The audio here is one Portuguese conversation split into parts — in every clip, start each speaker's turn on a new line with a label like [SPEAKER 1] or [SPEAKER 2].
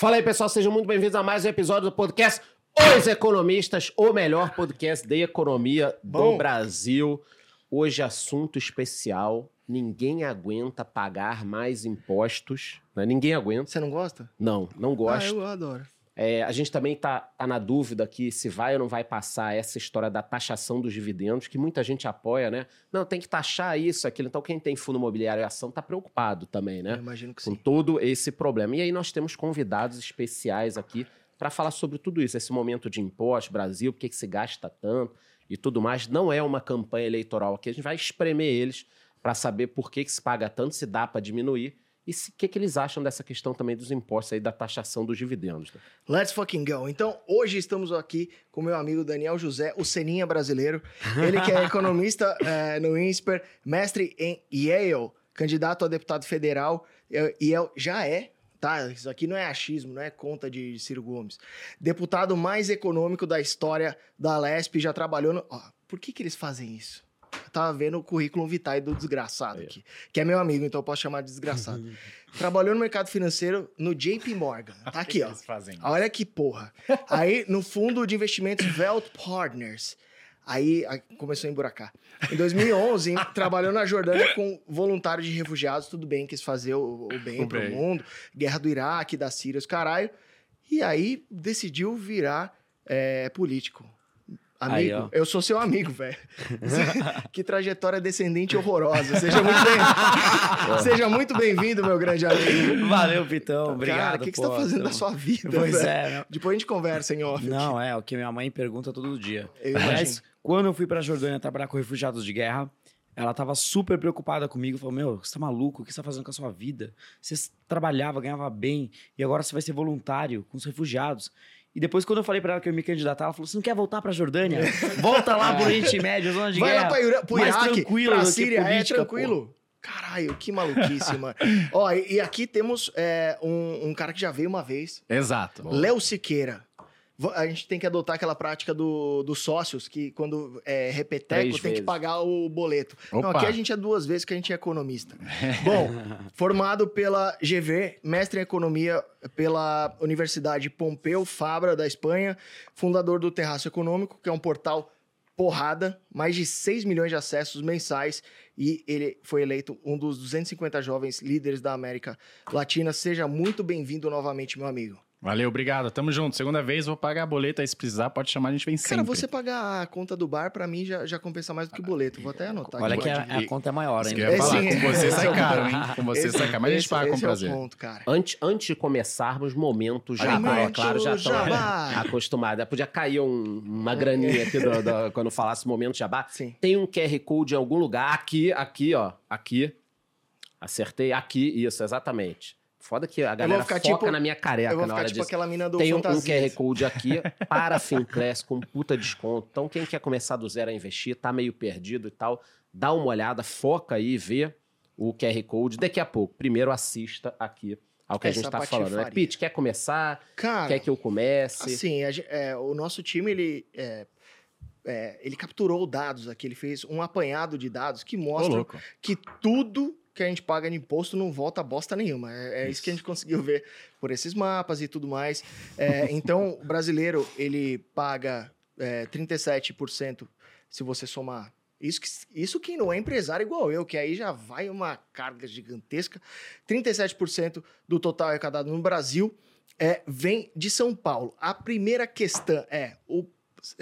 [SPEAKER 1] Fala aí, pessoal, sejam muito bem-vindos a mais um episódio do podcast Os Economistas, o melhor podcast de economia
[SPEAKER 2] Bom.
[SPEAKER 1] do Brasil. Hoje, assunto especial: ninguém aguenta pagar mais impostos. né? Ninguém aguenta.
[SPEAKER 2] Você não gosta?
[SPEAKER 1] Não, não gosto.
[SPEAKER 2] Ah, eu adoro.
[SPEAKER 1] É, a gente também tá, tá na dúvida aqui se vai ou não vai passar essa história da taxação dos dividendos, que muita gente apoia, né? Não, tem que taxar isso, aquilo. Então, quem tem fundo imobiliário e ação tá preocupado também, né?
[SPEAKER 2] Eu imagino que
[SPEAKER 1] com
[SPEAKER 2] sim.
[SPEAKER 1] todo esse problema. E aí nós temos convidados especiais aqui para falar sobre tudo isso, esse momento de imposto, Brasil, por que, que se gasta tanto e tudo mais. Não é uma campanha eleitoral aqui, a gente vai espremer eles para saber por que, que se paga tanto, se dá para diminuir e o que, que eles acham dessa questão também dos impostos aí, da taxação dos dividendos. né?
[SPEAKER 2] Let's fucking go. Então, hoje estamos aqui com meu amigo Daniel José, o Seninha brasileiro. Ele que é economista eh, no INSPER, mestre em Yale, candidato a deputado federal e é- já é, tá? Isso aqui não é achismo, não é conta de Ciro Gomes. Deputado mais econômico da história da Lesp, já trabalhou no... Ó, por que que eles fazem isso? Eu tava vendo o currículo vitae do desgraçado aqui, que é meu amigo, então eu posso chamar de desgraçado. Trabalhou no mercado financeiro no JP Morgan. Tá aqui, ó. Olha que porra. Aí, no fundo de investimentos Velt Partners. Aí, aí começou a emburacar. Em 2011, em- trabalhou na Jordânia com voluntário de refugiados. Tudo bem, quis fazer o, o bem
[SPEAKER 3] O
[SPEAKER 2] pro
[SPEAKER 3] bem.
[SPEAKER 2] mundo. Guerra do Iraque, da Síria, os caralho. E aí, decidiu virar é, político.
[SPEAKER 4] Aí,
[SPEAKER 2] Amigo,
[SPEAKER 4] ó.
[SPEAKER 2] eu sou seu amigo, velho. que trajetória descendente horrorosa. Seja muito bem- Seja muito bem-vindo, meu grande amigo.
[SPEAKER 4] Valeu, Pitão. Obrigado.
[SPEAKER 2] Cara, o que, que você tá fazendo na sua vida?
[SPEAKER 4] Pois
[SPEAKER 2] velho?
[SPEAKER 4] é.
[SPEAKER 2] Depois a gente conversa em off.
[SPEAKER 4] não, é o que minha mãe pergunta todo dia.
[SPEAKER 2] Imagino.
[SPEAKER 4] quando eu fui pra Jordânia trabalhar com refugiados de guerra, ela tava super preocupada comigo. Falou: Meu, você tá maluco? O que você tá fazendo com a sua vida? Você trabalhava, ganhava bem, e agora você vai ser voluntário com os refugiados. E depois, quando eu falei pra ela que eu ia me candidatar, ela falou: Você não quer voltar pra Jordânia? Volta lá pro Oriente Médio, zona de
[SPEAKER 2] Vai
[SPEAKER 4] guerra.
[SPEAKER 2] lá pra pro
[SPEAKER 4] mais
[SPEAKER 2] Iraque,
[SPEAKER 4] tranquilo
[SPEAKER 2] pra Síria,
[SPEAKER 4] política,
[SPEAKER 2] é tranquilo. Caralho, que maluquice, mano. Ó, e, e aqui temos é, um, um cara que já veio uma vez,
[SPEAKER 3] Exato.
[SPEAKER 2] Léo Siqueira. A gente tem que adotar aquela prática do- dos sócios, que quando é repeteco
[SPEAKER 1] Três
[SPEAKER 2] tem que
[SPEAKER 1] vezes.
[SPEAKER 2] pagar o boleto. Não, aqui a gente é duas vezes que a gente é economista. Bom, formado pela GV, mestre em economia pela Universidade Pompeu Fabra da Espanha, fundador do Terraço Econômico, que é um portal porrada, mais de 6 milhões de acessos mensais e ele foi eleito um dos 250 jovens líderes da América Latina. Seja muito bem-vindo novamente, meu amigo.
[SPEAKER 3] Valeu, obrigado. Tamo junto. Segunda vez, vou pagar a boleta aí se precisar. Pode chamar, a gente vem
[SPEAKER 2] Cara,
[SPEAKER 3] sempre.
[SPEAKER 2] você pagar a conta do bar, pra mim, já, já compensa mais do que o boleto. Vou até anotar
[SPEAKER 4] Olha
[SPEAKER 2] aqui.
[SPEAKER 4] que a, a conta é maior
[SPEAKER 3] Isso que
[SPEAKER 4] ainda.
[SPEAKER 3] eu ia
[SPEAKER 2] Esse-
[SPEAKER 3] falar. Com você
[SPEAKER 2] esse é
[SPEAKER 3] sai
[SPEAKER 2] o
[SPEAKER 3] caro, hein? Com você sai caro. Mas a gente
[SPEAKER 2] esse-
[SPEAKER 3] paga com
[SPEAKER 2] esse é o
[SPEAKER 3] prazer.
[SPEAKER 2] ponto, cara.
[SPEAKER 1] Antes, antes de começarmos, momento jabá, é claro, já estão
[SPEAKER 2] jabá.
[SPEAKER 1] acostumados. Podia cair um- uma graninha aqui do- do- quando falasse momento jabá.
[SPEAKER 2] Sim.
[SPEAKER 1] Tem um QR Code em algum lugar. Aqui, aqui, ó. Aqui. Acertei. Aqui, isso, exatamente. Foda que a galera foca
[SPEAKER 2] tipo-
[SPEAKER 1] na minha careca
[SPEAKER 2] Eu vou
[SPEAKER 1] na
[SPEAKER 2] ficar
[SPEAKER 1] hora
[SPEAKER 2] tipo
[SPEAKER 1] disso.
[SPEAKER 2] aquela mina do
[SPEAKER 1] Tem um, um. QR Code aqui para Finclass com puta desconto. Então, quem quer começar do zero a investir, tá meio perdido e tal, dá uma olhada, foca aí, vê o QR Code. Daqui a pouco, primeiro assista aqui ao que a
[SPEAKER 2] Essa
[SPEAKER 1] gente tá falando, né? Pete, quer começar?
[SPEAKER 2] Cara,
[SPEAKER 1] quer que eu comece?
[SPEAKER 2] assim, a gen- é, o nosso time, ele... é, é, ele capturou dados aqui, ele fez um apanhado de dados que mostram que tudo que a gente paga de imposto não volta bosta nenhuma. É, é isso. que a gente conseguiu ver por esses mapas e tudo mais. É, então, o brasileiro, ele paga é, 37% se você somar. Isso, que, isso quem não é empresário igual eu, que aí já vai uma carga gigantesca. 37% do total arrecadado no Brasil é, vem de São Paulo. A primeira questão é: o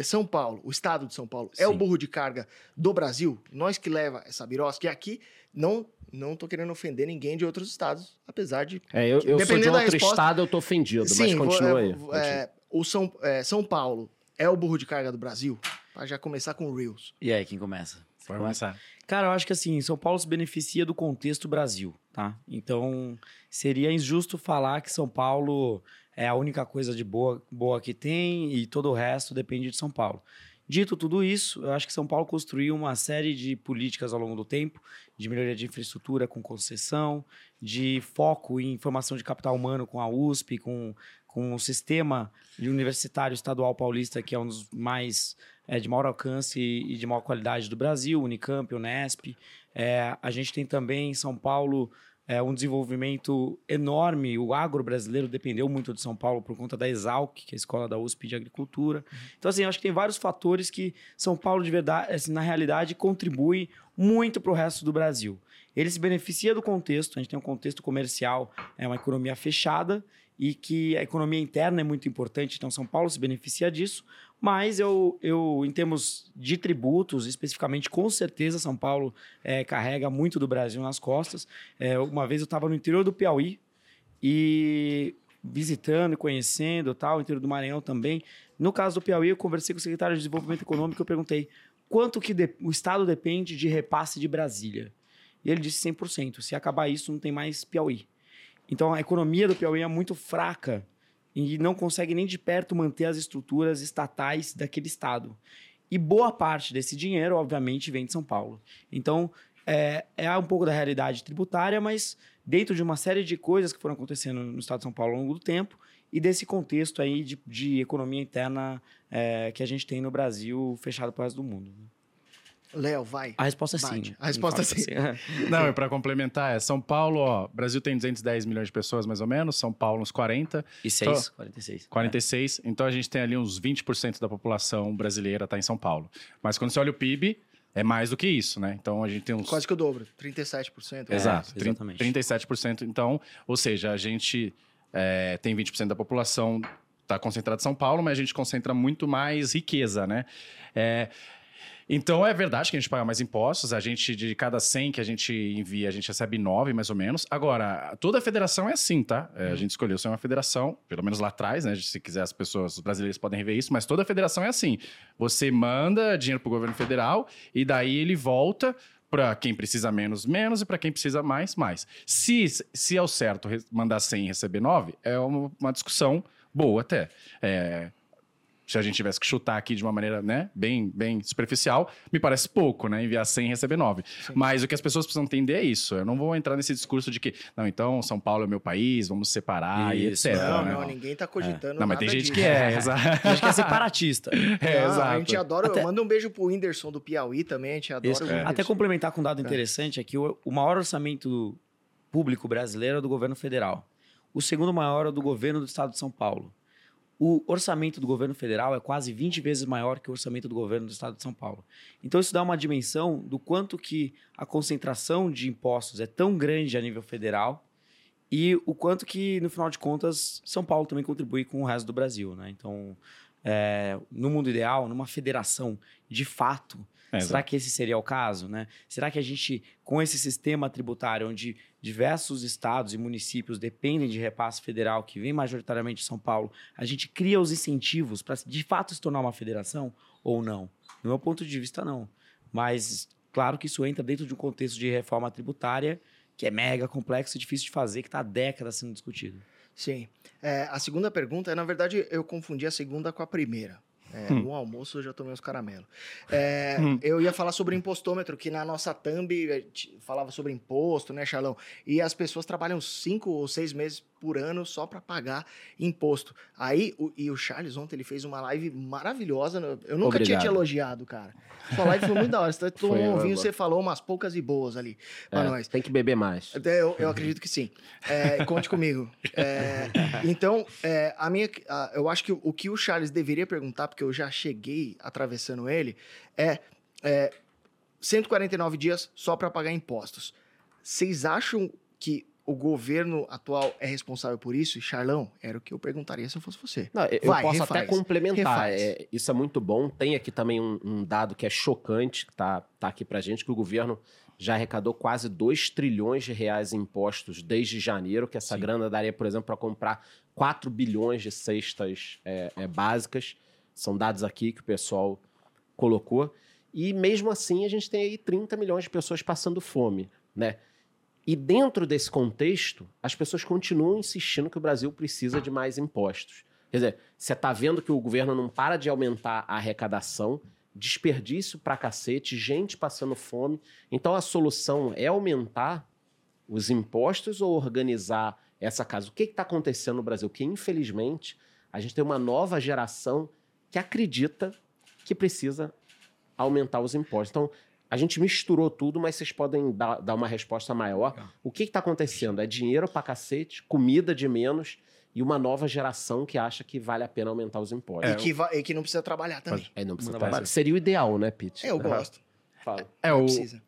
[SPEAKER 2] São Paulo, o estado de São Paulo, é o
[SPEAKER 1] Sim.
[SPEAKER 2] burro de carga do Brasil? Nós que leva essa birosca, e aqui não não tô querendo ofender ninguém de outros estados, apesar de
[SPEAKER 1] É, eu, eu sou de outro
[SPEAKER 2] resposta-
[SPEAKER 1] estado, eu tô ofendido, mas
[SPEAKER 2] Sim, vou-
[SPEAKER 1] continua
[SPEAKER 2] é,
[SPEAKER 1] aí.
[SPEAKER 2] vou- é, o São, é, São Paulo é o burro de carga do Brasil? Pra já começar com o Reels.
[SPEAKER 4] E aí, quem começa?
[SPEAKER 3] Pode começar.
[SPEAKER 4] Cara, eu acho que assim, São Paulo se beneficia do contexto Brasil, tá? Então, seria injusto falar que São Paulo é a única coisa de boa, boa que tem e todo o resto depende de São Paulo. Dito tudo isso, eu acho que São Paulo construiu uma série de políticas ao longo do tempo, de melhoria de infraestrutura com concessão, de foco em formação de capital humano com a USP, com, com o sistema universitário estadual paulista, que é um dos mais é, de maior alcance e de maior qualidade do Brasil, Unicamp, Unesp. É, a gente tem também em São Paulo é, um desenvolvimento enorme. O agro brasileiro dependeu muito de São Paulo por conta da Exalc, que é a escola da USP de agricultura. Então, assim, acho que tem vários fatores que São Paulo, de verdade, assim, na realidade, contribui muito para o resto do Brasil. Ele se beneficia do contexto, a gente tem um contexto comercial, é uma economia fechada e que a economia interna é muito importante, então São Paulo se beneficia disso, mas eu, eu em termos de tributos, especificamente, com certeza São Paulo é, carrega muito do Brasil nas costas. É, uma vez eu estava no interior do Piauí e visitando e conhecendo tal, interior do Maranhão também. No caso do Piauí, eu conversei com o secretário de Desenvolvimento Econômico e eu perguntei quanto que de, o Estado depende de repasse de Brasília. E ele disse 100%. Se acabar isso, não tem mais Piauí. Então, a economia do Piauí é muito fraca e não consegue nem de perto manter as estruturas estatais daquele estado. E boa parte desse dinheiro, obviamente, vem de São Paulo. Então, é, é um pouco da realidade tributária, mas dentro de uma série de coisas que foram acontecendo no estado de São Paulo ao longo do tempo e desse contexto aí de, de economia interna é, que a gente tem no Brasil fechado para o resto do mundo. Né?
[SPEAKER 2] Léo, vai.
[SPEAKER 4] A resposta é
[SPEAKER 2] Bate.
[SPEAKER 4] sim.
[SPEAKER 2] A resposta é sim.
[SPEAKER 4] Assim.
[SPEAKER 3] Não, e para complementar, é São Paulo, ó, Brasil tem 210 milhões de pessoas mais ou menos, São Paulo uns 40,
[SPEAKER 4] E 6, 46.
[SPEAKER 3] 46, então a gente tem ali uns 20% da população brasileira tá em São Paulo. Mas quando você olha o PIB, é mais do que isso, né? Então a gente tem uns
[SPEAKER 2] Quase que o dobro, 37%.
[SPEAKER 4] É,
[SPEAKER 3] Exato, trin-
[SPEAKER 4] exatamente.
[SPEAKER 3] 37%. Então, ou seja, a gente é, tem 20% da população está concentrada em São Paulo, mas a gente concentra muito mais riqueza, né? É, então, é verdade que a gente paga mais impostos. A gente, de cada 100 que a gente envia, a gente recebe 9, mais ou menos. Agora, toda a federação é assim, tá? É, A gente escolheu ser uma federação, pelo menos lá atrás, né? Se quiser, as pessoas, os brasileiros podem rever isso, mas toda a federação é assim. Você manda dinheiro pro governo federal e daí ele volta para quem precisa menos, menos, e para quem precisa mais, mais. Se, se é o certo mandar 100 e receber 9, é uma, uma discussão boa até. É, se a gente tivesse que chutar aqui de uma maneira, né, bem, bem superficial, me parece pouco, né, enviar 100 e receber 9. Mas o que as pessoas precisam entender é isso. Eu não vou entrar nesse discurso de que, não, então São Paulo é meu país, vamos separar
[SPEAKER 4] Isso,
[SPEAKER 3] e etc.
[SPEAKER 2] Não,
[SPEAKER 3] né?
[SPEAKER 2] não, ninguém tá cogitando
[SPEAKER 3] Não, mas tem gente
[SPEAKER 2] disso.
[SPEAKER 3] que é, exato.
[SPEAKER 4] A gente quer separatista.
[SPEAKER 3] É, exato.
[SPEAKER 2] A gente adora.
[SPEAKER 4] Até-
[SPEAKER 2] Eu mando um beijo pro Whindersson do Piauí também. A gente adora
[SPEAKER 4] Isso.
[SPEAKER 2] Whindersson.
[SPEAKER 4] Até complementar com um dado interessante é que o, o maior orçamento público brasileiro é do governo federal. O segundo maior é do governo do estado de São Paulo. O orçamento do governo federal é quase 20 vezes maior que o orçamento do governo do estado de São Paulo. Então isso dá uma dimensão do quanto que a concentração de impostos é tão grande a nível federal e o quanto que, no final de contas, São Paulo também contribui com o resto do Brasil. Né? Então, é, no mundo ideal, numa federação de fato,
[SPEAKER 3] É,
[SPEAKER 4] será que esse seria o caso? Né? Será que a gente, com esse sistema tributário, onde diversos estados e municípios dependem de repasse federal, que vem majoritariamente de São Paulo, a gente cria os incentivos para de fato se tornar uma federação ou não? Do meu ponto de vista, não. Mas, claro que isso entra dentro de um contexto de reforma tributária que é mega complexo e difícil de fazer, que está há décadas sendo discutido.
[SPEAKER 2] Sim. É, a segunda pergunta, é, na verdade, eu confundi a segunda com a primeira. É,
[SPEAKER 3] Hum.
[SPEAKER 2] No almoço eu já tomei os caramelos. É, Eu ia falar sobre o impostômetro, que na nossa thumb eh, falava sobre imposto, né, Charlão? E as pessoas trabalham cinco ou seis meses por ano só para pagar imposto. Aí, o- e o Charles ontem ele fez uma live maravilhosa. Eu nunca tinha
[SPEAKER 1] Obrigado.
[SPEAKER 2] te elogiado, cara. Sua live foi muito da hora. Você vinho,
[SPEAKER 1] eu-
[SPEAKER 2] você falou umas poucas e boas ali pra
[SPEAKER 1] É,
[SPEAKER 2] nós.
[SPEAKER 1] tem que beber mais.
[SPEAKER 2] Eu, eu acredito que sim. É, conte comigo. É, então, é, a minha, a- eu acho que o, o que o Charles deveria perguntar, porque eu já cheguei atravessando ele, é, é 149 dias só para pagar impostos. Vocês acham que o governo atual é responsável por isso? Charlão, era o que eu perguntaria se eu fosse você.
[SPEAKER 1] Não, eu
[SPEAKER 2] Vai,
[SPEAKER 1] posso
[SPEAKER 2] refaz,
[SPEAKER 1] até complementar. é, isso é muito bom. Tem aqui também um, um dado que é chocante, que tá, tá aqui pra gente, que o governo já arrecadou quase 2 trilhões de reais em impostos desde janeiro, que essa
[SPEAKER 4] Sim.
[SPEAKER 1] grana daria, por exemplo, para comprar 4 bilhões de cestas é, é, básicas. São dados aqui que o pessoal colocou. E mesmo assim, a gente tem aí 30 milhões de pessoas passando fome, né? E dentro desse contexto, as pessoas continuam insistindo que o Brasil precisa de mais impostos. Quer dizer, você está vendo que o governo não para de aumentar a arrecadação, desperdício pra cacete, gente passando fome. Então a solução é aumentar os impostos ou organizar essa casa? O que está acontecendo no Brasil? Que infelizmente a gente tem uma nova geração que acredita que precisa aumentar os impostos. Então, A gente misturou tudo, mas vocês podem dar, dar uma resposta maior.
[SPEAKER 4] Legal.
[SPEAKER 1] O que está acontecendo? É dinheiro pra cacete, comida de menos e uma nova geração que acha que vale a pena aumentar os impostos.
[SPEAKER 2] e, que va- e que não precisa trabalhar também.
[SPEAKER 1] É, não precisa trabalhar.
[SPEAKER 4] base.
[SPEAKER 1] Seria o ideal, né, Pete?
[SPEAKER 2] Eu gosto.
[SPEAKER 1] Fala.
[SPEAKER 3] É,
[SPEAKER 2] Não
[SPEAKER 3] o,
[SPEAKER 2] precisa.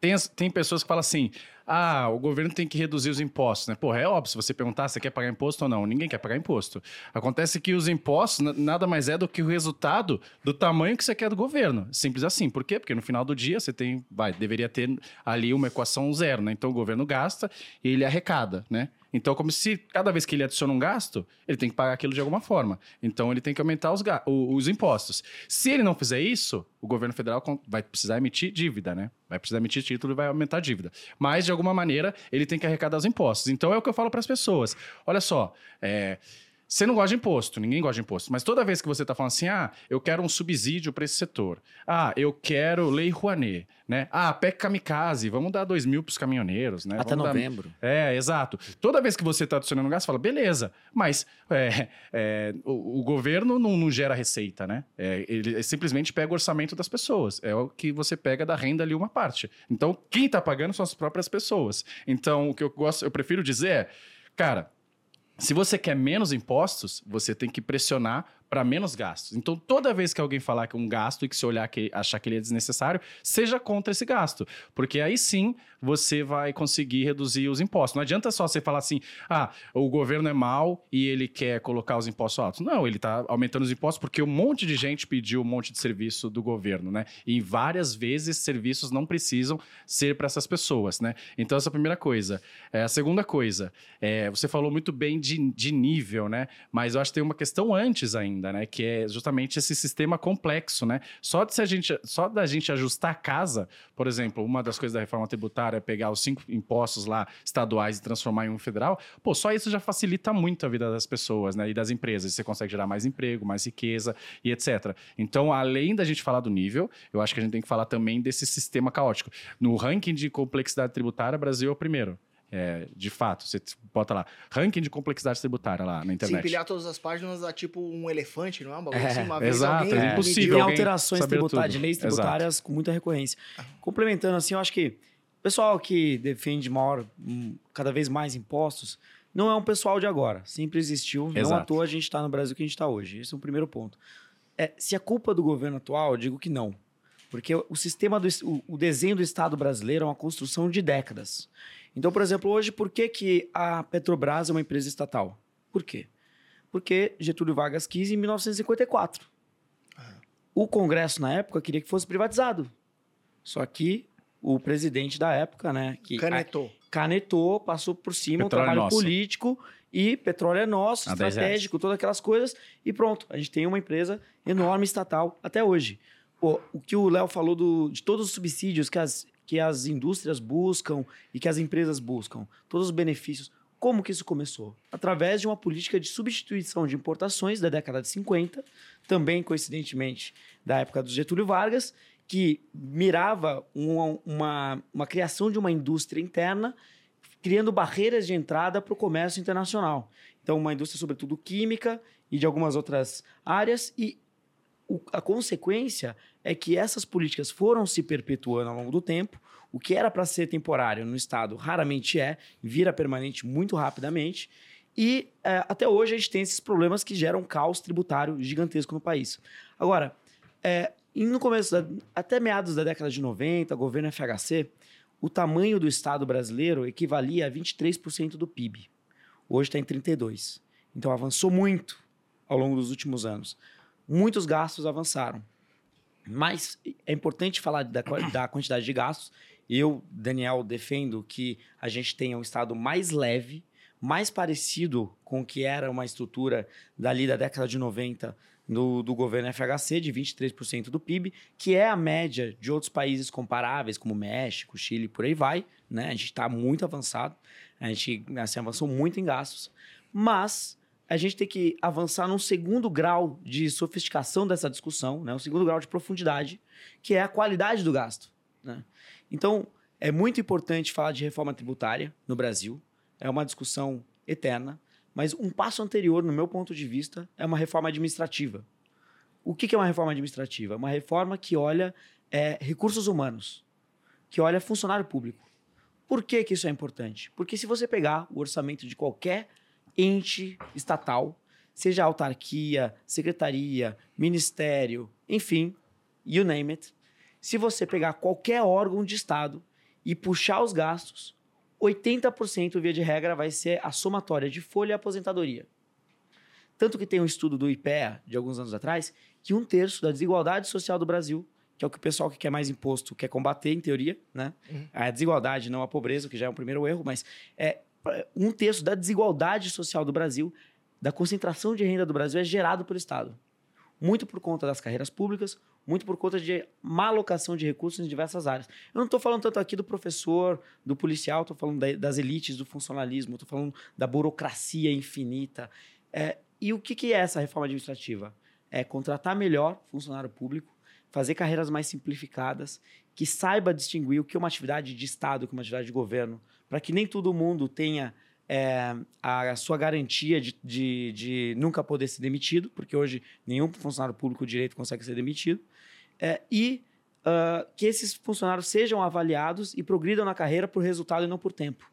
[SPEAKER 3] tem, as- tem pessoas que falam assim: ah, o governo tem que reduzir os impostos, né? Porra, é óbvio, se você perguntar se quer pagar imposto ou não, ninguém quer pagar imposto. Acontece que os impostos na- nada mais é do que o resultado do tamanho que você quer do governo. Simples assim. Por quê? Porque no final do dia você tem, vai, deveria ter ali uma equação zero, né? Então o governo gasta e ele arrecada, né? Então, como se cada vez que ele adiciona um gasto, ele tem que pagar aquilo de alguma forma. Então, ele tem que aumentar os, os impostos. Se ele não fizer isso, o governo federal vai precisar emitir dívida, né? Vai precisar emitir título e vai aumentar a dívida. Mas, de alguma maneira, ele tem que arrecadar os impostos. Então, é o que eu falo para as pessoas. Olha só, é, Você não gosta de imposto, ninguém gosta de imposto. Mas toda vez que você está falando assim, ah, eu quero um subsídio para esse setor. Ah, eu quero lei Rouanet, né? Ah, PEC Kamikaze, vamos dar dois mil para os caminhoneiros, né?
[SPEAKER 4] Até
[SPEAKER 3] Vamos dar-
[SPEAKER 4] novembro.
[SPEAKER 3] é, exato. Toda vez que você está adicionando gasto, fala, beleza, mas é, é, o, o governo não, não gera receita, né? É, ele simplesmente pega o orçamento das pessoas. É o que você pega da renda ali uma parte. Então, quem está pagando são as próprias pessoas. Então, o que eu gosto, eu prefiro dizer é, cara, se você quer menos impostos, você tem que pressionar para menos gastos. Então, toda vez que alguém falar que um gasto e que você olhar que achar que ele é desnecessário, seja contra esse gasto, porque aí sim você vai conseguir reduzir os impostos. Não adianta só você falar assim: "Ah, o governo é mau e ele quer colocar os impostos altos". Não, ele está aumentando os impostos porque um monte de gente pediu um monte de serviço do governo, né? E várias vezes serviços não precisam ser para essas pessoas, né? Então essa é a primeira coisa. É, a segunda coisa, é, você falou muito bem de, de nível, né? Mas eu acho que tem uma questão antes ainda, né? Que é justamente esse sistema complexo, né? Só, de se a gente, só da gente ajustar a casa, por exemplo, uma das coisas da reforma tributária é pegar os cinco impostos lá estaduais e transformar em um federal, pô, só isso já facilita muito a vida das pessoas, né? E das empresas. Você consegue gerar mais emprego, mais riqueza e etc. Então, além da gente falar do nível, eu acho que a gente tem que falar também desse sistema caótico. No ranking de complexidade tributária, o Brasil é o primeiro. É, de fato, você bota lá, ranking de complexidade tributária lá na
[SPEAKER 2] Se
[SPEAKER 3] internet.
[SPEAKER 2] empilhar todas as páginas, dá tipo um elefante, não é? Um bagulho
[SPEAKER 4] É,
[SPEAKER 2] assim, uma vez
[SPEAKER 3] exato,
[SPEAKER 2] alguém
[SPEAKER 3] é
[SPEAKER 2] mediu-
[SPEAKER 3] impossível.
[SPEAKER 4] Tem alterações tributárias,
[SPEAKER 3] tudo.
[SPEAKER 4] leis
[SPEAKER 3] Exato.
[SPEAKER 4] tributárias com muita recorrência. Complementando assim, eu acho que o pessoal que defende maior, hum, cada vez mais impostos, não é um pessoal de agora. Sempre existiu. Não à
[SPEAKER 3] Exato.
[SPEAKER 4] toa a gente está no Brasil que a gente está hoje. Esse é o primeiro ponto. É, se a culpa do governo atual, eu digo que não. Porque o sistema do o desenho do Estado brasileiro é uma construção de décadas. Então, por exemplo, hoje, por que, que a Petrobras é uma empresa estatal? Por quê? Porque Getúlio Vargas quis em 1954. O Congresso, na época, queria que fosse privatizado. Só que o presidente da época, né, que
[SPEAKER 2] Canetou.
[SPEAKER 4] canetou, passou por cima,
[SPEAKER 3] Petróleo
[SPEAKER 4] um trabalho
[SPEAKER 3] é nosso.
[SPEAKER 4] político e petróleo é nosso,
[SPEAKER 3] A 10 reais.
[SPEAKER 4] estratégico, todas aquelas coisas, e pronto. A gente tem uma empresa enorme estatal até hoje. Pô, o que o Léo falou do- de todos os subsídios que as, que as indústrias buscam e que as empresas buscam, todos os benefícios. Como que isso começou? Através de uma política de substituição de importações da década de 50, também coincidentemente da época do Getúlio Vargas, que mirava uma, uma, uma criação de uma indústria interna, criando barreiras de entrada para o comércio internacional. Então, uma indústria, sobretudo química e de algumas outras áreas, e o- a consequência é que essas políticas foram se perpetuando ao longo do tempo. O que era para ser temporário no Estado raramente é, vira permanente muito rapidamente. E eh, até hoje a gente tem esses problemas que geram caos tributário gigantesco no país. Agora, é, no começo, da- até meados da década de 90, governo FHC, o tamanho do Estado brasileiro equivalia a 23% do PIB. Hoje está em 32%. Então avançou muito ao longo dos últimos anos. Muitos gastos avançaram. Mas é importante falar da, da quantidade de gastos. Eu, Daniel, defendo que a gente tenha um Estado mais leve, mais parecido com o que era uma estrutura dali da década de 90 do, do governo FHC, de 23% do PIB, que é a média de outros países comparáveis, como México, Chile, por aí vai. Né? A gente está muito avançado, a gente assim, avançou muito em gastos, mas a gente tem que avançar num segundo grau de sofisticação dessa discussão, né? um segundo grau de profundidade, que é a qualidade do gasto. Né? Então, é muito importante falar de reforma tributária no Brasil, é uma discussão eterna, mas um passo anterior, no meu ponto de vista, é uma reforma administrativa. O que é uma reforma administrativa? Uma reforma que olha é recursos humanos, que olha funcionário público. Por que, que isso é importante? Porque se você pegar o orçamento de qualquer ente estatal, seja autarquia, secretaria, ministério, enfim, you name it, se você pegar qualquer órgão de Estado e puxar os gastos, 80% via de regra vai ser a somatória de folha e aposentadoria. Tanto que tem um estudo do IPEA, de alguns anos atrás, que um terço da desigualdade social do Brasil, que é o que o pessoal que quer mais imposto quer combater, em teoria, né?
[SPEAKER 2] Uhum.
[SPEAKER 4] A desigualdade, não a pobreza, que já é um primeiro erro, mas é um terço da desigualdade social do Brasil, da concentração de renda do Brasil, é gerado pelo Estado. Muito por conta das carreiras públicas, muito por conta de má alocação de recursos em diversas áreas. Eu não estou falando tanto aqui do professor, do policial, estou falando da- das elites, do funcionalismo, estou falando da burocracia infinita. É, e o que, que é essa reforma administrativa? É contratar melhor funcionário público, fazer carreiras mais simplificadas, que saiba distinguir o que é uma atividade de Estado, o que é uma atividade de governo, para que nem todo mundo tenha é, a sua garantia de, de, de nunca poder ser demitido, porque hoje nenhum funcionário público direito consegue ser demitido, é, e ah, que esses funcionários sejam avaliados e progridam na carreira por resultado e não por tempo.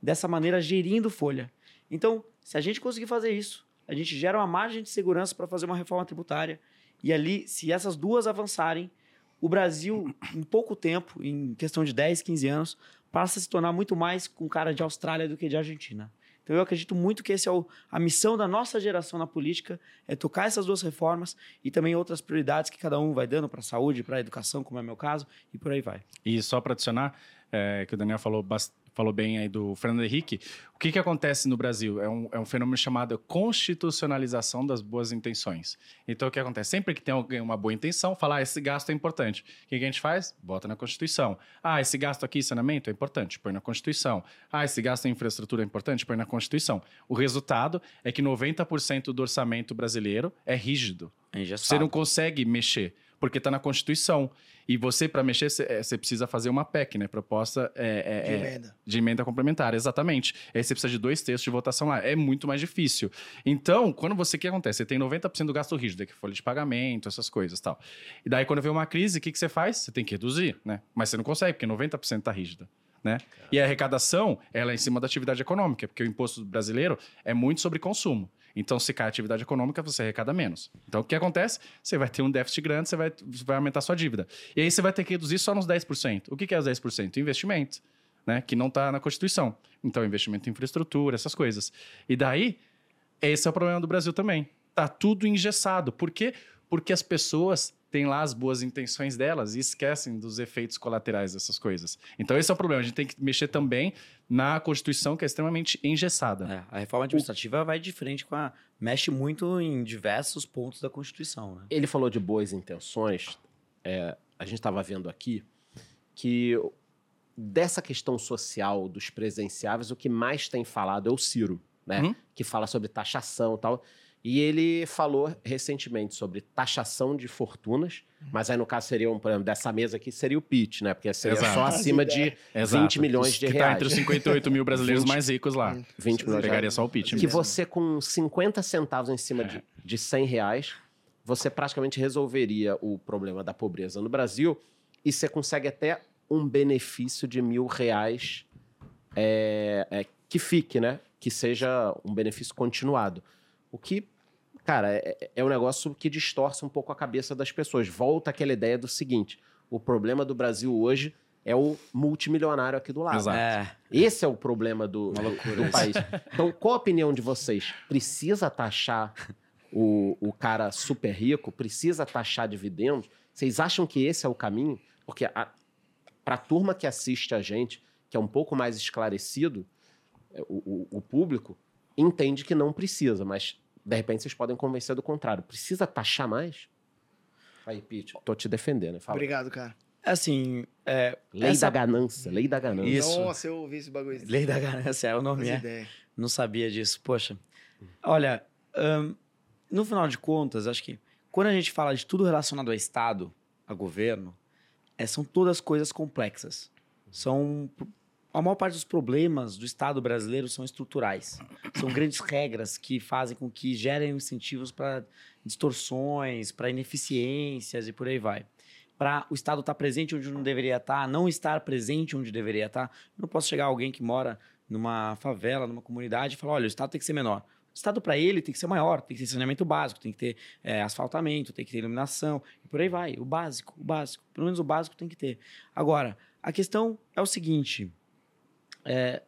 [SPEAKER 4] Dessa maneira, gerindo folha. Então, se a gente conseguir fazer isso, a gente gera uma margem de segurança para fazer uma reforma tributária. E ali, se essas duas avançarem, o Brasil, em pouco tempo, em questão de 10, 15 anos, passa a se tornar muito mais com cara de Austrália do que de Argentina. Então eu acredito muito que essa é a missão da nossa geração na política, é tocar essas duas reformas e também outras prioridades que cada um vai dando para a saúde, para a educação, como é meu caso, e por aí vai.
[SPEAKER 3] E só para adicionar, é, que o Daniel falou, bas- falou bem aí do Fernando Henrique, o que, que acontece no Brasil? É um, é um fenômeno chamado constitucionalização das boas intenções. Então, o que acontece? Sempre que tem alguém uma boa intenção, fala, ah, esse gasto é importante. O que, que a gente faz? Bota na Constituição. Ah, esse gasto aqui, saneamento, é importante, põe na Constituição. Ah, esse gasto em infraestrutura é importante, põe na Constituição. O resultado é que 90% do orçamento brasileiro é rígido. Você não consegue mexer, porque está na Constituição. E você, para mexer, você precisa fazer uma PEC, né? Proposta é,
[SPEAKER 2] De
[SPEAKER 3] é- é-
[SPEAKER 2] emenda.
[SPEAKER 3] de emenda complementar, exatamente. Aí você precisa de dois terços de votação lá. É muito mais difícil. Então, quando você. O que acontece? Você tem 90% do gasto rígido, que é folha de pagamento, essas coisas tal. E daí, quando vem uma crise, o que, que você faz? Você tem que reduzir, né? Mas você não consegue, porque 90% está rígida. Né? E a arrecadação, ela é em cima da atividade econômica, porque o imposto brasileiro é muito sobre consumo. Então, se cai a atividade econômica, você arrecada menos. Então, o que acontece? Você vai ter um déficit grande, você vai, vai aumentar sua dívida. E aí, você vai ter que reduzir só nos 10%. O que, que é os 10%? Investimento, né? que não está na Constituição. Então, investimento em infraestrutura, essas coisas. E daí, esse é o problema do Brasil também. Tá tudo engessado. Por quê? Porque as pessoas têm lá as boas intenções delas e esquecem dos efeitos colaterais dessas coisas. Então, esse é o problema. A gente tem que mexer também na Constituição, que é extremamente engessada.
[SPEAKER 4] É, a reforma administrativa vai de frente com a. mexe muito em diversos pontos da Constituição. Né?
[SPEAKER 1] Ele falou de boas intenções. É, a gente estava vendo aqui que dessa questão social dos presenciáveis, o que mais tem falado é o Ciro, né?
[SPEAKER 3] Uhum.
[SPEAKER 1] Que fala sobre taxação e tal. E ele falou recentemente sobre taxação de fortunas, mas aí no caso seria um, por exemplo, dessa mesa aqui seria o pitch, né? Porque seria
[SPEAKER 3] Exato.
[SPEAKER 1] só acima de 20 milhões de
[SPEAKER 3] que tá
[SPEAKER 1] reais.
[SPEAKER 3] entre os 58 mil brasileiros
[SPEAKER 1] 20
[SPEAKER 3] mais ricos lá.
[SPEAKER 1] 20 milhões de
[SPEAKER 3] Pegaria
[SPEAKER 1] reais.
[SPEAKER 3] só o pitch.
[SPEAKER 1] Que
[SPEAKER 3] mesmo.
[SPEAKER 1] você, com 50 centavos em cima de, de 100 reais, você praticamente resolveria o problema da pobreza no Brasil e você consegue até um benefício de mil reais é, é, que fique, né? Que seja um benefício continuado. O que, cara, é, é um negócio que distorce um pouco a cabeça das pessoas. Volta aquela ideia do seguinte: o problema do Brasil hoje é o multimilionário aqui do lado.
[SPEAKER 3] Exato.
[SPEAKER 4] É,
[SPEAKER 1] Esse é o problema do, do, do país. Então, qual a opinião de vocês? Precisa taxar o, o cara super rico? Precisa taxar dividendos? Vocês acham que esse é o caminho? Porque para a turma que assiste a gente, que é um pouco mais esclarecido, é, o, o- o público entende que não precisa, mas de repente vocês podem convencer do contrário. Precisa taxar mais? Aí, Pete, tô te defendendo. Fala.
[SPEAKER 2] Obrigado, cara.
[SPEAKER 4] assim, é,
[SPEAKER 1] Lei
[SPEAKER 4] essa-
[SPEAKER 1] da ganância, lei da ganância.
[SPEAKER 4] Isso.
[SPEAKER 2] Nossa, eu ouvi esse bagulho.
[SPEAKER 4] Lei da ganância é o nome, é.
[SPEAKER 2] ideia.
[SPEAKER 4] Não sabia disso. Poxa, olha, ahn, no final de contas, acho que quando a gente fala de tudo relacionado a Estado, a governo, é, são todas coisas complexas. São a maior parte dos problemas do Estado brasileiro são estruturais. São grandes regras que fazem com que gerem incentivos para distorções, para ineficiências e por aí vai. para o Estado estar tá presente onde não deveria estar, tá, não estar presente onde deveria estar. Tá. Eu não posso chegar alguém que mora numa favela, numa comunidade e falar: olha, o Estado tem que ser menor. O Estado, para ele, tem que ser maior, tem que ter saneamento básico, tem que ter é, asfaltamento, tem que ter iluminação, e por aí vai. O básico, o básico. Pelo menos o básico tem que ter. Agora, a questão é o seguinte: é,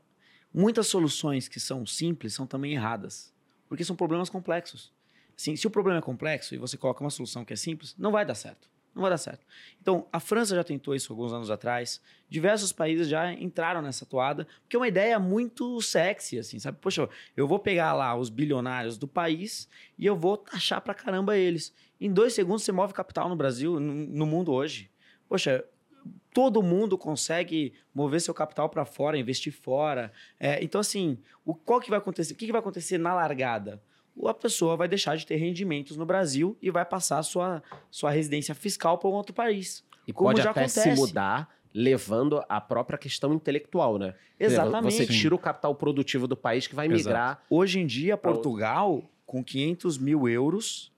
[SPEAKER 4] muitas soluções que são simples são também erradas, porque são problemas complexos. Assim, se o problema é complexo e você coloca uma solução que é simples, não vai dar certo. Não vai dar certo. Então, a França já tentou isso alguns anos atrás. Diversos países já entraram nessa toada, porque é uma ideia muito sexy, assim, sabe? Poxa, eu vou pegar lá os bilionários do país e eu vou taxar pra caramba eles. Em dois segundos você move capital no Brasil, no, mundo hoje. Poxa, todo mundo consegue mover seu capital para fora, investir fora. É, então, assim, o, qual que vai acontecer? O que, que vai acontecer na largada? a pessoa vai deixar de ter rendimentos no Brasil e vai passar sua, sua residência fiscal para um outro país.
[SPEAKER 1] E pode até acontece. se mudar levando a própria questão intelectual, né?
[SPEAKER 4] Exatamente.
[SPEAKER 1] Você tira o capital produtivo do país que vai migrar.
[SPEAKER 4] Exato. Hoje em dia, Portugal, com 500 mil euros,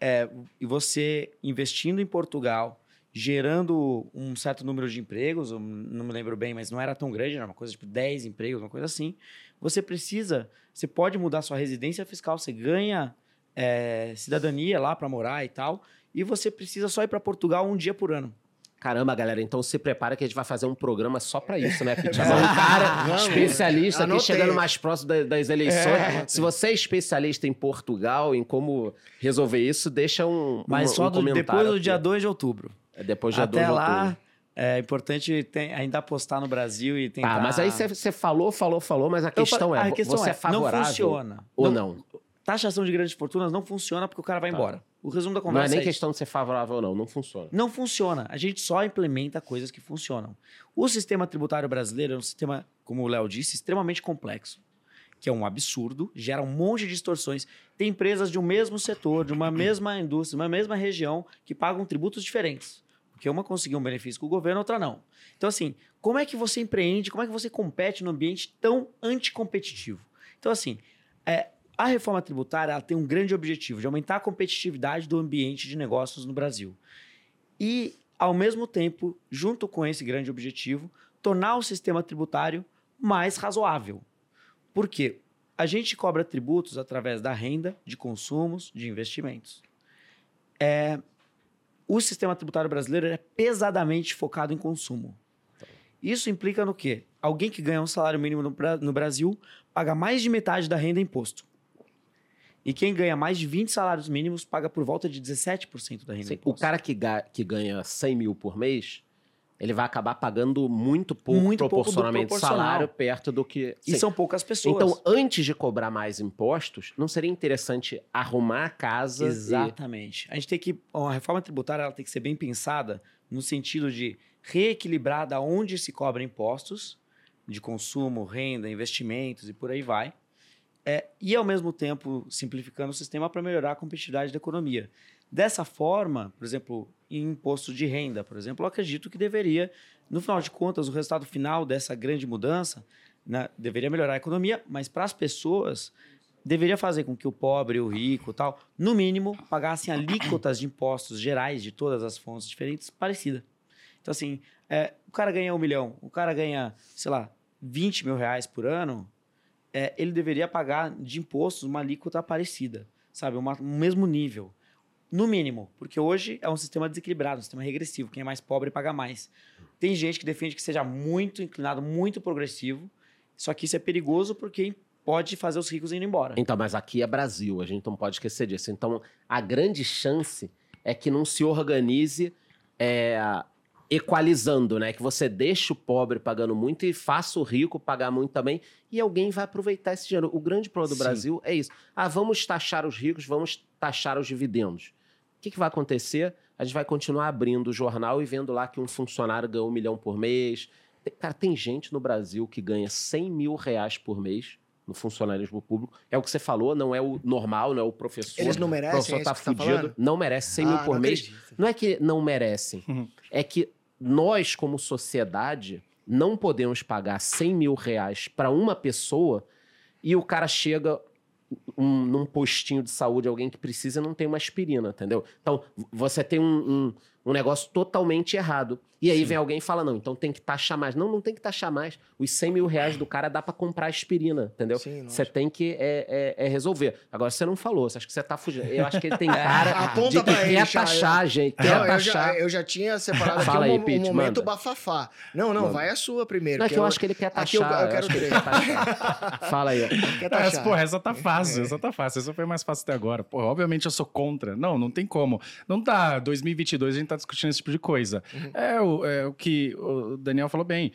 [SPEAKER 4] é, e você investindo em Portugal, gerando um certo número de empregos, não me lembro bem, mas não era tão grande, era uma coisa tipo 10 empregos, uma coisa assim. Você precisa, você pode mudar sua residência fiscal, você ganha é, cidadania lá para morar e tal, e você precisa só ir para Portugal um dia por ano.
[SPEAKER 1] Caramba, galera, então se prepara que a gente vai fazer um programa só para isso, né, Pete? um cara Vamos, especialista aqui, chegando mais próximo das eleições. É. Se você é especialista em Portugal, em como resolver isso, deixa um
[SPEAKER 4] Mas
[SPEAKER 1] um,
[SPEAKER 4] só
[SPEAKER 1] um
[SPEAKER 4] do, depois do dia 2 de outubro.
[SPEAKER 1] É depois de
[SPEAKER 4] Até lá, é importante tem, ainda apostar no Brasil e tentar...
[SPEAKER 1] Ah, mas aí você falou, falou, falou, mas a questão é, a questão você é, é favorável
[SPEAKER 4] não funciona.
[SPEAKER 1] ou não? não?
[SPEAKER 4] Taxação de grandes fortunas não funciona porque o cara vai tá. embora. O resumo da conversa
[SPEAKER 1] Não é nem
[SPEAKER 4] é
[SPEAKER 1] questão de ser favorável ou não, não funciona.
[SPEAKER 4] Não funciona. A gente só implementa coisas que funcionam. O sistema tributário brasileiro é um sistema, como o Léo disse, extremamente complexo, que é um absurdo, gera um monte de distorções. Tem empresas de um mesmo setor, de uma mesma indústria, de uma mesma região, que pagam tributos diferentes. Porque uma conseguiu um benefício com o governo, outra não. Então, assim, como é que você empreende, como é que você compete num ambiente tão anticompetitivo? Então, assim, é, a reforma tributária tem um grande objetivo de aumentar a competitividade do ambiente de negócios no Brasil. E, ao mesmo tempo, junto com esse grande objetivo, tornar o sistema tributário mais razoável. Por quê? A gente cobra tributos através da renda, de consumos, de investimentos. É, o sistema tributário brasileiro é pesadamente focado em consumo. Isso implica no quê? Alguém que ganha um salário mínimo no, Brasil paga mais de metade da renda em imposto. E quem ganha mais de 20 salários mínimos paga por volta de 17% da renda Sim,
[SPEAKER 1] O cara que, ga que ganha 100 mil por mês, ele vai acabar pagando muito pouco muito proporcionalmente pouco salário perto do que.
[SPEAKER 4] Sim. E são poucas pessoas.
[SPEAKER 1] Então, antes de cobrar mais impostos, não seria interessante arrumar a casa?
[SPEAKER 4] Exatamente.
[SPEAKER 1] E...
[SPEAKER 4] A gente tem que. A reforma tributária ela tem que ser bem pensada no sentido de reequilibrar da onde se cobra impostos de consumo, renda, investimentos e por aí vai é, e, ao mesmo tempo, simplificando o sistema para melhorar a competitividade da economia. Dessa forma, por exemplo, em imposto de renda, por exemplo, eu acredito que deveria, no final de contas, o resultado final dessa grande mudança né, deveria melhorar a economia, mas para as pessoas deveria fazer com que o pobre, o rico, tal, no mínimo, pagassem alíquotas de impostos gerais de todas as fontes diferentes parecida. Então, assim, é, o cara ganha um milhão, o cara ganha, sei lá, 20 mil reais por ano, é, ele deveria pagar de impostos uma alíquota parecida, sabe? Uma, um mesmo nível. No mínimo, porque hoje é um sistema desequilibrado, um sistema regressivo. Quem é mais pobre paga mais. Tem gente que defende que seja muito inclinado, muito progressivo, só que isso é perigoso porque pode fazer os ricos indo embora.
[SPEAKER 1] Então, mas aqui é Brasil, a gente não pode esquecer disso. Então, a grande chance é que não se organize é, equalizando, né? Que você deixa o pobre pagando muito e faça o rico pagar muito também, e alguém vai aproveitar esse dinheiro. O grande problema do Sim. Brasil é isso. Ah, vamos taxar os ricos, vamos taxar os dividendos. O que, que vai acontecer? A gente vai continuar abrindo o jornal e vendo lá que um funcionário ganha um milhão por mês. Cara, tem gente no Brasil que ganha 100 mil reais por mês no funcionalismo público. É o que você falou, não é o normal, não é o professor.
[SPEAKER 2] Eles não merecem, o professor
[SPEAKER 1] é tá
[SPEAKER 2] fudido. Tá
[SPEAKER 1] não merece 100 ah, mil por mês.
[SPEAKER 2] Acredito.
[SPEAKER 1] Não é que não merecem, uhum. é que nós, como sociedade, não podemos pagar 100 mil reais para uma pessoa e o cara chega um, num postinho de saúde, alguém que precisa, não tem uma aspirina, entendeu? Então, você tem um, um, um negócio totalmente errado. E aí vem alguém e fala, não, então tem que taxar mais. Não, não tem que taxar mais. Os 100 mil reais do cara dá pra comprar aspirina, entendeu?
[SPEAKER 2] Sim,
[SPEAKER 1] Você tem que é, é- é resolver. Agora, você não falou, você acha que você tá fugindo. Eu acho que ele tem cara
[SPEAKER 2] Aponta
[SPEAKER 1] de que
[SPEAKER 2] pra ele,
[SPEAKER 1] quer taxar, gente, quer
[SPEAKER 2] Não, eu,
[SPEAKER 1] taxar.
[SPEAKER 2] já, eu já tinha separado aqui
[SPEAKER 1] Fala
[SPEAKER 2] um,
[SPEAKER 1] aí,
[SPEAKER 2] um
[SPEAKER 1] Pete,
[SPEAKER 2] momento
[SPEAKER 1] manda.
[SPEAKER 2] bafafá. Não, não,
[SPEAKER 1] Manda.
[SPEAKER 2] vai a sua primeiro.
[SPEAKER 1] Não, é que eu acho que ele quer
[SPEAKER 2] aqui eu-
[SPEAKER 1] taxar.
[SPEAKER 2] eu
[SPEAKER 1] eu
[SPEAKER 2] quero
[SPEAKER 1] que
[SPEAKER 2] ver.
[SPEAKER 1] quer taxar. Fala aí.
[SPEAKER 3] Essa,
[SPEAKER 2] taxar.
[SPEAKER 3] porra, essa tá fácil, essa tá fácil. Essa foi mais fácil até agora. Porra, obviamente eu sou contra. Não, não tem como. Não tá 2022 a gente tá discutindo esse tipo de coisa. É, o, é o que o Daniel falou bem.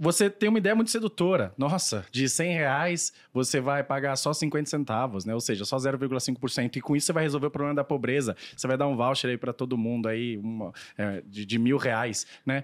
[SPEAKER 3] Você tem uma ideia muito sedutora. Nossa, de 100 reais você vai pagar só 50 centavos, né? Ou seja, só 0,5%. E com isso você vai resolver o problema da pobreza. Você vai dar um voucher aí para todo mundo aí, uma, é, de, de mil reais, né?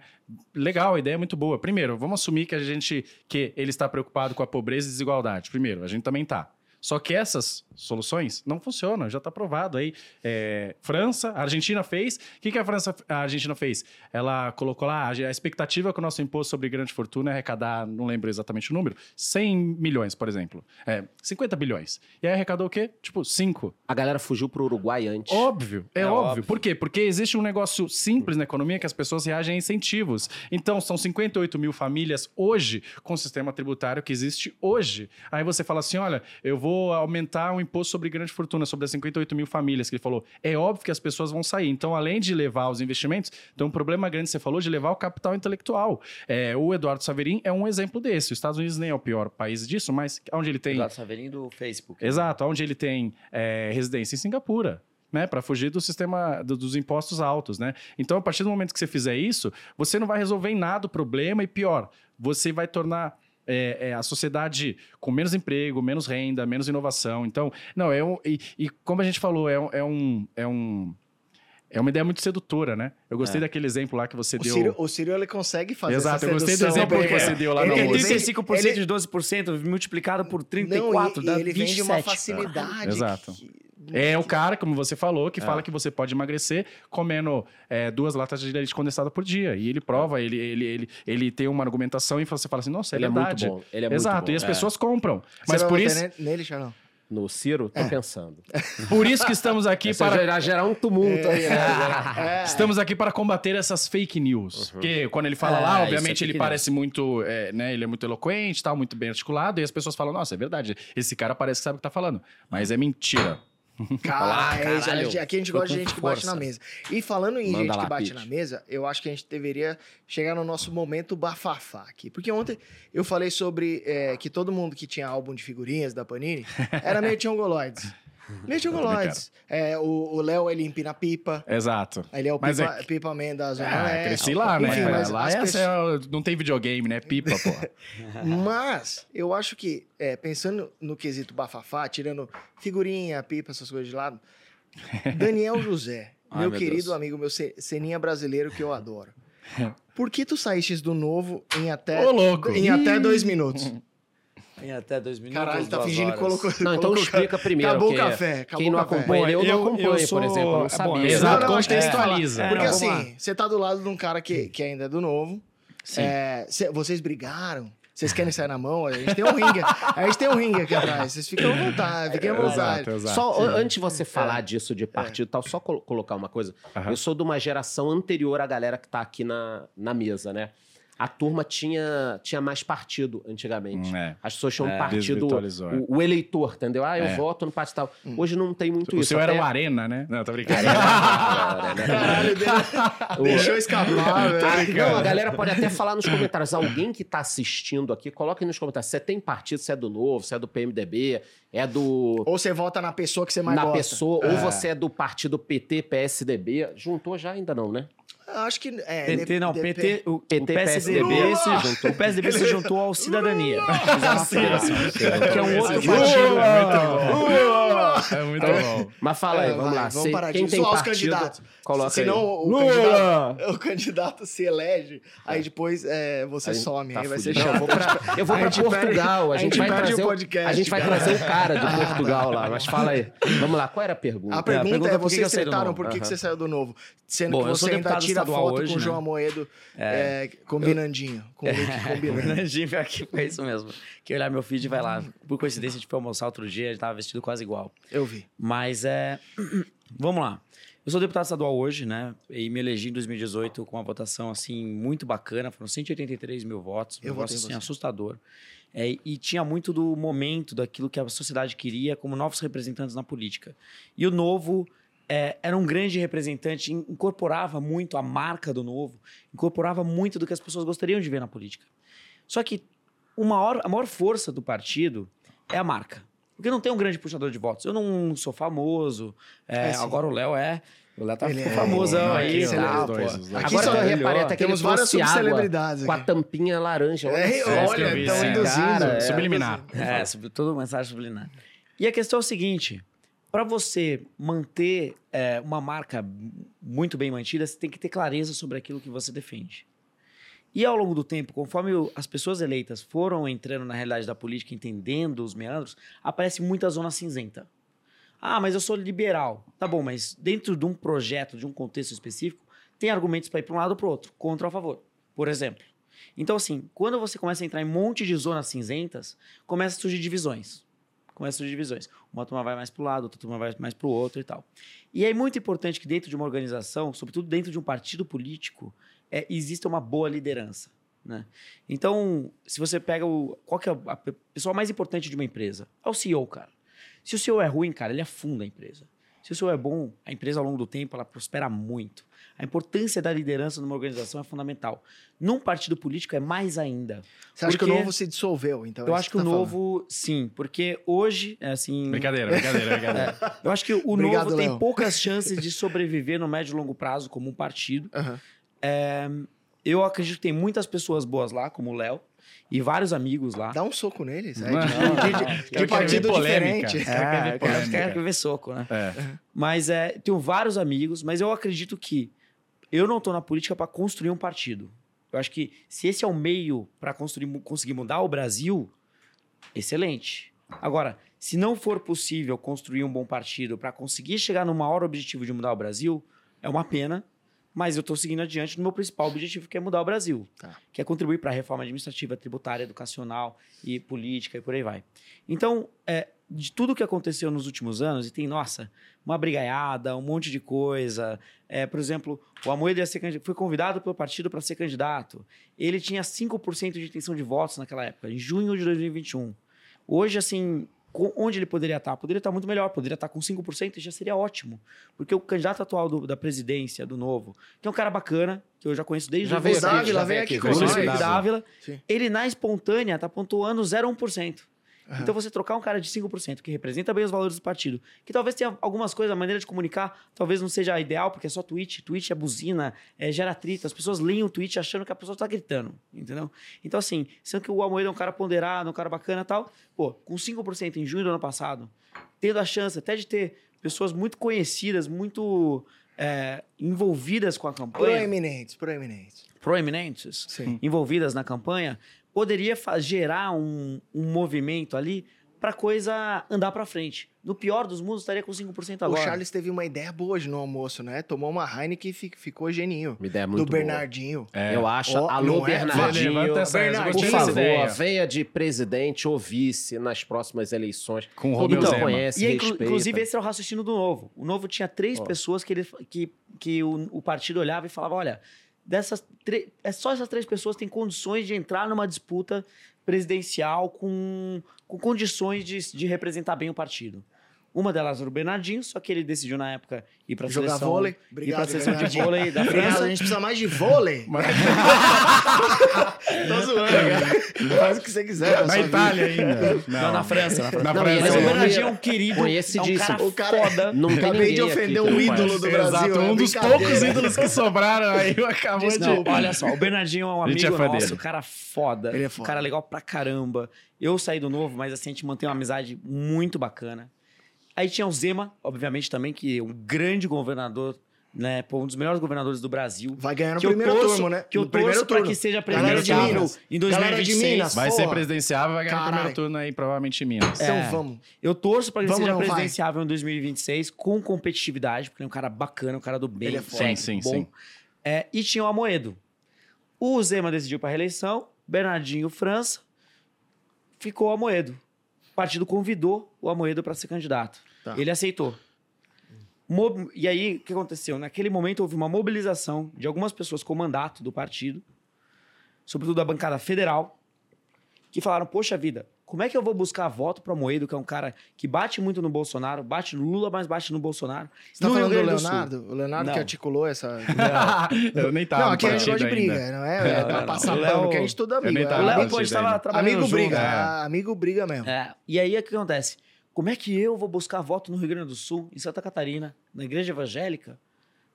[SPEAKER 3] Legal, a ideia é muito boa. Primeiro, vamos assumir que a gente que ele está preocupado com a pobreza e desigualdade. Primeiro, a gente também tá. Só que essas soluções não funcionam, já está provado aí. É, França, a Argentina fez. O que, que a França, a Argentina fez? Ela colocou lá a expectativa que o nosso imposto sobre grande fortuna é arrecadar, não lembro exatamente o número, 100 milhões, por exemplo. É, 50 bilhões. E aí arrecadou o quê? Tipo, 5.
[SPEAKER 1] A galera fugiu pro Uruguai antes.
[SPEAKER 3] Óbvio, é,
[SPEAKER 4] É
[SPEAKER 3] óbvio.
[SPEAKER 4] óbvio.
[SPEAKER 3] Por quê? Porque existe um negócio simples na economia que as pessoas reagem a incentivos. Então, são 58 mil famílias hoje com o sistema tributário que existe hoje. Aí você fala assim: olha, eu vou aumentar o imposto sobre grande fortuna, sobre as 58 mil famílias que ele falou. É óbvio que as pessoas vão sair. Então, além de levar os investimentos, tem um problema grande, você falou, de levar o capital intelectual. É, o Eduardo Saverin é um exemplo desse. Os Estados Unidos nem é o pior país disso, mas onde ele tem.
[SPEAKER 4] Eduardo Saverin do Facebook.
[SPEAKER 3] Exato, onde ele tem é, residência em Singapura. Né, para fugir do sistema do- dos impostos altos, né? Então, a partir do momento que você fizer isso, você não vai resolver em nada o problema e pior, você vai tornar é, é, a sociedade com menos emprego, menos renda, menos inovação. Então, não é um, e, e como a gente falou, é um, é um, é um é uma ideia muito sedutora, né? Eu gostei
[SPEAKER 4] É.
[SPEAKER 3] daquele exemplo lá que você
[SPEAKER 2] O
[SPEAKER 3] deu.
[SPEAKER 2] Círio, o Círio, ele consegue fazer
[SPEAKER 3] Exato,
[SPEAKER 2] essa
[SPEAKER 3] eu gostei do exemplo que você deu lá
[SPEAKER 2] ele-
[SPEAKER 3] no
[SPEAKER 2] ele
[SPEAKER 3] almoço.
[SPEAKER 2] vem-
[SPEAKER 4] 35%
[SPEAKER 2] ele-
[SPEAKER 4] de 12% multiplicado por
[SPEAKER 2] Não,
[SPEAKER 4] 34
[SPEAKER 2] e,
[SPEAKER 4] dá
[SPEAKER 2] e ele vem
[SPEAKER 4] 27.
[SPEAKER 2] de uma facilidade.
[SPEAKER 3] Exato.
[SPEAKER 2] que-
[SPEAKER 3] É o cara, como você falou, que
[SPEAKER 4] É.
[SPEAKER 3] fala que você pode emagrecer comendo é, duas latas de leite condensado por dia. E ele prova, ele, ele, ele, ele tem uma argumentação e você fala assim, nossa, é
[SPEAKER 1] Ele é
[SPEAKER 3] verdade.
[SPEAKER 1] muito bom. Ele é muito
[SPEAKER 3] Exato,
[SPEAKER 1] bom.
[SPEAKER 3] e as
[SPEAKER 1] É.
[SPEAKER 3] pessoas compram.
[SPEAKER 2] Você
[SPEAKER 3] Mas
[SPEAKER 2] vai
[SPEAKER 3] por isso,
[SPEAKER 2] ne- Nele, Charlão?
[SPEAKER 1] No Ciro,
[SPEAKER 2] É.
[SPEAKER 1] tô pensando.
[SPEAKER 3] por isso que estamos aqui
[SPEAKER 1] Isso
[SPEAKER 3] para...
[SPEAKER 1] gerar, gerar um tumulto aí, né?
[SPEAKER 2] É.
[SPEAKER 3] Estamos aqui para combater essas fake news. Porque quando ele fala
[SPEAKER 4] É,
[SPEAKER 3] lá,
[SPEAKER 4] é
[SPEAKER 3] obviamente ele
[SPEAKER 4] news.
[SPEAKER 3] parece muito, é, né? Ele é muito eloquente, tal, muito bem articulado, e as pessoas falam, nossa, é verdade, esse cara parece que sabe o que tá falando. Mas é mentira.
[SPEAKER 2] Cara,
[SPEAKER 1] caralho.
[SPEAKER 2] gente- aqui a gente gosta de gente que bate na mesa. E falando em
[SPEAKER 1] Manda
[SPEAKER 2] gente que bate na mesa, eu acho que a gente deveria chegar no nosso momento bafafá aqui. Porque ontem eu falei sobre é, que todo mundo que tinha álbum de figurinhas da Panini era meio tiongoloides. Meio tiongoloides. É, o Léo, ele empina pipa.
[SPEAKER 3] Exato.
[SPEAKER 2] Ele é o
[SPEAKER 3] Mas
[SPEAKER 2] pipa,
[SPEAKER 3] é-
[SPEAKER 2] pipa man da Zona
[SPEAKER 3] Ah,
[SPEAKER 2] Leste.
[SPEAKER 3] cresci lá, né?
[SPEAKER 2] Enfim, mas
[SPEAKER 3] lá
[SPEAKER 2] pessoas-
[SPEAKER 3] é não tem videogame, né? Pipa, pô.
[SPEAKER 2] Mas eu acho que, é, pensando no quesito bafafá, tirando figurinha, pipa, essas coisas de lado, Daniel José,
[SPEAKER 4] Ai,
[SPEAKER 2] meu,
[SPEAKER 4] meu
[SPEAKER 2] querido
[SPEAKER 4] Deus.
[SPEAKER 2] amigo, meu ce- ceninha brasileiro que eu adoro. Por que tu saíste do novo em até,
[SPEAKER 3] Ô, louco.
[SPEAKER 2] em até dois minutos?
[SPEAKER 4] Em até dois minutos.
[SPEAKER 2] Caralho, ele tá fingindo que colocou.
[SPEAKER 1] Não, então
[SPEAKER 2] colocou-
[SPEAKER 1] explica primeiro.
[SPEAKER 2] Acabou o café. Acabou
[SPEAKER 1] Quem não acompanha, eu,
[SPEAKER 4] Bom,
[SPEAKER 1] não
[SPEAKER 4] eu-
[SPEAKER 1] acompanho,
[SPEAKER 4] eu
[SPEAKER 1] por
[SPEAKER 4] sou-
[SPEAKER 1] exemplo, eu não
[SPEAKER 4] é bom,
[SPEAKER 1] sabia.
[SPEAKER 3] Exato,
[SPEAKER 2] Não,
[SPEAKER 3] contextualiza.
[SPEAKER 4] falar.
[SPEAKER 2] Porque
[SPEAKER 4] É,
[SPEAKER 2] assim, você tá do lado de um cara que, que ainda é do novo.
[SPEAKER 4] Sim.
[SPEAKER 2] É, cê- vocês brigaram? Vocês querem sair na mão? A gente tem um ringue. A gente tem um ringue aqui atrás. Vocês ficam à vontade, fiquem à vontade.
[SPEAKER 3] Exato, exato.
[SPEAKER 1] Só an- antes de você falar disso de partido e tal, só colo- colocar uma coisa. Eu sou de uma geração anterior à galera que tá aqui na, na mesa, né? A turma tinha, tinha mais partido antigamente.
[SPEAKER 3] Hum, é.
[SPEAKER 1] As pessoas tinham um
[SPEAKER 4] É,
[SPEAKER 1] partido,
[SPEAKER 3] desvirtualizou, é.
[SPEAKER 1] o, o eleitor, entendeu? Ah, eu
[SPEAKER 3] É.
[SPEAKER 1] voto no partido tal. Hoje não tem muito
[SPEAKER 3] O
[SPEAKER 1] isso.
[SPEAKER 3] seu era
[SPEAKER 1] até-
[SPEAKER 3] o Arena, né? Não, tô brincando.
[SPEAKER 2] Caralho, deixou escapar, velho.
[SPEAKER 1] Não, a galera pode até falar nos comentários. Alguém que tá assistindo aqui, coloque nos comentários. Você tem partido, se é do Novo, se é do PMDB, é do.
[SPEAKER 2] Ou você vota na pessoa que você mais
[SPEAKER 1] na
[SPEAKER 2] gosta.
[SPEAKER 1] pessoa, ou você é do partido PT, PSDB. Juntou já ainda não, né?
[SPEAKER 2] Acho que. É,
[SPEAKER 4] PT, não,
[SPEAKER 2] de-
[SPEAKER 4] PT, o,
[SPEAKER 1] PT,
[SPEAKER 4] o PSDB,
[SPEAKER 1] PSDB
[SPEAKER 4] se
[SPEAKER 1] Lula!
[SPEAKER 4] juntou, o PSDB se juntou ao Cidadania.
[SPEAKER 1] Que
[SPEAKER 4] é um outro
[SPEAKER 2] Sim.
[SPEAKER 4] partido.
[SPEAKER 3] É muito bom.
[SPEAKER 1] Mas fala aí,
[SPEAKER 2] É,
[SPEAKER 1] vamos
[SPEAKER 2] vai,
[SPEAKER 1] lá.
[SPEAKER 2] vamos
[SPEAKER 1] Cê-
[SPEAKER 2] parar
[SPEAKER 1] quem
[SPEAKER 2] de
[SPEAKER 1] tem
[SPEAKER 2] zoar os
[SPEAKER 1] partido,
[SPEAKER 2] candidatos.
[SPEAKER 1] coloca
[SPEAKER 2] Senão
[SPEAKER 1] aí.
[SPEAKER 2] o
[SPEAKER 1] Lula!
[SPEAKER 2] candidato, o candidato se elege, aí depois é, você
[SPEAKER 1] Aí
[SPEAKER 2] some,
[SPEAKER 1] tá
[SPEAKER 2] aí vai ser
[SPEAKER 1] fudido. Não,
[SPEAKER 2] chato.
[SPEAKER 1] eu vou pra, eu vou
[SPEAKER 2] A
[SPEAKER 1] pra
[SPEAKER 2] gente
[SPEAKER 1] Portugal. a gente vai trazer
[SPEAKER 2] o podcast,
[SPEAKER 1] A gente vai trazer o cara de Portugal lá. Mas fala aí. Vamos lá, qual era a pergunta?
[SPEAKER 2] A pergunta,
[SPEAKER 4] pergunta
[SPEAKER 2] é,
[SPEAKER 4] é por que que eu
[SPEAKER 2] vocês tretaram
[SPEAKER 4] novo?
[SPEAKER 2] por que, que você saiu do novo? Sendo
[SPEAKER 4] Bom,
[SPEAKER 2] que
[SPEAKER 4] eu sou
[SPEAKER 2] você ainda
[SPEAKER 4] deputado
[SPEAKER 2] tira
[SPEAKER 4] estadual
[SPEAKER 2] foto
[SPEAKER 4] hoje,
[SPEAKER 2] com o
[SPEAKER 4] né?
[SPEAKER 2] João Amoedo é, combinandinho. Com o look
[SPEAKER 4] O
[SPEAKER 2] combinando.
[SPEAKER 4] Fernandinho pior que foi isso mesmo. Que olhar meu feed e vai lá. Por coincidência, a gente foi almoçar outro dia, ele tava vestido quase igual.
[SPEAKER 2] Eu vi.
[SPEAKER 4] Mas é. Vamos lá. Eu sou deputado estadual hoje, né? E me elegi em 2018 com uma votação assim muito bacana, foram 183 mil votos, um
[SPEAKER 2] Eu em
[SPEAKER 4] assim,
[SPEAKER 2] você.
[SPEAKER 4] assustador. É, e tinha muito do momento, daquilo que a sociedade queria, como novos representantes na política. E o novo é, era um grande representante, in- incorporava muito a marca do novo, incorporava muito do que as pessoas gostariam de ver na política. Só que maior, a maior força do partido é a marca. Porque não tem um grande puxador de votos. Eu não sou famoso. é,
[SPEAKER 2] É,
[SPEAKER 4] agora o Léo é. O Léo tá
[SPEAKER 2] Ele é-
[SPEAKER 4] famosão
[SPEAKER 3] Não,
[SPEAKER 4] aí.
[SPEAKER 3] aqui,
[SPEAKER 4] e tal,
[SPEAKER 3] os dois, dois.
[SPEAKER 2] Aqui
[SPEAKER 1] Agora
[SPEAKER 2] só
[SPEAKER 1] que eu reparei até que
[SPEAKER 2] Temos
[SPEAKER 1] ele
[SPEAKER 2] várias subcelebridades
[SPEAKER 1] com a
[SPEAKER 2] aqui.
[SPEAKER 1] tampinha laranja. Olha
[SPEAKER 2] É,
[SPEAKER 3] olha, estão
[SPEAKER 1] cara,
[SPEAKER 2] induzindo.
[SPEAKER 1] é.
[SPEAKER 3] Subliminar.
[SPEAKER 4] É, sobre tudo mensagem subliminar. E a questão é o seguinte: para você manter é, uma marca muito bem mantida, você tem que ter clareza sobre aquilo que você defende. E ao longo do tempo, conforme as pessoas eleitas foram entrando na realidade da política, entendendo os meandros, aparece muita zona cinzenta. Ah, mas eu sou liberal. Tá bom, mas dentro de um projeto, de um contexto específico, tem argumentos para ir para um lado ou para outro, contra ou a favor. Por exemplo. Então, assim, quando você começa a entrar em um monte de zonas cinzentas, começa a surgir divisões. Começa a surgir divisões. Uma turma vai mais para o lado, outra turma vai mais para o outro e tal. E é muito importante que dentro de uma organização, sobretudo dentro de um partido político, é, exista uma boa liderança. Né? Então, se você pega o. Qual que é a pe- pessoa mais importante de uma empresa? É o CEO, cara. Se o CEO é ruim, cara, ele afunda a empresa. Se o CEO é bom, a empresa ao longo do tempo ela prospera muito. A importância da liderança numa organização é fundamental. Num partido político é mais ainda.
[SPEAKER 2] Você acha que o novo se dissolveu, então? é
[SPEAKER 4] Eu acho que o
[SPEAKER 2] tá falando.
[SPEAKER 4] novo, sim, porque hoje, é assim.
[SPEAKER 3] Brincadeira, brincadeira, brincadeira.
[SPEAKER 4] Eu acho que o
[SPEAKER 2] Obrigado,
[SPEAKER 4] novo tem poucas chances de sobreviver no médio e longo prazo como um partido.
[SPEAKER 2] Aham.
[SPEAKER 4] Eu acredito que tem muitas pessoas boas lá, como o Léo, e vários amigos lá.
[SPEAKER 2] Dá um soco neles. É,
[SPEAKER 3] Não,
[SPEAKER 2] de, de- de- de
[SPEAKER 3] Quero ver
[SPEAKER 2] partido diferente.
[SPEAKER 3] Cara, quer ver
[SPEAKER 4] É, quero, ver soco, né?
[SPEAKER 3] É.
[SPEAKER 4] Mas é, tenho vários amigos, mas eu acredito que eu não tô na política para construir um partido. Eu acho que se esse é o meio para construir, conseguir mudar o Brasil, excelente. Agora, se não for possível construir um bom partido para conseguir chegar no maior objetivo de mudar o Brasil, é uma pena, mas eu estou seguindo adiante no meu principal objetivo, que é mudar o Brasil,
[SPEAKER 2] Tá.
[SPEAKER 4] que é contribuir para a reforma administrativa, tributária, educacional e política e por aí vai. Então, é, de tudo que aconteceu nos últimos anos, e tem, nossa, uma brigaiada, um monte de coisa. É, por exemplo, o Amoedo ia ser candid- foi convidado pelo partido para ser candidato. Ele tinha 5% de intenção de votos naquela época, em junho de 2021. Hoje, assim, onde ele poderia estar? Poderia estar muito melhor, poderia estar com 5% e já seria ótimo. Porque o candidato atual do- da presidência, do Novo, que é um cara bacana, que eu já conheço desde
[SPEAKER 1] Já
[SPEAKER 4] o
[SPEAKER 1] veio
[SPEAKER 2] Dávila
[SPEAKER 1] já
[SPEAKER 2] veio aqui
[SPEAKER 1] aqui.
[SPEAKER 2] com
[SPEAKER 4] o Dávila, ele na espontânea tá pontuando 0,1%. Então você trocar um cara de 5%, que representa bem os valores do partido, que talvez tenha algumas coisas, a maneira de comunicar talvez não seja a ideal, porque é só tweet, tweet é buzina, é, gera atrito, as pessoas leem o tweet achando que a pessoa tá gritando, entendeu? Então assim, sendo que o Amoedo é um cara ponderado, um cara bacana e tal, pô, com 5% em junho do ano passado, tendo a chance até de ter pessoas muito conhecidas, muito é, envolvidas com a campanha,
[SPEAKER 2] Proeminentes, proeminentes.
[SPEAKER 4] proeminentes,
[SPEAKER 2] Sim.
[SPEAKER 4] envolvidas na campanha, poderia gerar um, um movimento ali para coisa andar para frente. No pior dos mundos, estaria com 5%
[SPEAKER 2] O
[SPEAKER 4] agora.
[SPEAKER 2] Charles teve uma ideia boa hoje no almoço, né? Tomou uma Heineken e fi- ficou geninho.
[SPEAKER 1] Uma ideia
[SPEAKER 2] Do
[SPEAKER 1] muito boa.
[SPEAKER 2] Bernardinho.
[SPEAKER 3] É.
[SPEAKER 1] Eu acho.
[SPEAKER 2] Ó,
[SPEAKER 1] Alô,
[SPEAKER 2] é?
[SPEAKER 1] Bernardinho.
[SPEAKER 3] Levanta essa, eu
[SPEAKER 2] Bernardinho,
[SPEAKER 3] gostei
[SPEAKER 1] Por favor,
[SPEAKER 3] ideia.
[SPEAKER 1] venha de presidente ou vice nas próximas eleições.
[SPEAKER 3] Com o Romeu Zema.
[SPEAKER 1] conhece,
[SPEAKER 4] E é
[SPEAKER 1] respeita.
[SPEAKER 4] inclusive esse era o raciocínio do Novo. O Novo tinha três
[SPEAKER 1] Ó.
[SPEAKER 4] pessoas que, ele, que, que o, o partido olhava e falava: olha, dessas é só essas três pessoas têm condições de entrar numa disputa presidencial com, com condições de, de representar bem o partido. Uma delas era o Bernardinho, só que ele decidiu na época ir para a
[SPEAKER 2] Jogar
[SPEAKER 4] seleção,
[SPEAKER 2] vôlei.
[SPEAKER 4] ir para
[SPEAKER 2] Obrigado,
[SPEAKER 4] a seleção de
[SPEAKER 2] Bernardinho.
[SPEAKER 4] vôlei da
[SPEAKER 2] Obrigado,
[SPEAKER 4] França.
[SPEAKER 2] a gente precisa mais de vôlei.
[SPEAKER 3] Mas-
[SPEAKER 2] Tô zoando, cara. Faz o que você quiser.
[SPEAKER 3] Na
[SPEAKER 2] sua vida.
[SPEAKER 3] Itália ainda.
[SPEAKER 4] Não, na França. Na França.
[SPEAKER 3] Na
[SPEAKER 1] Não,
[SPEAKER 3] França.
[SPEAKER 4] Mas o
[SPEAKER 1] é
[SPEAKER 4] Bernardinho é um querido,
[SPEAKER 1] conhecidíssimo.
[SPEAKER 4] é um cara,
[SPEAKER 2] O cara-
[SPEAKER 4] foda.
[SPEAKER 1] Não tem
[SPEAKER 2] Acabei de
[SPEAKER 1] ninguém
[SPEAKER 2] ofender
[SPEAKER 1] aqui
[SPEAKER 2] um ídolo
[SPEAKER 1] conhece.
[SPEAKER 2] do Brasil.
[SPEAKER 3] Exato,
[SPEAKER 2] é
[SPEAKER 3] um dos
[SPEAKER 2] brincadeira.
[SPEAKER 3] poucos ídolos que sobraram aí acabou de...
[SPEAKER 4] Não, olha só, o Bernardinho é um
[SPEAKER 3] A gente
[SPEAKER 4] amigo
[SPEAKER 3] é fã
[SPEAKER 4] nosso,
[SPEAKER 3] dele.
[SPEAKER 4] cara foda.
[SPEAKER 2] Ele é foda.
[SPEAKER 4] Um cara legal pra caramba. Eu saí do novo, mas assim, a gente mantém uma amizade muito bacana. Aí tinha o Zema, obviamente, também, que é um grande governador, né? Pô, um dos melhores governadores do Brasil.
[SPEAKER 2] Vai ganhar no
[SPEAKER 4] que
[SPEAKER 2] primeiro
[SPEAKER 4] torço,
[SPEAKER 2] turno, né?
[SPEAKER 4] Que eu
[SPEAKER 2] no primeiro
[SPEAKER 4] torço pra
[SPEAKER 2] turno.
[SPEAKER 4] que seja presidenciável
[SPEAKER 2] Minas.
[SPEAKER 4] em
[SPEAKER 2] Galera de
[SPEAKER 4] 2026.
[SPEAKER 2] Minas.
[SPEAKER 3] Vai ser presidenciável, vai ganhar no
[SPEAKER 2] Caralho.
[SPEAKER 3] primeiro turno aí, provavelmente em Minas.
[SPEAKER 2] Então
[SPEAKER 4] É.
[SPEAKER 2] vamos.
[SPEAKER 4] Eu torço pra que
[SPEAKER 2] Vamos
[SPEAKER 4] seja
[SPEAKER 2] não, vai.
[SPEAKER 4] presidenciável em 2026 com competitividade, porque ele é um cara bacana, um cara do bem,
[SPEAKER 2] Ele é
[SPEAKER 4] técnico,
[SPEAKER 3] Sim, sim,
[SPEAKER 4] bom.
[SPEAKER 3] sim.
[SPEAKER 4] É, e tinha o Amoedo. O Zema decidiu para reeleição, Bernardinho França, ficou o Amoedo. O partido convidou o Amoedo para ser candidato.
[SPEAKER 2] Tá.
[SPEAKER 4] Ele aceitou. Mo- E aí, o que aconteceu? Naquele momento houve uma mobilização de algumas pessoas com mandato do partido, sobretudo da bancada federal, que falaram: Poxa vida, como é que eu vou buscar voto para Moedo, que é um cara que bate muito no Bolsonaro, bate no Lula, mas bate no Bolsonaro?
[SPEAKER 2] Você tá
[SPEAKER 4] no
[SPEAKER 2] falando do
[SPEAKER 4] Rio Grande Sul.
[SPEAKER 2] Leonardo? O Leonardo que
[SPEAKER 4] Não.
[SPEAKER 2] articulou essa.
[SPEAKER 3] eu nem tava
[SPEAKER 2] não, aqui a gente
[SPEAKER 3] partido
[SPEAKER 2] gosta de briga,
[SPEAKER 3] ainda.
[SPEAKER 2] não é? É
[SPEAKER 4] Não,
[SPEAKER 2] pra
[SPEAKER 4] não,
[SPEAKER 2] passar pano, que a gente tudo amigo. é
[SPEAKER 4] O Léo estava
[SPEAKER 3] ainda.
[SPEAKER 4] trabalhando
[SPEAKER 2] Amigo
[SPEAKER 4] junto,
[SPEAKER 2] briga,
[SPEAKER 4] né?
[SPEAKER 2] ah, amigo briga mesmo.
[SPEAKER 4] É, e aí o que acontece? Como é que eu vou buscar voto no Rio Grande do Sul, em Santa Catarina, na igreja evangélica,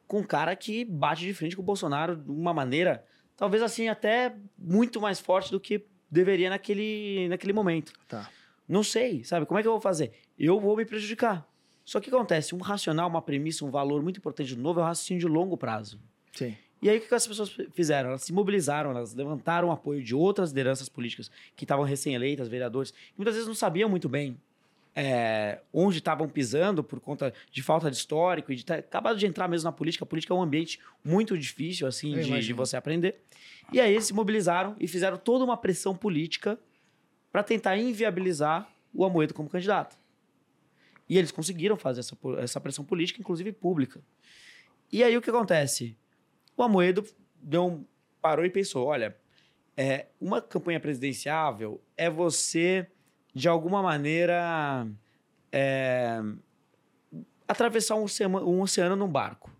[SPEAKER 4] com um cara que bate de frente com o Bolsonaro de uma maneira, talvez assim, até muito mais forte do que deveria naquele, naquele momento?
[SPEAKER 2] Tá.
[SPEAKER 4] Não sei, sabe? Como é que eu vou fazer? Eu vou me prejudicar. Só que o que acontece? Um racional, uma premissa, um valor muito importante do novo é o raciocínio de longo prazo.
[SPEAKER 2] Sim.
[SPEAKER 4] E aí, o que as pessoas fizeram? Elas se mobilizaram, elas levantaram o apoio de outras lideranças políticas que estavam recém-eleitas, vereadores, que muitas vezes não sabiam muito bem é, onde estavam pisando por conta de falta de histórico e de ter acabado de entrar mesmo na política. A política é um ambiente muito difícil, assim, de, de você aprender. E aí, eles se mobilizaram e fizeram toda uma pressão política para tentar inviabilizar o Amoedo como candidato. E eles conseguiram fazer essa, essa pressão política, inclusive pública. E aí o que acontece? O Amoedo deu um- parou e pensou: olha, é, uma campanha presidenciável é você, de alguma maneira, é, atravessar um, oceano- um num barco.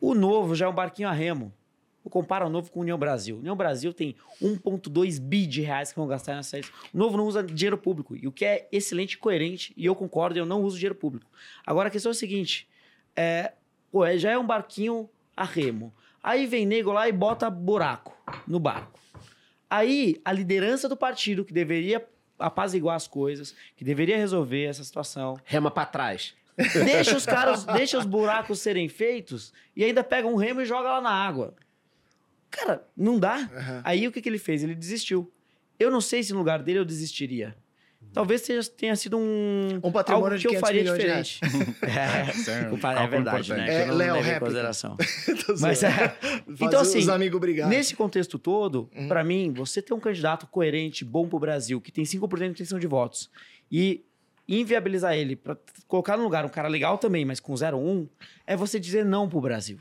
[SPEAKER 4] O novo já é um barquinho a remo. Eu comparo o novo com o União Brasil. O União Brasil tem 1,2 bi de reais que vão gastar nessa saída. O novo não usa dinheiro público. E o que é excelente e coerente, e eu concordo, eu não uso dinheiro público. Agora a questão é a seguinte: é, pô, é- já é um barquinho a remo. Aí vem nego lá e bota buraco no barco. Aí a liderança do partido, que deveria apaziguar as coisas, que deveria resolver essa situação,
[SPEAKER 1] Rema pra trás.
[SPEAKER 4] deixa os caras, deixa os buracos serem feitos e ainda pega um remo e joga lá na água. Cara, não dá.
[SPEAKER 2] Aham.
[SPEAKER 4] Aí o que, que ele fez? Ele desistiu. Eu não sei se no lugar dele eu desistiria. Talvez seja- tenha sido um.
[SPEAKER 2] Um patrimônio
[SPEAKER 4] algo
[SPEAKER 2] de
[SPEAKER 4] que eu
[SPEAKER 2] 500
[SPEAKER 4] faria
[SPEAKER 2] milhões de
[SPEAKER 4] diferente.
[SPEAKER 3] É um
[SPEAKER 4] É, é verdade, né?
[SPEAKER 3] importante.
[SPEAKER 2] É, Léo,
[SPEAKER 4] em consideração.
[SPEAKER 2] Tô
[SPEAKER 4] Mas
[SPEAKER 2] zoando.
[SPEAKER 4] é. Então, assim,
[SPEAKER 2] os amigos brigar.
[SPEAKER 4] Nesse contexto todo,
[SPEAKER 2] Uhum.
[SPEAKER 4] pra mim, você ter um candidato coerente, bom pro Brasil, que tem 5% de intenção de votos, e inviabilizar ele pra colocar no lugar um cara legal também, mas com 0,1, é você dizer não pro Brasil.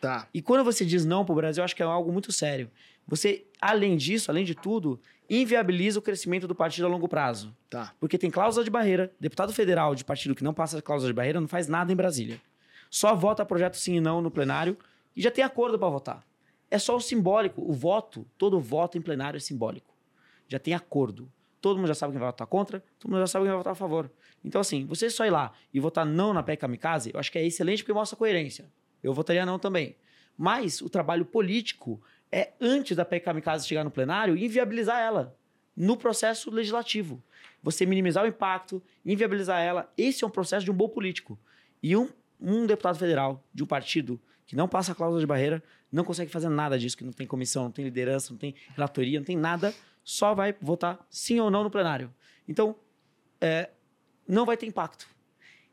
[SPEAKER 2] Tá.
[SPEAKER 4] E quando você diz não pro Brasil, eu acho que é algo muito sério. Você, além disso, além de tudo, inviabiliza o crescimento do partido a longo prazo.
[SPEAKER 2] Tá.
[SPEAKER 4] Porque tem cláusula de barreira. Deputado federal de partido que não passa a cláusula de barreira não faz nada em Brasília. Só vota projeto sim e não no plenário e já tem acordo para votar. É só o simbólico. O voto, todo voto em plenário é simbólico. Já tem acordo. Todo mundo já sabe quem vai votar contra, todo mundo já sabe quem vai votar a favor. Então, assim, você só ir lá e votar não na PEC Kamikaze, eu acho que é excelente porque mostra coerência. Eu votaria não também. Mas o trabalho político é, antes da PEC Kamikaze chegar no plenário, inviabilizar ela no processo legislativo. Você minimizar o impacto, inviabilizar ela. Esse é um processo de um bom político. E um, um deputado federal de um partido que não passa a cláusula de barreira não consegue fazer nada disso, que não tem comissão, não tem liderança, não tem relatoria, não tem nada, só vai votar sim ou não no plenário. Então, é, não vai ter impacto.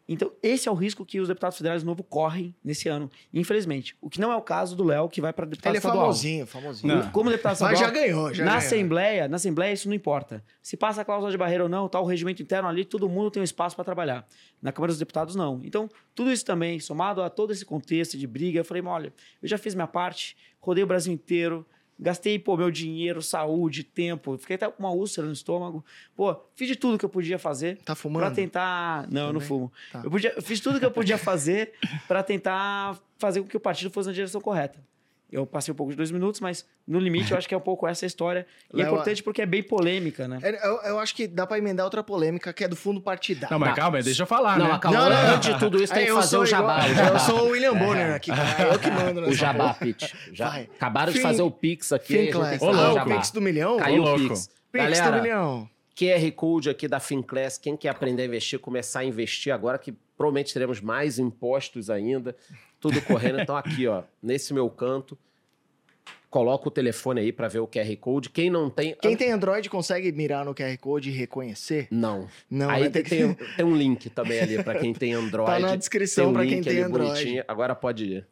[SPEAKER 4] Então, esse é o risco que os deputados federais de novo correm nesse ano, infelizmente. O que não é o caso do Léo, que vai para deputado
[SPEAKER 2] Ele é
[SPEAKER 4] estadual.
[SPEAKER 2] famosinho, famosinho.
[SPEAKER 3] Não.
[SPEAKER 4] Como deputado
[SPEAKER 2] Mas
[SPEAKER 4] estadual,
[SPEAKER 2] já ganhou, já
[SPEAKER 4] na
[SPEAKER 2] ganhou.
[SPEAKER 4] Assembleia, na Assembleia isso não importa. Se passa a cláusula de barreira ou não, tá o regimento interno ali, todo mundo tem um espaço para trabalhar. Na Câmara dos Deputados, não. Então, tudo isso também, somado a todo esse contexto de briga, eu falei, olha, eu já fiz minha parte, rodei o Brasil inteiro, gastei, pô, meu dinheiro, saúde, tempo, fiquei até com uma úlcera no estômago. Pô, fiz de tudo que eu podia fazer
[SPEAKER 2] Tá fumando?
[SPEAKER 4] tentar... Não, eu não
[SPEAKER 2] Também?
[SPEAKER 4] fumo.
[SPEAKER 2] Tá.
[SPEAKER 4] Eu, podia, eu fiz tudo que eu podia fazer para tentar fazer com que o partido fosse na direção correta. Eu passei um pouco de dois minutos, mas no limite eu acho que é um pouco essa história. E é
[SPEAKER 2] Léo,
[SPEAKER 4] importante porque é bem polêmica, né?
[SPEAKER 2] É, Eu, eu acho que dá pra emendar outra polêmica, que é do fundo partidário.
[SPEAKER 3] Não, mas
[SPEAKER 1] Tá.
[SPEAKER 3] calma, deixa eu falar,
[SPEAKER 1] Não,
[SPEAKER 3] né?
[SPEAKER 1] calma.
[SPEAKER 2] Não, não,
[SPEAKER 1] Antes de tudo isso, tem que
[SPEAKER 2] eu
[SPEAKER 1] fazer o jabá.
[SPEAKER 2] igual-. Eu sou o William Bonner aqui, cara. Eu que mando nessa
[SPEAKER 1] O jabá. Pete. Já
[SPEAKER 2] Vai.
[SPEAKER 1] acabaram de
[SPEAKER 2] Fim-
[SPEAKER 1] fazer o Pix aqui.
[SPEAKER 2] Finclass.
[SPEAKER 1] que
[SPEAKER 3] Ô,
[SPEAKER 2] Ah,
[SPEAKER 1] o
[SPEAKER 3] louco.
[SPEAKER 1] jabá.
[SPEAKER 2] Pix do milhão?
[SPEAKER 1] Caiu o
[SPEAKER 3] louco.
[SPEAKER 1] Pix.
[SPEAKER 2] Pix do milhão.
[SPEAKER 1] QR Code aqui da Finclass. Quem quer aprender a investir, começar a investir agora, que provavelmente teremos mais impostos ainda. Tudo correndo. Então, aqui, ó, nesse meu canto, coloca o telefone aí para ver o QR Code. Quem não tem.
[SPEAKER 2] Quem tem Android consegue mirar no QR Code e reconhecer?
[SPEAKER 1] Não.
[SPEAKER 2] Não,
[SPEAKER 1] aí
[SPEAKER 2] né?
[SPEAKER 1] tem, tem, tem um link também ali para quem tem Android.
[SPEAKER 2] Tá na descrição
[SPEAKER 1] um
[SPEAKER 2] pra quem tem Android.
[SPEAKER 1] bonitinho. Agora pode ir.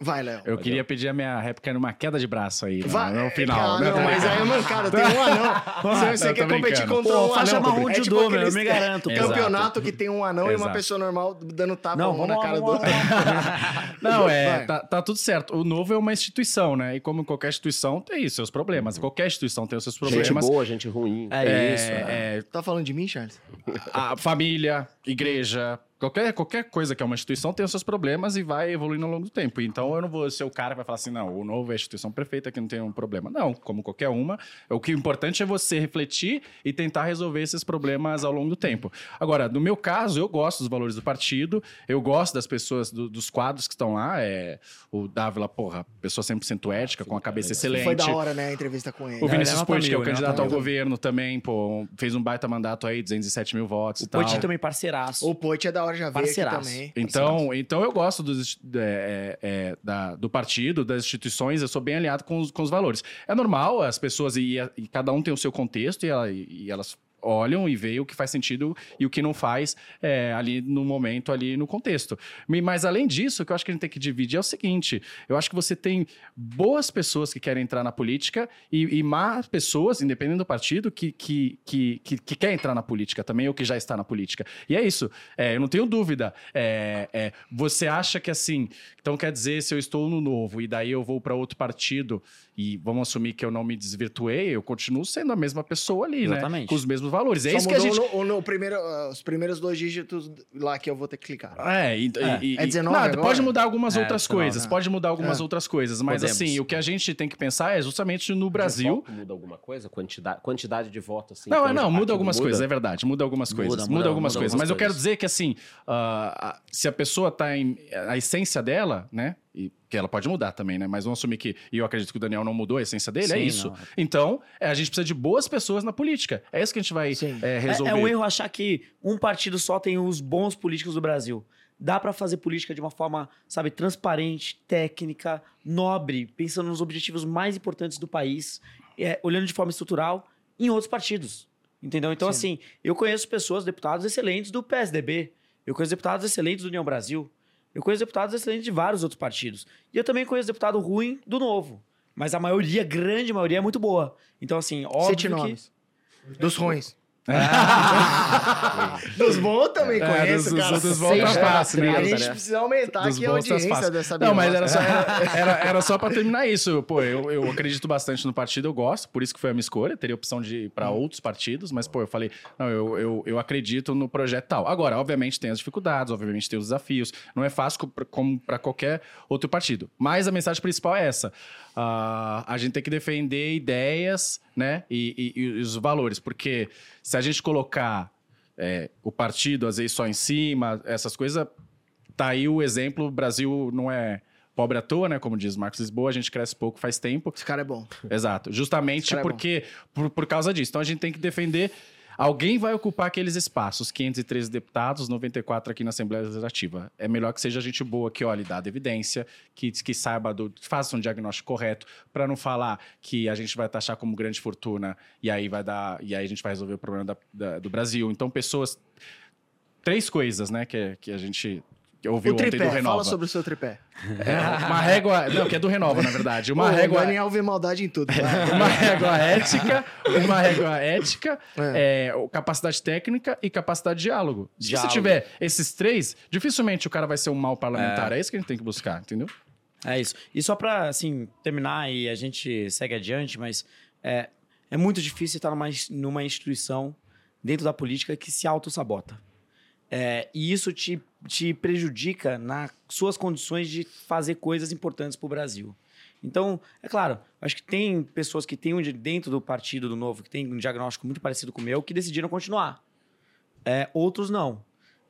[SPEAKER 2] Vai, Léo.
[SPEAKER 3] Eu queria pedir a minha réplica numa queda de braço aí, no,
[SPEAKER 2] Vai,
[SPEAKER 3] no final.
[SPEAKER 2] Ah,
[SPEAKER 3] né?
[SPEAKER 2] não, mas aí é mancada, tem um anão. Você, você
[SPEAKER 3] Não,
[SPEAKER 2] quer competir
[SPEAKER 3] brincando.
[SPEAKER 2] contra
[SPEAKER 4] Pô,
[SPEAKER 2] um
[SPEAKER 4] faixa
[SPEAKER 2] anão.
[SPEAKER 4] marrom
[SPEAKER 2] é
[SPEAKER 4] de
[SPEAKER 2] tipo
[SPEAKER 4] meu, eu me garanto.
[SPEAKER 2] Campeonato que tem um anão e uma pessoa normal dando tapa
[SPEAKER 4] Não,
[SPEAKER 2] na
[SPEAKER 4] lá,
[SPEAKER 2] cara do outro.
[SPEAKER 3] Não, é, tá, tá tudo certo. O novo é uma instituição, né? E como qualquer instituição tem seus problemas.
[SPEAKER 2] Uhum.
[SPEAKER 3] Qualquer instituição tem os seus
[SPEAKER 1] Gente
[SPEAKER 3] problemas.
[SPEAKER 1] boa, gente ruim.
[SPEAKER 4] É, isso. é.
[SPEAKER 3] é,
[SPEAKER 2] Tá falando de mim, Charles?
[SPEAKER 3] a família, igreja, qualquer, qualquer coisa que é uma instituição tem os seus problemas e vai evoluindo ao longo do tempo. Então eu não vou ser o cara que vai falar assim, não, o novo é a instituição perfeita que não tem um problema. Não, como qualquer uma, o que é importante é você refletir e tentar resolver esses problemas ao longo do tempo. Agora, no meu caso, eu gosto dos valores do partido, eu gosto das pessoas, do- dos quadros que estão lá. É, o Dávila, porra, pessoa 100% ética, com a cabeça excelente.
[SPEAKER 2] Foi da hora, né, a entrevista com ele.
[SPEAKER 3] O
[SPEAKER 4] Não,
[SPEAKER 3] Vinícius
[SPEAKER 4] é
[SPEAKER 3] Puig, que é o
[SPEAKER 4] mil,
[SPEAKER 3] candidato
[SPEAKER 4] é
[SPEAKER 3] ao governo também, pô, fez um baita mandato aí, 207 mil votos
[SPEAKER 4] O
[SPEAKER 3] e tal.
[SPEAKER 4] Poti também parceiraço.
[SPEAKER 2] O Poit é da hora, já veio também.
[SPEAKER 3] Então, então eu gosto dos, é, é, da- do partido, das instituições, eu sou bem alinhado com os, com os valores. É normal, as pessoas, e, e cada um tem o seu contexto, e, ela- e elas olham e veem o que faz sentido e o que não faz é, ali no momento, ali no contexto. Mas além disso, o que eu acho que a gente tem que dividir é o seguinte: eu acho que você tem boas pessoas que querem entrar na política e, e más pessoas, independente do partido, que, que, que, que, que quer entrar na política também ou que já está na política. E é isso. É, eu não tenho dúvida. É, é, você acha que assim, então quer dizer, se eu estou no novo e daí eu vou para outro partido e vamos assumir que eu não me desvirtuei, eu continuo sendo a mesma pessoa ali, né?
[SPEAKER 4] Exatamente.
[SPEAKER 3] Com os mesmos valores. É
[SPEAKER 2] Só
[SPEAKER 3] isso que a gente.
[SPEAKER 2] no, no primeiro, ah, os primeiros dois dígitos lá que eu vou ter que clicar.
[SPEAKER 3] É, e,
[SPEAKER 4] É.
[SPEAKER 3] e-
[SPEAKER 2] É
[SPEAKER 3] e-
[SPEAKER 2] 19
[SPEAKER 3] Não,
[SPEAKER 2] agora?
[SPEAKER 3] pode mudar algumas
[SPEAKER 4] É,
[SPEAKER 3] outras
[SPEAKER 4] 19,
[SPEAKER 3] coisas,
[SPEAKER 2] né?
[SPEAKER 3] pode mudar algumas
[SPEAKER 2] É.
[SPEAKER 3] outras coisas, mas
[SPEAKER 4] Podemos.
[SPEAKER 3] assim, o que a gente tem que pensar é justamente no Brasil.
[SPEAKER 1] Muda alguma coisa? Quantidade, quantidade de voto, assim?
[SPEAKER 3] Não, é, não, muda algumas
[SPEAKER 1] muda?
[SPEAKER 3] coisas, é verdade, muda algumas
[SPEAKER 4] Muda,
[SPEAKER 3] coisas, muda,
[SPEAKER 4] muda,
[SPEAKER 3] algumas
[SPEAKER 4] muda
[SPEAKER 3] coisas.
[SPEAKER 4] algumas
[SPEAKER 3] Mas eu quero
[SPEAKER 4] coisas.
[SPEAKER 3] dizer que, assim, a- se a pessoa tá em. A essência dela, né? E que ela pode mudar também, né? Mas vamos assumir que. E eu acredito que o Daniel não mudou a essência dele, é
[SPEAKER 4] Sim,
[SPEAKER 3] isso.
[SPEAKER 4] não.
[SPEAKER 3] Então, é, a gente precisa de boas pessoas na política. É isso que a gente vai
[SPEAKER 2] Sim.
[SPEAKER 3] é,
[SPEAKER 4] É,
[SPEAKER 3] resolver.
[SPEAKER 4] é um erro achar que um partido só tem os bons políticos do Brasil. Dá pra fazer política de uma forma, sabe, transparente, técnica, nobre, pensando nos objetivos mais importantes do país, é, olhando de forma estrutural em outros partidos. Entendeu? Então, assim, eu conheço pessoas, deputados excelentes do PSDB, eu conheço deputados excelentes do União Brasil, eu conheço deputados excelentes de vários outros partidos. E eu também conheço deputado ruim do Novo. Mas a maioria, grande maioria, é muito boa. Então, assim, óbvio
[SPEAKER 2] Cite
[SPEAKER 4] que...
[SPEAKER 2] nomes. Dos ruins. dos bons também
[SPEAKER 3] É,
[SPEAKER 2] conheço,
[SPEAKER 3] dos-
[SPEAKER 2] cara.
[SPEAKER 3] dos bons tá fácil, né?
[SPEAKER 2] A gente
[SPEAKER 1] né?
[SPEAKER 2] precisa aumentar
[SPEAKER 3] Dos
[SPEAKER 2] aqui a
[SPEAKER 3] tá
[SPEAKER 2] audiência
[SPEAKER 3] fácil.
[SPEAKER 2] dessa
[SPEAKER 3] Não, mas era só, era, era, era só pra terminar isso. Pô, eu, eu acredito bastante no partido, eu gosto, por isso que foi a minha escolha. Teria opção de ir pra outros partidos, mas, pô, eu falei, não, eu, eu, eu acredito no projeto tal. Agora, obviamente, tem as dificuldades, obviamente, tem os desafios. Não é fácil co- como pra qualquer outro partido. Mas a mensagem principal é essa. Ah, a gente tem que defender ideias, né? E, e- e os valores, porque se a gente colocar é, o partido, às vezes, só em cima, essas coisas, tá aí o exemplo, o Brasil não é pobre à toa, né? Como diz Marcos Lisboa, a gente cresce pouco faz tempo.
[SPEAKER 2] Esse cara é bom.
[SPEAKER 3] Exato. Justamente
[SPEAKER 2] é
[SPEAKER 3] porque, por, por causa disso. Então a gente tem que defender. Alguém vai ocupar aqueles espaços, 513 deputados, 94 aqui na Assembleia Legislativa. É melhor que seja gente boa que olhe, dá evidência, que, que saiba, do, faça um diagnóstico correto, para não falar que a gente vai taxar como grande fortuna e aí vai dar, e aí a gente vai resolver o problema da- da- do Brasil. Então, pessoas. Três coisas, né, que, que a gente ouviu
[SPEAKER 2] o
[SPEAKER 3] ontem do
[SPEAKER 2] tripé,
[SPEAKER 3] Renova.
[SPEAKER 2] fala sobre o seu tripé.
[SPEAKER 3] É, uma régua. Não, que é do Renova, na verdade. Uma
[SPEAKER 2] Pô,
[SPEAKER 3] régua.
[SPEAKER 2] O Daniel vê maldade em tudo.
[SPEAKER 3] Uma régua ética, uma régua ética,
[SPEAKER 2] É.
[SPEAKER 3] é, capacidade técnica e capacidade de diálogo. Se
[SPEAKER 4] Diálogo.
[SPEAKER 3] você tiver esses três, dificilmente o cara vai ser um mau parlamentar. É. isso que a gente tem que buscar, entendeu?
[SPEAKER 4] É isso. E só pra, assim, terminar e a gente segue adiante, mas é, é muito difícil estar numa, numa instituição dentro da política que se auto-sabota. É, e isso te, te prejudica nas suas condições de fazer coisas importantes para o Brasil. Então, é claro, acho que tem pessoas que têm dentro do partido do Novo, que tem um diagnóstico muito parecido com o meu, que decidiram continuar. É, outros não.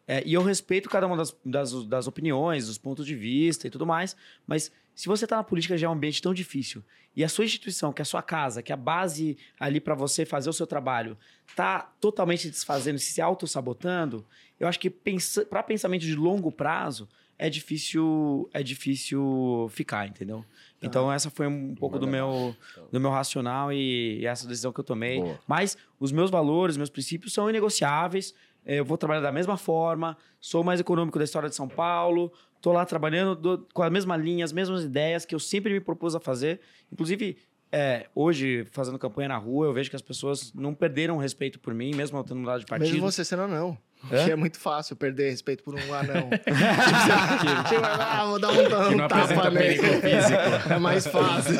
[SPEAKER 4] É, e eu respeito cada uma das, das, das opiniões, dos pontos de vista e tudo mais, mas se você está na política já é um ambiente tão difícil e a sua instituição, que é a sua casa, que é a base ali para você fazer o seu trabalho, tá totalmente desfazendo, se auto-sabotando, eu acho que para pensamento de longo prazo é difícil é difícil ficar, entendeu? Então essa foi um pouco do meu do meu racional e, e essa decisão que eu tomei.
[SPEAKER 1] Boa.
[SPEAKER 4] Mas os meus valores, meus princípios são inegociáveis. Eu vou trabalhar da mesma forma, sou mais econômico da história de São Paulo, tô lá trabalhando do- com a mesma linha, as mesmas ideias que eu sempre me propus a fazer. Inclusive, é, hoje, fazendo campanha na rua, eu vejo que as pessoas não perderam respeito por mim, mesmo eu tendo mudado de partido.
[SPEAKER 2] Mesmo você sendo anão.
[SPEAKER 4] Hã?
[SPEAKER 2] Que é muito fácil perder respeito por um anão. tipo, ah, vou dar um, um
[SPEAKER 3] não
[SPEAKER 2] tapa nele. É mais fácil.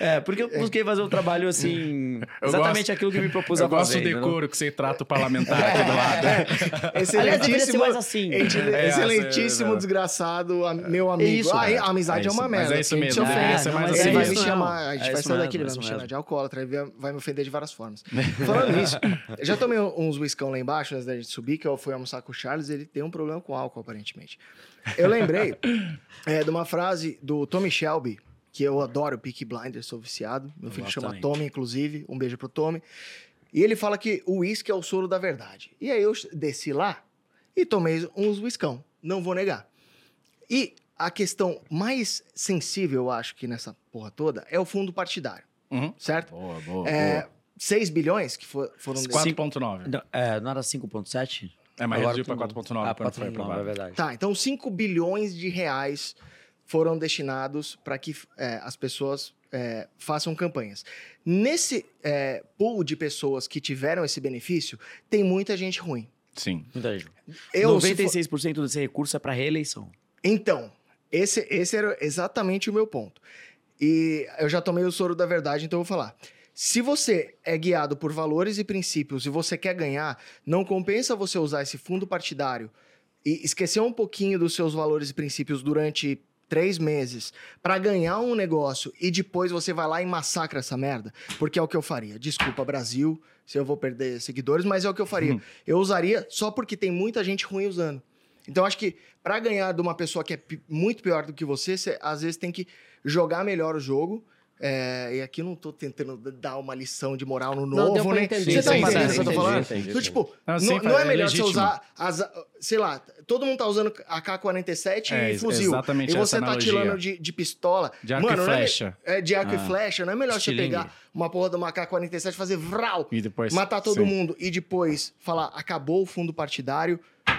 [SPEAKER 4] É, porque eu busquei fazer um trabalho assim.
[SPEAKER 3] Eu
[SPEAKER 4] exatamente
[SPEAKER 3] gosto-
[SPEAKER 4] aquilo que me propus
[SPEAKER 3] Eu
[SPEAKER 4] a
[SPEAKER 3] gosto
[SPEAKER 4] fazer.
[SPEAKER 3] do
[SPEAKER 4] entendeu?
[SPEAKER 3] decoro que você trata o parlamentar aqui do lado.
[SPEAKER 4] Aliás, deveria ser
[SPEAKER 2] Excelentíssimo.
[SPEAKER 4] mais assim.
[SPEAKER 3] É,
[SPEAKER 2] excelentíssimo
[SPEAKER 3] é, é.
[SPEAKER 2] desgraçado, a- meu amigo.
[SPEAKER 4] isso,
[SPEAKER 2] ah,
[SPEAKER 4] é.
[SPEAKER 2] a amizade
[SPEAKER 3] É
[SPEAKER 2] é, uma
[SPEAKER 3] isso, mas
[SPEAKER 2] merda.
[SPEAKER 3] é isso
[SPEAKER 2] te
[SPEAKER 3] mesmo.
[SPEAKER 2] ofende.
[SPEAKER 3] É, essa é mais
[SPEAKER 4] mas
[SPEAKER 3] assim.
[SPEAKER 2] vai me chamar, a gente
[SPEAKER 4] É
[SPEAKER 2] vai sair daqui, ele
[SPEAKER 4] é
[SPEAKER 2] vai me chamar de alcoólatra, vai- me ofender de várias formas. Falando nisso, eu já tomei uns whiskão lá embaixo antes da gente subir, que eu fui almoçar com o Charles, ele tem um problema com álcool, aparentemente. Eu lembrei é, de uma frase do Tommy Shelby, que eu adoro, Peaky Blinders, sou viciado. Meu filho chama. Tommy, inclusive. Um beijo pro Tommy. E ele fala que o uísque é o soro da verdade. E aí eu desci lá e tomei uns whiskão. Não vou negar. E a questão mais sensível, eu acho que nessa porra toda, é o fundo partidário,
[SPEAKER 3] Uhum.
[SPEAKER 2] certo?
[SPEAKER 1] Boa, boa,
[SPEAKER 2] É, 6 bilhões que for- foram...
[SPEAKER 3] 4.9.
[SPEAKER 4] Não, é, não era 5,7?
[SPEAKER 3] É, mas
[SPEAKER 4] Agora
[SPEAKER 3] reduziu
[SPEAKER 4] tudo-
[SPEAKER 3] 4.9
[SPEAKER 4] Ah,
[SPEAKER 3] quando foi
[SPEAKER 4] 4,9, é verdade.
[SPEAKER 2] Tá, então 5 bilhões de reais foram destinados para que é, as pessoas é, façam campanhas. Nesse é, pool de pessoas que tiveram esse benefício, tem muita gente ruim.
[SPEAKER 3] Sim.
[SPEAKER 4] Muita gente.
[SPEAKER 2] Eu, se for-
[SPEAKER 4] 96% desse recurso é para reeleição.
[SPEAKER 2] Então, esse, esse era exatamente o meu ponto. E eu já tomei o soro da verdade, então eu vou falar. Se você é guiado por valores e princípios e você quer ganhar, não compensa você usar esse fundo partidário e esquecer um pouquinho dos seus valores e princípios durante três meses para ganhar um negócio e depois você vai lá e massacra essa merda, porque é o que eu faria. Desculpa, Brasil, se eu vou perder seguidores, mas é o que eu faria. Eu usaria só porque tem muita gente ruim usando. Então, acho que para ganhar de uma pessoa que é muito pior do que você, você às vezes tem que jogar melhor o jogo. É, e aqui eu não tô tentando dar uma lição de moral no
[SPEAKER 1] Não,
[SPEAKER 2] novo,
[SPEAKER 1] deu pra
[SPEAKER 2] né?
[SPEAKER 1] entender.
[SPEAKER 2] Você tá entendendo o que eu tô falando?
[SPEAKER 1] entendi,
[SPEAKER 2] Então, tipo,
[SPEAKER 3] Não,
[SPEAKER 2] não, não é
[SPEAKER 3] é
[SPEAKER 2] melhor você usar as. Sei lá, todo mundo tá usando AK-47
[SPEAKER 3] É,
[SPEAKER 2] e fuzil.
[SPEAKER 3] exatamente
[SPEAKER 2] e você
[SPEAKER 3] essa
[SPEAKER 2] tá
[SPEAKER 3] analogia.
[SPEAKER 2] atirando de, de pistola.
[SPEAKER 3] De arco
[SPEAKER 2] Mano,
[SPEAKER 3] e
[SPEAKER 2] não é me-
[SPEAKER 3] flecha.
[SPEAKER 2] É, de arco
[SPEAKER 4] Ah.
[SPEAKER 2] e flecha. Não é melhor
[SPEAKER 4] Estilingue.
[SPEAKER 2] você pegar uma porra de uma AK-47 e fazer vral,
[SPEAKER 3] E depois.
[SPEAKER 2] matar todo
[SPEAKER 3] sim.
[SPEAKER 2] mundo e depois falar acabou o fundo partidário,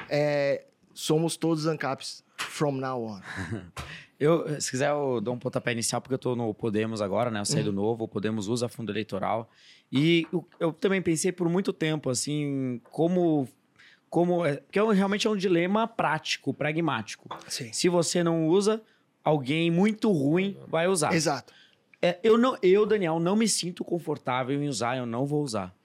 [SPEAKER 2] é, somos todos ANCAPs from now on.
[SPEAKER 4] Eu, se quiser, eu dou um pontapé inicial, porque eu tô no Podemos agora, né? Eu saí do
[SPEAKER 2] Uhum.
[SPEAKER 4] novo, o Podemos usa fundo eleitoral. E eu, eu também pensei por muito tempo, assim, como. como é, porque é realmente é um dilema prático, pragmático.
[SPEAKER 2] Sim.
[SPEAKER 4] Se você não usa, alguém muito ruim vai usar.
[SPEAKER 2] Exato.
[SPEAKER 4] É, eu, não, eu, Daniel, não me sinto confortável em usar, eu não vou usar.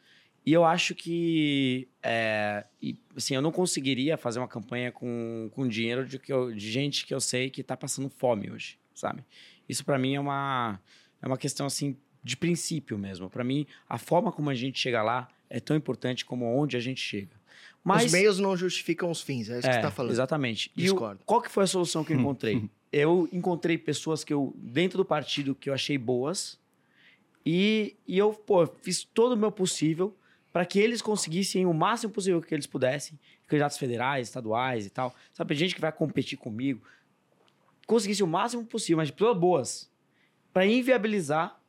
[SPEAKER 4] E eu acho que, é, e, assim, eu não conseguiria fazer uma campanha com, com dinheiro de, que eu- de gente que eu sei que tá passando fome hoje, sabe? Isso para mim é uma, é uma questão, assim, de princípio mesmo. Para mim, a forma como a gente chega lá é tão importante como onde a gente chega. Mas,
[SPEAKER 2] Os meios não justificam os fins, é isso que você tá falando.
[SPEAKER 4] Exatamente. E o-
[SPEAKER 2] Discordo.
[SPEAKER 4] qual que foi a solução que eu encontrei? eu encontrei pessoas que eu, dentro do partido, que eu achei boas. E, e eu, pô, fiz todo o meu possível para que eles conseguissem o máximo possível que eles pudessem, candidatos federais, estaduais e tal. Sabe, gente que vai competir comigo. Conseguisse o máximo possível, mas de pessoas boas. Para inviabilizar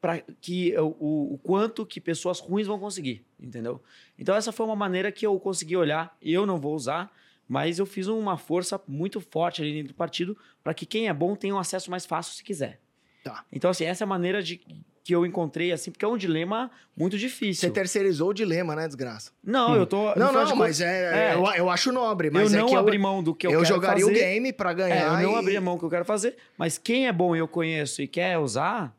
[SPEAKER 4] para que o, o, quanto que pessoas ruins vão conseguir, entendeu? Então essa foi uma maneira que eu consegui olhar. Eu não vou usar, mas eu fiz uma força muito forte ali dentro do partido para que quem é bom tenha um acesso mais fácil se quiser.
[SPEAKER 2] Tá.
[SPEAKER 4] Então assim essa é a maneira de que eu encontrei assim, porque é um dilema muito
[SPEAKER 2] Você
[SPEAKER 4] difícil.
[SPEAKER 2] terceirizou o dilema, né, desgraça?
[SPEAKER 4] Não, eu tô.
[SPEAKER 2] Não, não,
[SPEAKER 4] contas,
[SPEAKER 2] mas é,
[SPEAKER 4] é.
[SPEAKER 2] Eu, eu acho nobre, mas
[SPEAKER 4] eu
[SPEAKER 2] é
[SPEAKER 4] não
[SPEAKER 2] que
[SPEAKER 4] abri
[SPEAKER 2] eu,
[SPEAKER 4] mão do que eu,
[SPEAKER 2] eu
[SPEAKER 4] quero
[SPEAKER 2] jogaria
[SPEAKER 4] fazer.
[SPEAKER 2] o game pra
[SPEAKER 4] É,
[SPEAKER 2] ganhar.
[SPEAKER 4] eu não
[SPEAKER 2] e-
[SPEAKER 4] abri a mão que eu quero fazer, mas quem é bom e eu conheço e quer usar,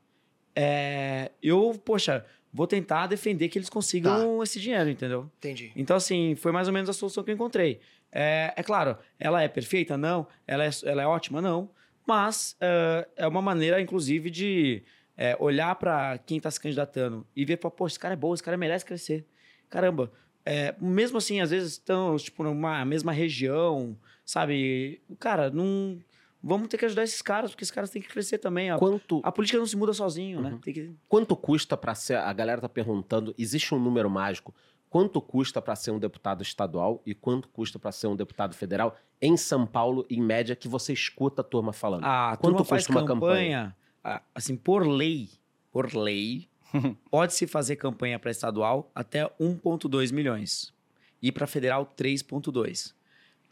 [SPEAKER 4] é, eu, poxa, vou tentar defender que eles consigam esse dinheiro, entendeu?
[SPEAKER 2] Entendi.
[SPEAKER 4] Então, assim, foi mais ou menos a solução que eu encontrei. É, é claro, ela é perfeita? Não. Ela é, ela é ótima? Não. Mas é, é uma maneira, inclusive, de é, olhar para quem está se candidatando e ver, pô, esse cara é bom, esse cara merece crescer. Caramba. é, mesmo assim, às vezes estão, tipo, numa mesma região, sabe? Cara, não... Vamos ter que ajudar esses caras, porque esses caras têm que crescer também. A,
[SPEAKER 1] Quanto,
[SPEAKER 4] a política não se muda sozinho, né?
[SPEAKER 1] Uhum.
[SPEAKER 4] Tem que...
[SPEAKER 1] quanto custa para ser. A galera tá perguntando: existe um número mágico? Quanto custa para ser um deputado estadual e quanto custa para ser um deputado federal em São Paulo, em média, que você escuta a turma falando?
[SPEAKER 4] A
[SPEAKER 1] Quanto
[SPEAKER 4] turma faz
[SPEAKER 1] custa uma
[SPEAKER 4] campanha, ah, assim, por lei, por lei, pode-se fazer campanha para estadual até 1,2 milhões. E para federal, 3,2.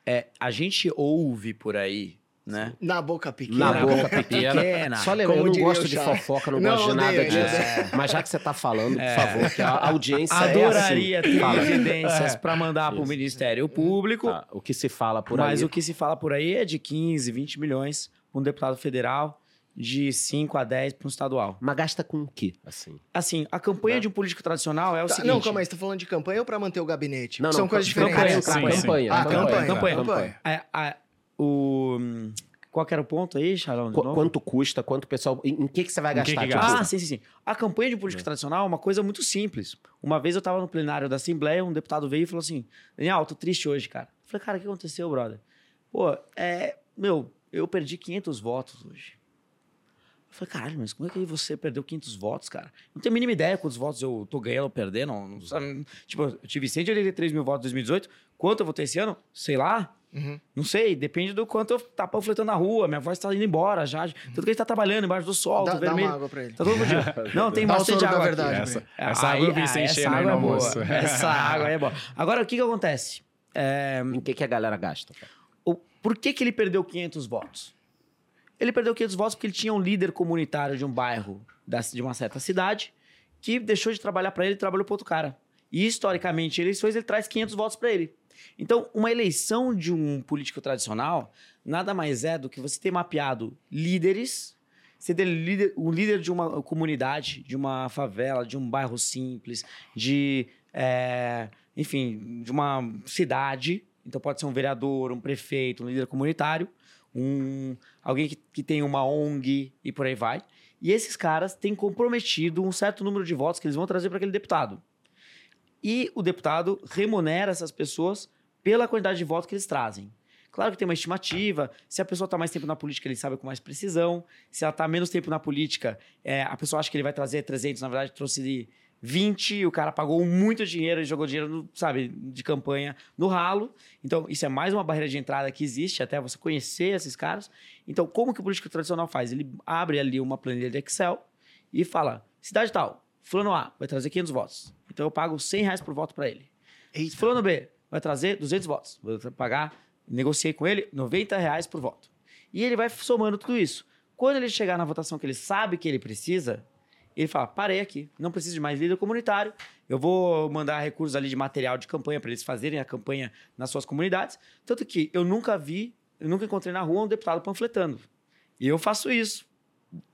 [SPEAKER 4] É, a gente ouve por aí né?
[SPEAKER 2] Na boca pequena.
[SPEAKER 1] Na boca pequena.
[SPEAKER 4] pequena.
[SPEAKER 1] Só lembra, eu não gosto de fofoca, não,
[SPEAKER 2] Não,
[SPEAKER 1] gosto de nada disso.
[SPEAKER 2] odeio.
[SPEAKER 1] Mas já que você tá falando, por favor, que a audiência
[SPEAKER 4] Adoraria
[SPEAKER 1] é
[SPEAKER 4] ter
[SPEAKER 1] assim. Fala.
[SPEAKER 4] evidências para mandar para o. Ministério Público,
[SPEAKER 1] Tá, o que se fala por
[SPEAKER 4] mas
[SPEAKER 1] aí.
[SPEAKER 4] o que se fala por aí é de 15, 20 milhões para um deputado federal, de 5 a 10 para um estadual.
[SPEAKER 1] Mas gasta com o quê, assim?
[SPEAKER 4] Assim, a campanha de um político tradicional é o
[SPEAKER 2] Tá,
[SPEAKER 4] seguinte...
[SPEAKER 2] não, calma aí, você tá falando de campanha ou pra manter o gabinete?
[SPEAKER 1] Não,
[SPEAKER 2] São
[SPEAKER 1] não,
[SPEAKER 2] coisas
[SPEAKER 1] campanha,
[SPEAKER 2] diferentes.
[SPEAKER 1] campanha,
[SPEAKER 3] Sim, sim.
[SPEAKER 1] campanha,
[SPEAKER 2] Ah,
[SPEAKER 1] campanha,
[SPEAKER 2] campanha,
[SPEAKER 4] campanha.
[SPEAKER 2] campanha.
[SPEAKER 4] É, a- o... Qual que era o ponto aí, Charlão?
[SPEAKER 1] Qu-? Quanto custa, quanto o pessoal... Em, em que, que você vai
[SPEAKER 3] Em que
[SPEAKER 1] gastar?
[SPEAKER 3] que
[SPEAKER 1] tipo,
[SPEAKER 3] gasta?
[SPEAKER 4] Ah, sim, sim, sim. A campanha de um político tradicional é uma coisa muito simples. Uma vez eu tava no plenário da Assembleia, um deputado veio e falou assim: Daniel, tô triste hoje, cara. Eu falei, cara, o que aconteceu, brother? Pô, é. Meu, eu perdi 500 votos hoje. Eu falei, caralho, mas como é que você perdeu 500 votos, cara? Não tenho a mínima ideia quantos votos eu tô ganhando ou perdendo. Não, sabe? Tipo, eu tive 183 mil votos em 2018. Quanto eu vou ter esse ano? Sei lá.
[SPEAKER 2] Uhum.
[SPEAKER 4] Não sei, depende do quanto eu tá panfletando na rua. Minha voz tá indo embora já. Tanto que ele tá trabalhando embaixo do sol,
[SPEAKER 2] Dá, dá
[SPEAKER 4] vermelho.
[SPEAKER 2] uma água pra ele.
[SPEAKER 4] Tá todo mundo Não, tem
[SPEAKER 2] Dá
[SPEAKER 4] bastante água.
[SPEAKER 2] verdade.
[SPEAKER 4] aqui.
[SPEAKER 3] Essa, essa
[SPEAKER 4] aí-
[SPEAKER 3] água eu vi sem encher no
[SPEAKER 4] água é boa.
[SPEAKER 3] almoço.
[SPEAKER 4] Essa água aí é boa. Agora, o que que acontece? É,
[SPEAKER 1] Em que, que a galera gasta?
[SPEAKER 4] o- por que, que ele perdeu 500 votos? Ele perdeu 500 votos porque ele tinha um líder comunitário de um bairro de uma certa cidade que deixou de trabalhar para ele e trabalhou para outro cara. E historicamente, em eleições ele traz 500 votos para ele. Então, uma eleição de um político tradicional nada mais é do que você ter mapeado líderes, você ter líder, um líder de uma comunidade, de uma favela, de um bairro simples, de, é, enfim, de uma cidade. Então, pode ser um vereador, um prefeito, um líder comunitário, um, alguém que, que tem uma ONG e por aí vai. E esses caras têm comprometido um certo número de votos que eles vão trazer para aquele deputado. E o deputado remunera essas pessoas pela quantidade de votos que eles trazem. Claro que tem uma estimativa. Se a pessoa está mais tempo na política, ele sabe com mais precisão. Se ela está menos tempo na política, é, a pessoa acha que ele vai trazer 300, na verdade trouxe 20, o cara pagou muito dinheiro e jogou dinheiro, no, sabe, de campanha no ralo. Então, isso é mais uma barreira de entrada que existe até você conhecer esses caras. Então, como que o político tradicional faz? Ele abre ali uma planilha de Excel e fala, cidade tal, fulano A vai trazer 500 votos. Então, eu pago 100 reais por voto para ele.
[SPEAKER 2] Eita.
[SPEAKER 4] Fulano B vai trazer 200 votos. Vou pagar, negociei com ele, 90 reais por voto. E ele vai somando tudo isso. Quando ele chegar na votação que ele sabe que ele precisa, ele fala: parei aqui, não preciso de mais líder comunitário, eu vou mandar recursos ali de material de campanha para eles fazerem a campanha nas suas comunidades. Tanto que eu nunca vi, eu nunca encontrei na rua um deputado panfletando. E eu faço isso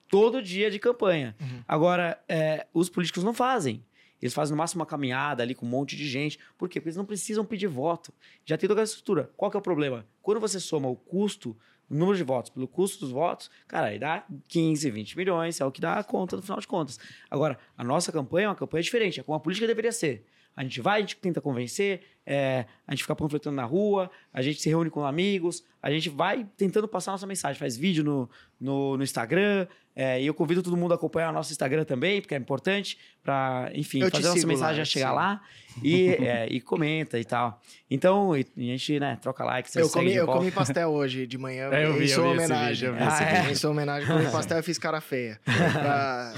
[SPEAKER 4] todo dia de campanha. Agora, é, os políticos não fazem. Eles fazem no máximo uma caminhada ali com um monte de gente. Por quê? Porque eles não precisam pedir voto. Já tem toda essa estrutura. Qual que é o problema? Quando você soma o custo, número de votos pelo custo dos votos, cara, aí dá 15, 20 milhões, é o que dá a conta no final de contas. Agora, a nossa campanha é uma campanha diferente, é como a política deveria ser. A gente vai, a gente tenta convencer, é, a gente fica panfletando na rua, a gente se reúne com amigos, a gente vai tentando passar nossa mensagem, faz vídeo no, no, no Instagram, é, e eu convido todo mundo a acompanhar o nosso Instagram também, porque é importante para, enfim,
[SPEAKER 2] Eu te
[SPEAKER 4] fazer a nossa
[SPEAKER 2] lá,
[SPEAKER 4] mensagem
[SPEAKER 2] te
[SPEAKER 4] chegar
[SPEAKER 2] sigo.
[SPEAKER 4] lá e, é, e comenta e tal. Então, e, e a gente, né, troca like, você
[SPEAKER 2] Eu comi, eu comi pastel hoje de manhã.
[SPEAKER 3] É, eu vi,
[SPEAKER 2] em
[SPEAKER 3] eu
[SPEAKER 2] sua homenagem.
[SPEAKER 3] vídeo, eu vi
[SPEAKER 2] Ah, é? Em sua homenagem, comi pastel e fiz cara feia. Pra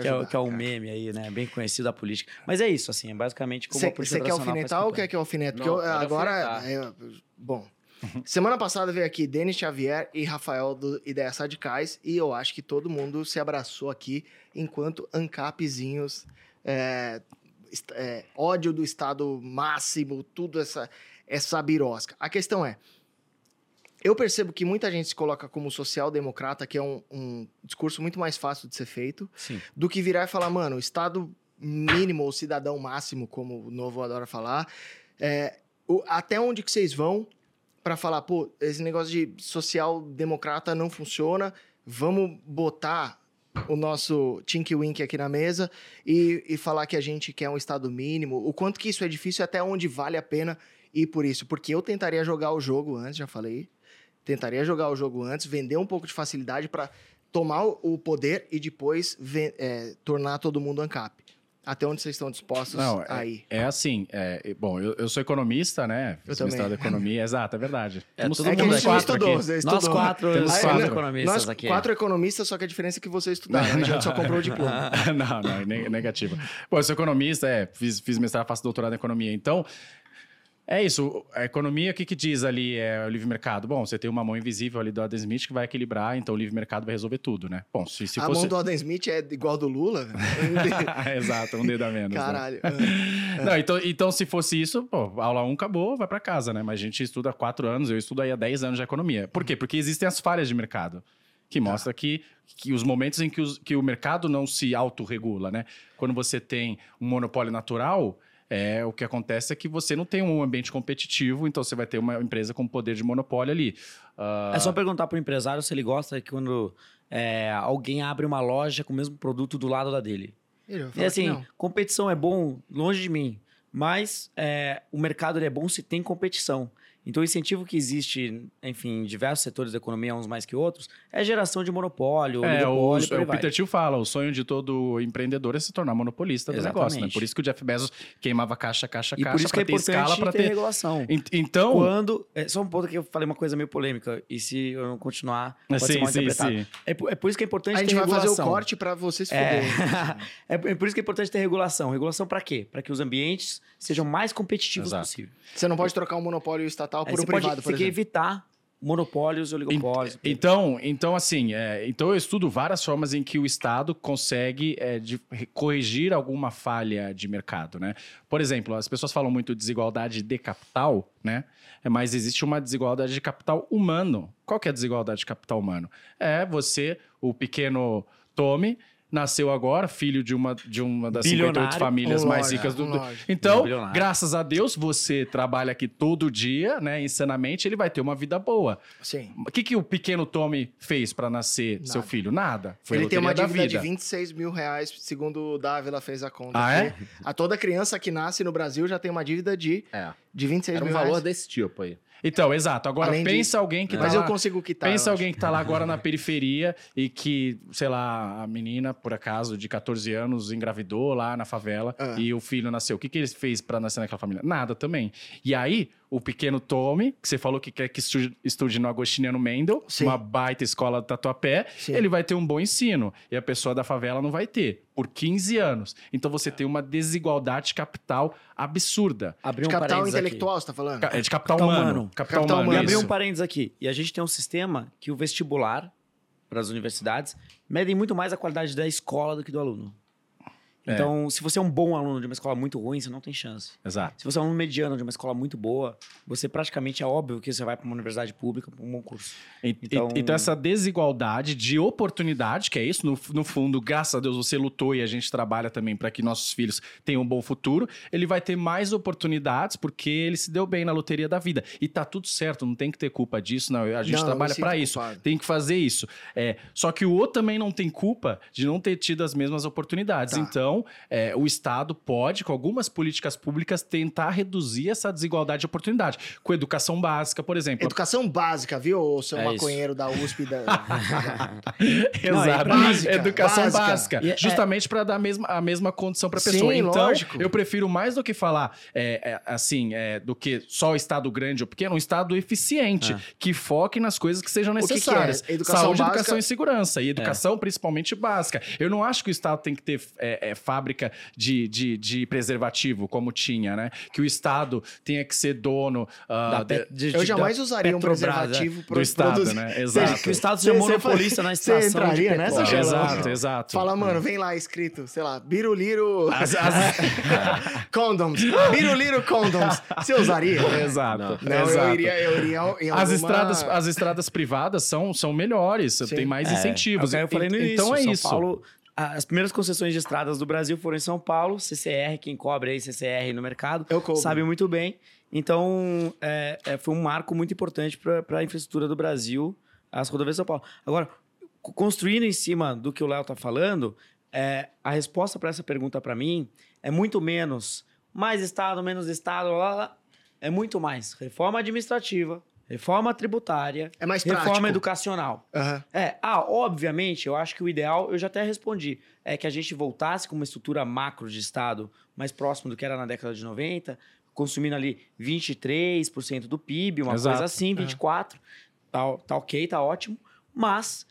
[SPEAKER 2] é, te
[SPEAKER 4] Que é, o-
[SPEAKER 2] ajudar.
[SPEAKER 4] que é um
[SPEAKER 2] cara.
[SPEAKER 4] meme aí, né? Bem conhecido da política. Mas é isso, assim, é basicamente como a política
[SPEAKER 2] Você quer alfinetar ou quer que eu alfinete? Porque eu- agora.
[SPEAKER 1] alfinetar.
[SPEAKER 2] é, bom. Semana passada veio aqui Denis Xavier e Rafael do Ideias Radicais e eu acho que todo mundo se abraçou aqui enquanto ancapzinhos, é, é, ódio do Estado máximo, tudo essa, essa birosca. A questão é, eu percebo que muita gente se coloca como social-democrata, que é um, um discurso muito mais fácil de ser feito,
[SPEAKER 4] Sim.
[SPEAKER 2] do que virar e falar, mano, o Estado mínimo ou cidadão máximo, como o Novo adora falar, é, o- até onde que vocês vão para falar, pô, esse negócio de social-democrata não funciona, vamos botar o nosso Tinky Wink aqui na mesa e, e falar que a gente quer um Estado mínimo, o quanto que isso é difícil e até onde vale a pena ir por isso, porque eu tentaria jogar o jogo antes, já falei, tentaria jogar o jogo antes, vender um pouco de facilidade para tomar o- poder e depois é, tornar todo mundo ANCAP. Até onde vocês estão dispostos
[SPEAKER 3] Não, é-
[SPEAKER 2] a ir?
[SPEAKER 3] É assim, é, bom, eu, eu sou economista, né?
[SPEAKER 2] Eu
[SPEAKER 3] em
[SPEAKER 2] também.
[SPEAKER 3] economia, exato, é verdade.
[SPEAKER 4] É,
[SPEAKER 3] Temos
[SPEAKER 4] todo
[SPEAKER 2] É que a
[SPEAKER 4] mundo
[SPEAKER 3] quatro
[SPEAKER 2] estudou,
[SPEAKER 3] aqui.
[SPEAKER 2] você
[SPEAKER 4] Nós
[SPEAKER 2] estudou.
[SPEAKER 4] quatro,
[SPEAKER 3] Temos
[SPEAKER 4] nós
[SPEAKER 3] quatro
[SPEAKER 4] economistas
[SPEAKER 2] Nós
[SPEAKER 4] aqui.
[SPEAKER 2] quatro economistas, só que a diferença é que vocês estudaram, a gente só comprou o diploma.
[SPEAKER 3] não, não, ne- negativo. Bom, eu sou economista, é, fiz, fiz mestrado, faço doutorado em economia. Então, É isso, a economia, o que, que diz ali é o livre mercado? Bom, você tem uma mão invisível ali do Adam Smith que vai equilibrar, então o livre mercado vai resolver tudo, né? Bom, se, se
[SPEAKER 2] a
[SPEAKER 3] fosse...
[SPEAKER 2] mão do Adam Smith é igual do Lula?
[SPEAKER 3] Exato, um dedo a menos. né?
[SPEAKER 2] Caralho.
[SPEAKER 3] Não, então, então, se fosse isso, pô, aula 1 acabou, vai pra casa, né? Mas a gente estuda há quatro anos, eu estudo aí há 10 anos de economia. Por quê? Porque existem as falhas de mercado. Que mostra que, que os momentos em que, os- que o mercado não se autorregula, né? Quando você tem um monopólio natural, é, o que acontece é que você não tem um ambiente competitivo, então você vai ter uma empresa com poder de monopólio ali. Ah,
[SPEAKER 4] É só perguntar pro empresário se ele gosta que quando é, alguém abre uma loja com o mesmo produto do lado da dele. E assim, competição é bom longe de mim, mas é, o mercado ele é bom se tem competição. Então, o incentivo que existe, enfim, em diversos setores da economia, uns mais que outros, é geração de monopólio,
[SPEAKER 3] É, o,
[SPEAKER 4] aí
[SPEAKER 3] o. Peter Thiel fala, o sonho de todo empreendedor é se tornar monopolista do negócio, né?
[SPEAKER 4] Exatamente.
[SPEAKER 3] Por isso que o Jeff Bezos queimava caixa, caixa,
[SPEAKER 4] E
[SPEAKER 3] caixa,
[SPEAKER 4] por isso que é
[SPEAKER 3] ter escala, pra
[SPEAKER 4] ter,
[SPEAKER 3] ter...
[SPEAKER 4] regulação.
[SPEAKER 3] En- Então...
[SPEAKER 4] Quando. É, só um ponto que eu falei uma coisa meio polêmica, e se eu não continuar, pode ser
[SPEAKER 3] sim,
[SPEAKER 4] mal
[SPEAKER 3] sim,
[SPEAKER 4] interpretado.
[SPEAKER 3] sim.
[SPEAKER 4] É, por- é por isso que é importante
[SPEAKER 2] A gente
[SPEAKER 4] ter
[SPEAKER 2] vai fazer
[SPEAKER 4] regulação.
[SPEAKER 2] o corte pra você se
[SPEAKER 4] É.
[SPEAKER 2] fuder.
[SPEAKER 4] é, é por isso que é importante ter regulação. Regulação para quê? Para que os ambientes sejam mais competitivos
[SPEAKER 3] Exato.
[SPEAKER 4] possível.
[SPEAKER 2] Você não pode trocar um monopólio estatal
[SPEAKER 4] Aí
[SPEAKER 2] por um
[SPEAKER 4] você pode
[SPEAKER 2] privado, por exemplo.
[SPEAKER 4] evitar monopólios e oligopólios.
[SPEAKER 3] Então, então assim, é, então eu estudo várias formas em que o Estado consegue é, de- corrigir alguma falha de mercado, né? Por exemplo, as pessoas falam muito de desigualdade de capital, né? É, Mas existe uma desigualdade de capital humano. Qual que é a desigualdade de capital humano? É você, o pequeno Tommy, nasceu agora, filho de uma, de uma das 58
[SPEAKER 4] Bilionário,
[SPEAKER 3] famílias
[SPEAKER 2] um
[SPEAKER 3] mais ricas do
[SPEAKER 2] um
[SPEAKER 3] do-
[SPEAKER 2] lorde.
[SPEAKER 3] Então,
[SPEAKER 4] Um bilionário.
[SPEAKER 3] graças a Deus, você trabalha aqui todo dia, né? Insanamente, ele vai ter uma vida boa.
[SPEAKER 2] Sim.
[SPEAKER 3] O que, que o pequeno Tommy fez pra nascer
[SPEAKER 2] Nada.
[SPEAKER 3] seu filho? Nada. Foi
[SPEAKER 2] ele tem uma dívida de
[SPEAKER 3] vida.
[SPEAKER 2] 26 mil reais, segundo o Dávila fez a conta.
[SPEAKER 3] Ah, é?
[SPEAKER 2] A toda criança que nasce no Brasil já tem uma dívida de,
[SPEAKER 1] É.
[SPEAKER 2] de 26
[SPEAKER 1] Era um
[SPEAKER 2] mil
[SPEAKER 1] valor
[SPEAKER 2] reais.
[SPEAKER 1] desse tipo aí.
[SPEAKER 3] Então, exato. Agora,
[SPEAKER 2] Além
[SPEAKER 3] pensa
[SPEAKER 2] disso-
[SPEAKER 3] alguém que tá
[SPEAKER 2] Mas
[SPEAKER 3] lá...
[SPEAKER 2] eu consigo quitar.
[SPEAKER 3] Pensa alguém que tá lá agora na periferia e que, sei lá, a menina, por acaso, de 14 anos, engravidou lá na favela
[SPEAKER 2] Ah.
[SPEAKER 3] e o filho nasceu. O que, que ele fez pra nascer naquela família? Nada também. E aí, o pequeno Tommy, que você falou que quer que estude, estude no Agostiniano Mendel,
[SPEAKER 2] Sim.
[SPEAKER 3] uma baita escola do Tatuapé,
[SPEAKER 2] Sim.
[SPEAKER 3] ele vai ter um bom ensino. E a pessoa da favela não vai ter, por 15 anos. Então você tem uma desigualdade de capital absurda.
[SPEAKER 4] Abrir um
[SPEAKER 2] De capital
[SPEAKER 4] parênteses aqui.
[SPEAKER 2] intelectual, você tá falando?
[SPEAKER 3] É de capital,
[SPEAKER 4] Capital
[SPEAKER 3] humano.
[SPEAKER 4] humano.
[SPEAKER 3] Capital,
[SPEAKER 2] Capital
[SPEAKER 3] humano.
[SPEAKER 2] humano.
[SPEAKER 4] E abrir um parênteses aqui. E a gente tem um sistema que o vestibular para as universidades medem muito mais a qualidade da escola do que do aluno.
[SPEAKER 3] É.
[SPEAKER 4] Então, se você é um bom aluno de uma escola muito ruim, você não tem chance.
[SPEAKER 3] Exato.
[SPEAKER 4] Se você é um aluno mediano de uma escola muito boa, você praticamente é óbvio que você vai para uma universidade pública, para um bom curso.
[SPEAKER 3] E- e-
[SPEAKER 4] Então-
[SPEAKER 3] Então, essa desigualdade de oportunidade, que é isso, no, no fundo, graças a Deus você lutou e a gente trabalha também para que nossos filhos tenham um bom futuro, ele vai ter mais oportunidades porque ele se deu bem na loteria da vida. E tá tudo certo, não tem que ter culpa disso, não. A gente
[SPEAKER 2] Não,
[SPEAKER 3] trabalha para isso,
[SPEAKER 2] culpado.
[SPEAKER 3] tem que fazer isso. É, só que o outro também não tem culpa de não ter tido as mesmas oportunidades.
[SPEAKER 2] Tá.
[SPEAKER 3] Então, é, o Estado pode, com algumas políticas públicas, tentar reduzir essa desigualdade de oportunidade. Com educação básica, por exemplo.
[SPEAKER 2] Educação básica, viu, seu
[SPEAKER 4] É isso.
[SPEAKER 2] maconheiro da USP da...
[SPEAKER 4] Não,
[SPEAKER 3] Exato.
[SPEAKER 2] é básica,
[SPEAKER 3] Educação
[SPEAKER 2] básica.
[SPEAKER 3] básica.
[SPEAKER 4] É-
[SPEAKER 3] justamente para dar a mesma, a mesma condição para a
[SPEAKER 2] Sim,
[SPEAKER 3] pessoa. Então,
[SPEAKER 2] lógico.
[SPEAKER 3] eu prefiro mais do que falar é, é, assim, é, do que só o Estado grande ou pequeno, um Estado eficiente,
[SPEAKER 4] É.
[SPEAKER 3] que foque nas coisas que sejam
[SPEAKER 2] que que é?
[SPEAKER 3] necessárias.
[SPEAKER 2] Educação
[SPEAKER 3] Saúde,
[SPEAKER 2] básica-
[SPEAKER 3] educação e segurança. E educação, principalmente básica. Eu não acho que o Estado tem que ter é, é, fábrica de, de, de preservativo, como tinha, né? Que o Estado tenha que ser dono
[SPEAKER 4] Da
[SPEAKER 3] de-
[SPEAKER 4] de-
[SPEAKER 2] Eu jamais usaria um
[SPEAKER 4] Petrobras,
[SPEAKER 2] preservativo
[SPEAKER 3] do
[SPEAKER 2] pro-
[SPEAKER 3] Estado,
[SPEAKER 2] produzir-
[SPEAKER 3] né? Exato.
[SPEAKER 4] que o Estado seja
[SPEAKER 2] Você- você
[SPEAKER 4] monopolista na
[SPEAKER 2] você
[SPEAKER 4] extração de
[SPEAKER 2] entraria nessa. Shalom?
[SPEAKER 3] Exato, exato.
[SPEAKER 2] Fala, mano, vem lá escrito, sei lá, biruliro
[SPEAKER 3] As- as-
[SPEAKER 2] condoms. Biruliro condoms. Você usaria?
[SPEAKER 3] Exato.
[SPEAKER 2] Não, eu
[SPEAKER 3] exato.
[SPEAKER 2] iria, eu iria em
[SPEAKER 3] As
[SPEAKER 2] alguma-
[SPEAKER 3] estradas, as estradas privadas são, são melhores,
[SPEAKER 2] Sim.
[SPEAKER 3] tem mais
[SPEAKER 4] É,
[SPEAKER 3] incentivos.
[SPEAKER 4] é eu falei no
[SPEAKER 3] En-
[SPEAKER 4] início.
[SPEAKER 3] Então é
[SPEAKER 4] São
[SPEAKER 3] isso.
[SPEAKER 4] Paulo, as primeiras concessões de estradas do Brasil foram em São Paulo, CCR, quem cobre aí CCR no mercado, sabe muito bem. Então, é, é, foi um marco muito importante para a infraestrutura do Brasil, as rodovias de São Paulo. Agora, co- construindo em cima do que o Léo está falando, é, a resposta para essa pergunta para mim é muito menos mais Estado, menos Estado, lá. é muito mais reforma administrativa, reforma tributária,
[SPEAKER 2] É mais
[SPEAKER 4] reforma
[SPEAKER 2] prático.
[SPEAKER 4] educacional.
[SPEAKER 2] Aham.
[SPEAKER 4] É, ah, obviamente, eu acho que o ideal, eu já até respondi, é que a gente voltasse com uma estrutura macro de Estado mais próximo do que era na década de 90, consumindo ali 23% do PIB, uma
[SPEAKER 3] Exato.
[SPEAKER 4] coisa assim, 24%, tá, tá ok, tá ótimo, mas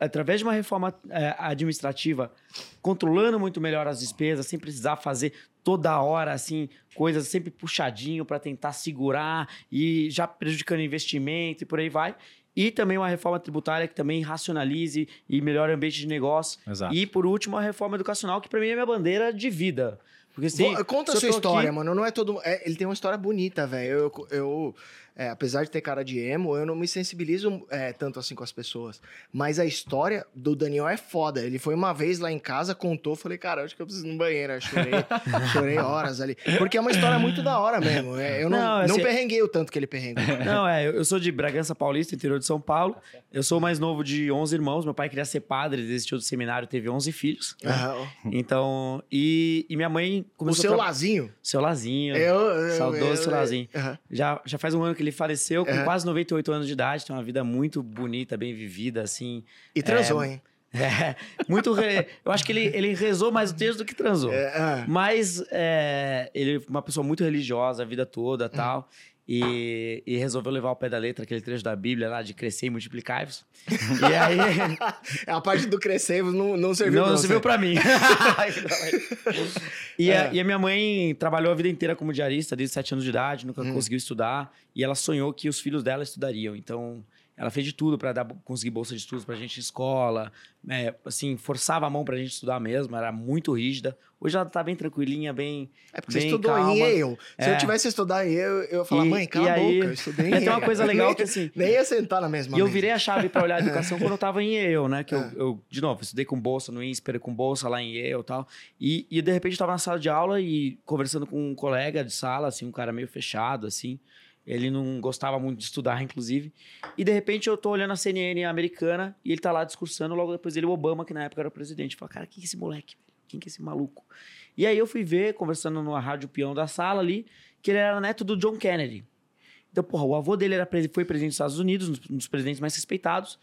[SPEAKER 4] através de uma reforma é, administrativa, controlando muito melhor as despesas, sem precisar fazer toda hora, assim, coisas sempre puxadinho para tentar segurar e já prejudicando investimento e por aí vai. E também uma reforma tributária que também racionalize e melhore o ambiente de negócio.
[SPEAKER 3] Exato.
[SPEAKER 4] E, por último, a reforma educacional, que para mim é minha bandeira de vida. Porque, assim,
[SPEAKER 2] Conta a sua história,
[SPEAKER 4] aqui-
[SPEAKER 2] mano. Não é todo. é, ele tem uma história bonita, velho. Eu, eu é, apesar de ter cara de emo, eu não me sensibilizo é, tanto assim com as pessoas. Mas a história do Daniel é foda. Ele foi uma vez lá em casa, contou, falei, cara, acho que eu preciso ir no banheiro. Eu chorei, chorei horas ali. Porque é uma história muito da hora mesmo. É, eu não,
[SPEAKER 4] Não,
[SPEAKER 2] não,
[SPEAKER 4] assim-
[SPEAKER 2] perrenguei o tanto que ele perrengou.
[SPEAKER 4] Não, é, eu- sou de Bragança Paulista, interior de São Paulo. Eu sou o mais novo de 11 irmãos. Meu pai queria ser padre, desistiu do seminário, teve 11 filhos.
[SPEAKER 2] Aham.
[SPEAKER 4] Então, e, e minha mãe
[SPEAKER 2] O
[SPEAKER 4] começou
[SPEAKER 2] seu
[SPEAKER 4] a tra-
[SPEAKER 2] Lazinho.
[SPEAKER 4] Seu Lazinho.
[SPEAKER 2] Eu, eu,
[SPEAKER 4] Saudoso
[SPEAKER 2] eu-
[SPEAKER 4] seu Lazinho.
[SPEAKER 2] Aham.
[SPEAKER 4] Já, já faz um ano que ele faleceu, com
[SPEAKER 2] Aham.
[SPEAKER 4] quase 98 anos de idade. Tem uma vida muito bonita, bem vivida, assim.
[SPEAKER 2] E transou, hein?
[SPEAKER 4] É, muito. re- Eu acho que ele, ele rezou mais o texto do que transou.
[SPEAKER 2] É, ah.
[SPEAKER 4] Mas é, ele é uma pessoa muito religiosa a vida toda
[SPEAKER 2] Hum.
[SPEAKER 4] E, e resolveu levar ao pé da letra aquele trecho da Bíblia lá de crescer e multiplicar-vos. E aí.
[SPEAKER 2] a parte do crescemos não, não serviu
[SPEAKER 4] não, não serviu pra mim. e, a,
[SPEAKER 2] É.
[SPEAKER 4] e a minha mãe trabalhou a vida inteira como diarista, desde 7 anos de idade, nunca
[SPEAKER 2] Hum.
[SPEAKER 4] conseguiu estudar. E ela sonhou que os filhos dela estudariam. Então, ela fez de tudo pra dar, conseguir bolsa de estudos pra gente em escola. é, assim, forçava a mão pra gente estudar mesmo, era muito rígida. Hoje ela tá bem tranquilinha, bem.
[SPEAKER 2] É porque você
[SPEAKER 4] bem
[SPEAKER 2] estudou
[SPEAKER 4] calma.
[SPEAKER 2] em Yale. Se
[SPEAKER 4] É.
[SPEAKER 2] eu tivesse estudado em Yale, eu ia falar,
[SPEAKER 4] E-
[SPEAKER 2] mãe, cala a
[SPEAKER 4] aí-
[SPEAKER 2] boca, eu estudei em
[SPEAKER 4] Tem
[SPEAKER 2] Yale.
[SPEAKER 4] uma coisa legal que assim.
[SPEAKER 2] Nem ia sentar na mesma
[SPEAKER 4] E eu
[SPEAKER 2] mesa.
[SPEAKER 4] virei a chave pra olhar a educação quando eu tava em Yale, né? Que eu,
[SPEAKER 2] Ah.
[SPEAKER 4] eu, de novo, estudei com bolsa no INSPER, com bolsa lá em Yale e tal. E, e de repente eu tava na sala de aula e conversando com um colega de sala, assim, um cara meio fechado, assim. Ele não gostava muito de estudar, inclusive. E de repente eu tô olhando a CNN americana e ele tá lá discursando, logo depois ele, o Obama, que na época era o presidente. Eu falei, cara, quem que é esse moleque? Quem que é esse maluco? E aí eu fui ver, conversando numa rádio peão da sala ali, que ele era neto do John Kennedy. Então, porra, o avô dele era, foi presidente dos Estados Unidos, um dos presidentes mais respeitados.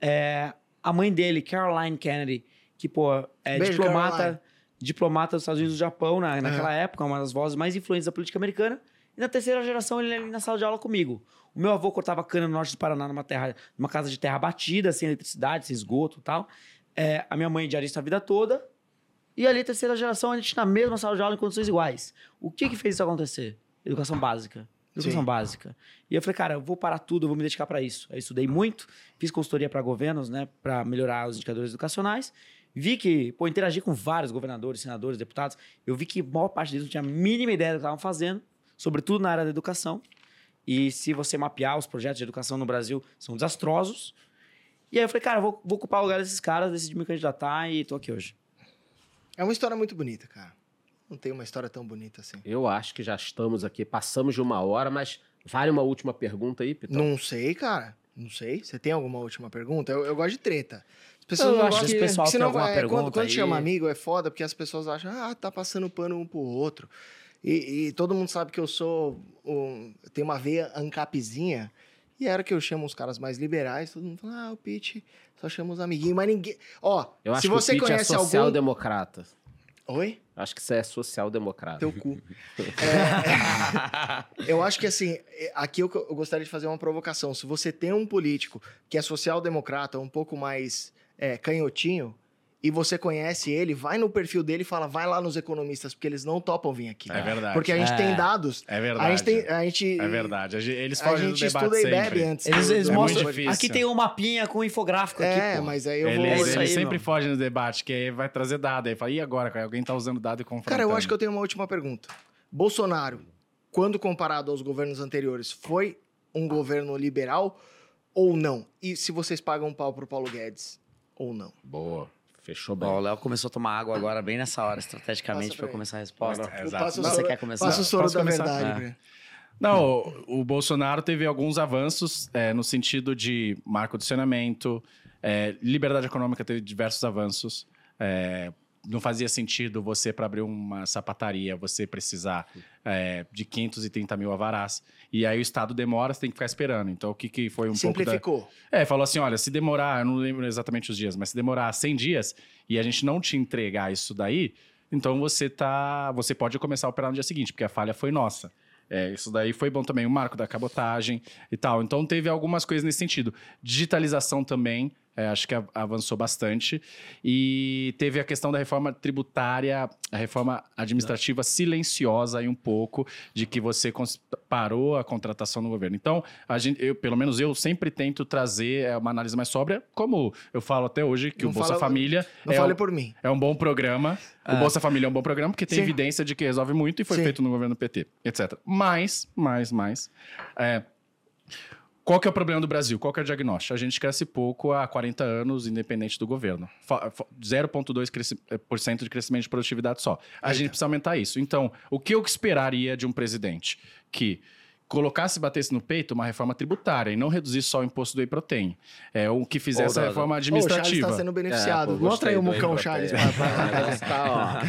[SPEAKER 4] É, a mãe dele, Caroline Kennedy, que, pô, é
[SPEAKER 2] Beijo,
[SPEAKER 4] diplomata,
[SPEAKER 2] Caroline.
[SPEAKER 4] diplomata dos Estados Unidos do Japão na, naquela época, uma das vozes mais influentes da política americana. E na terceira geração, ele ali na sala de aula comigo. O meu avô cortava cana no norte do Paraná, numa, terra, numa casa de terra batida, sem eletricidade, sem esgoto e tal. É, a minha mãe diarista a vida toda. E ali, terceira geração, a gente na mesma sala de aula em condições iguais. O que que fez isso acontecer? Educação básica. Educação
[SPEAKER 2] Sim.
[SPEAKER 4] básica. E eu falei, cara, eu vou parar tudo, eu vou me dedicar para isso. Aí estudei muito, fiz consultoria para governos, né, para melhorar os indicadores educacionais. Vi que, pô, interagi com vários governadores, senadores, deputados. Eu vi que a maior parte deles não tinha a mínima ideia do que estavam fazendo, sobretudo na área da educação. E se você mapear os projetos de educação no Brasil, são desastrosos. E aí eu falei, cara, vou, vou ocupar o lugar desses caras, decidi me candidatar e tô aqui hoje.
[SPEAKER 2] É uma história muito bonita, cara. Não tem uma história tão bonita assim.
[SPEAKER 1] Eu acho que já estamos aqui, passamos de uma hora, mas vale uma última pergunta aí, Pitão?
[SPEAKER 2] Não sei, cara. Não sei. Você tem alguma última pergunta? Eu, eu gosto de treta. As pessoas
[SPEAKER 1] Eu
[SPEAKER 2] não
[SPEAKER 1] acho
[SPEAKER 2] gostam
[SPEAKER 1] que
[SPEAKER 4] o pessoal
[SPEAKER 2] senão
[SPEAKER 4] tem alguma
[SPEAKER 2] vai-
[SPEAKER 4] pergunta
[SPEAKER 2] Quando, quando
[SPEAKER 4] aí.
[SPEAKER 2] chama amigo é foda, porque as pessoas acham, ah, tá passando pano um pro outro. E, e todo mundo sabe que eu sou. Um, tenho uma veia ancapzinha. E era que eu chamo os caras mais liberais, todo mundo fala, ah, o Pete só chama os amiguinhos, mas ninguém. Ó,
[SPEAKER 1] Eu acho
[SPEAKER 2] se você
[SPEAKER 1] que o é
[SPEAKER 2] conhece algum.
[SPEAKER 1] social-democrata.
[SPEAKER 2] Oi?
[SPEAKER 1] Acho que você é social-democrata.
[SPEAKER 2] Teu cu. É, eu acho que assim, é, aqui eu, eu gostaria de fazer uma provocação. Se você tem um político que é social-democrata, um pouco mais é, canhotinho, e você conhece ele, vai no perfil dele e fala, vai lá nos economistas, porque eles não topam vir aqui.
[SPEAKER 3] É verdade.
[SPEAKER 2] Porque a gente
[SPEAKER 4] É.
[SPEAKER 2] tem dados.
[SPEAKER 3] É verdade.
[SPEAKER 2] A gente tem. A gente,
[SPEAKER 3] É verdade. A gente- Eles
[SPEAKER 2] A
[SPEAKER 3] fogem do
[SPEAKER 2] gente
[SPEAKER 3] debate
[SPEAKER 2] estuda e
[SPEAKER 3] sempre.
[SPEAKER 2] bebe antes.
[SPEAKER 4] Eles,
[SPEAKER 2] do-
[SPEAKER 4] eles
[SPEAKER 2] do-
[SPEAKER 3] É
[SPEAKER 4] mostram.
[SPEAKER 3] muito difícil.
[SPEAKER 4] Aqui tem um mapinha com infográfico
[SPEAKER 2] É,
[SPEAKER 4] aqui, pô.
[SPEAKER 2] mas aí eu vou.
[SPEAKER 3] Eles,
[SPEAKER 4] É
[SPEAKER 3] eles
[SPEAKER 4] aí,
[SPEAKER 3] sempre fogem do debate, que aí vai trazer dado. Aí fala, e agora? cara? Alguém tá usando dado e confrontando.
[SPEAKER 2] Cara, eu acho que eu tenho uma última pergunta. Bolsonaro, quando comparado aos governos anteriores, foi um governo liberal ou não? E se vocês pagam um pau pro Paulo Guedes ou não?
[SPEAKER 1] Boa. Fechou bem.
[SPEAKER 4] Ó, o Léo começou a tomar água agora, bem nessa hora,
[SPEAKER 2] Passa
[SPEAKER 4] estrategicamente, para começar a resposta.
[SPEAKER 3] Não, não, Exato.
[SPEAKER 4] Você quer começar?
[SPEAKER 2] passo o soro da
[SPEAKER 3] começar?
[SPEAKER 2] verdade.
[SPEAKER 4] É.
[SPEAKER 3] Não, o, o Bolsonaro teve alguns avanços é, no sentido de marco do saneamento, é, liberdade econômica teve diversos avanços. Não fazia sentido você, para abrir uma sapataria, você precisar é, de 530 mil avarás. E aí o Estado demora, você tem que ficar esperando. Então, o que, que foi um pouco da...
[SPEAKER 2] Simplificou.
[SPEAKER 3] É, falou assim: olha, se demorar, eu não lembro exatamente os dias, mas se demorar 100 dias e a gente não te entregar isso daí, então você tá. Você pode começar a operar no dia seguinte, porque a falha foi nossa. É, isso daí foi bom também, o marco da cabotagem e tal. Então teve algumas coisas nesse sentido. Digitalização também É, acho que avançou bastante. E teve a questão da reforma tributária, a reforma administrativa silenciosa aí um pouco, de que você parou a contratação no governo. Então, a gente, eu, pelo menos eu sempre tento trazer é, uma análise mais sóbria, como eu falo até hoje, que
[SPEAKER 2] Não
[SPEAKER 3] o Bolsa
[SPEAKER 2] fala-
[SPEAKER 3] Família
[SPEAKER 2] Não
[SPEAKER 3] é,
[SPEAKER 2] fale
[SPEAKER 3] um-
[SPEAKER 2] por mim.
[SPEAKER 3] é um bom programa. O Bolsa Família é um bom programa porque tem
[SPEAKER 2] Sim.
[SPEAKER 3] evidência de que resolve muito e foi
[SPEAKER 2] Sim.
[SPEAKER 3] feito no governo PT, etc. Mas, mas, mas. é, qual que é o problema do Brasil? Qual que é o diagnóstico? A gente cresce pouco há 40 anos, independente do governo. Fa- fa- 0,2% cresci- eh, por cento de crescimento de produtividade só. A gente precisa aumentar isso. Então, o que eu esperaria de um presidente? Que colocasse e batesse no peito uma reforma tributária e não reduzisse só o imposto do whey protein. É, o que fizesse
[SPEAKER 1] Ou
[SPEAKER 3] a reforma
[SPEAKER 2] Ô, o Charles
[SPEAKER 3] administrativa.
[SPEAKER 2] está sendo beneficiado.
[SPEAKER 1] É, pô,
[SPEAKER 2] Mostra aí o mucão Charles.
[SPEAKER 1] Protein.
[SPEAKER 2] pra- pra- pra-
[SPEAKER 1] Mas tá.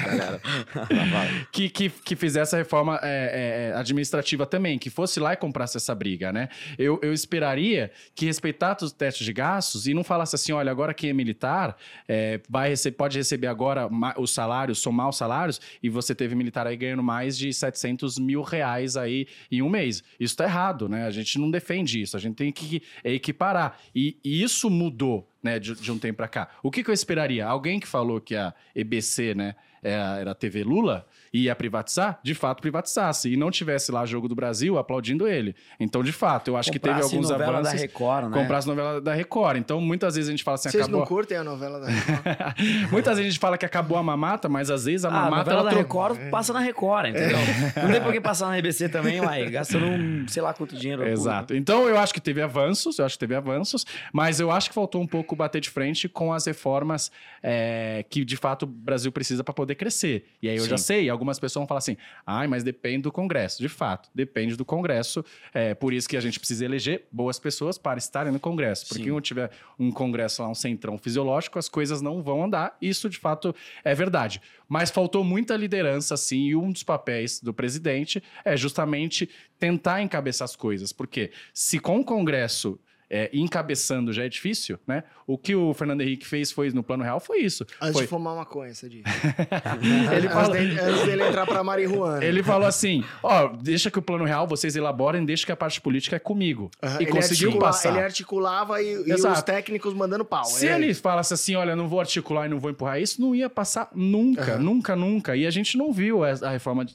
[SPEAKER 1] Vai.
[SPEAKER 3] que, que, que fizesse a reforma é, é, administrativa também, que fosse lá e comprasse essa briga, né? Eu, eu esperaria que respeitasse os testes de gastos e não falasse assim, olha, agora quem é militar é, vai rece- pode receber agora os salários, somar os salários, e você teve militar aí ganhando mais de 700 mil reais aí em um mês. Isso tá errado, né? A gente não defende isso, a gente tem que equiparar. E, e isso mudou, né, de, de um tempo para cá. O que, que eu esperaria? Alguém que falou que a EBC, né, era era a TV Lula, ia privatizar, de fato privatizasse. E não tivesse lá Jogo do Brasil aplaudindo ele. Então, de fato, eu acho que teve
[SPEAKER 4] Comprasse
[SPEAKER 3] alguns
[SPEAKER 4] novela
[SPEAKER 3] avanços.
[SPEAKER 4] da Record, né?
[SPEAKER 3] Comprasse novela da Record. Então, muitas vezes a gente fala assim,
[SPEAKER 2] Vocês
[SPEAKER 3] acabou.
[SPEAKER 2] não curtem a novela da
[SPEAKER 3] muitas vezes a gente fala que acabou a mamata, mas às vezes a
[SPEAKER 4] Ah, a
[SPEAKER 3] mamata
[SPEAKER 4] novela
[SPEAKER 3] ela
[SPEAKER 4] da
[SPEAKER 3] tro-
[SPEAKER 4] Record passa na Record, entendeu? Não tem por que passar na RBC também, uai, gastando um, sei lá quanto dinheiro.
[SPEAKER 3] Exato. Então eu acho que teve avanços, eu acho que teve avanços, mas eu acho que faltou um pouco bater de frente com as reformas é, que de fato o Brasil precisa para poder crescer. E aí eu já
[SPEAKER 4] Sim.
[SPEAKER 3] sei, algumas pessoas vão falar assim: ai, mas depende do Congresso. De fato, depende do Congresso. É por isso que a gente precisa eleger boas pessoas para estarem no Congresso. Porque
[SPEAKER 4] Sim.
[SPEAKER 3] quando tiver um Congresso lá, um centrão fisiológico, as coisas não vão andar. Isso de fato é verdade. Mas faltou muita liderança, assim, e um dos papéis do presidente é justamente tentar encabeçar as coisas. Porque se com o Congresso é, encabeçando já é difícil, né? O que o Fernando Henrique fez foi no Plano Real foi isso.
[SPEAKER 2] Antes
[SPEAKER 3] Foi-
[SPEAKER 2] de fumar maconha, você diz.
[SPEAKER 3] ele,
[SPEAKER 2] antes,
[SPEAKER 3] falou,
[SPEAKER 2] dele, antes dele entrar pra marihuana.
[SPEAKER 3] ele falou assim: ó, deixa que o Plano Real vocês elaborem, deixa que a parte política é comigo.
[SPEAKER 2] Aham,
[SPEAKER 3] E
[SPEAKER 2] ele
[SPEAKER 3] conseguiu
[SPEAKER 2] articula-
[SPEAKER 3] passar.
[SPEAKER 2] Ele articulava e, e os técnicos mandando pau.
[SPEAKER 3] Se
[SPEAKER 2] É.
[SPEAKER 3] ele falasse assim, olha, não vou articular e não vou empurrar isso, não ia passar nunca,
[SPEAKER 2] Aham.
[SPEAKER 3] nunca, nunca. E a gente não viu a, reforma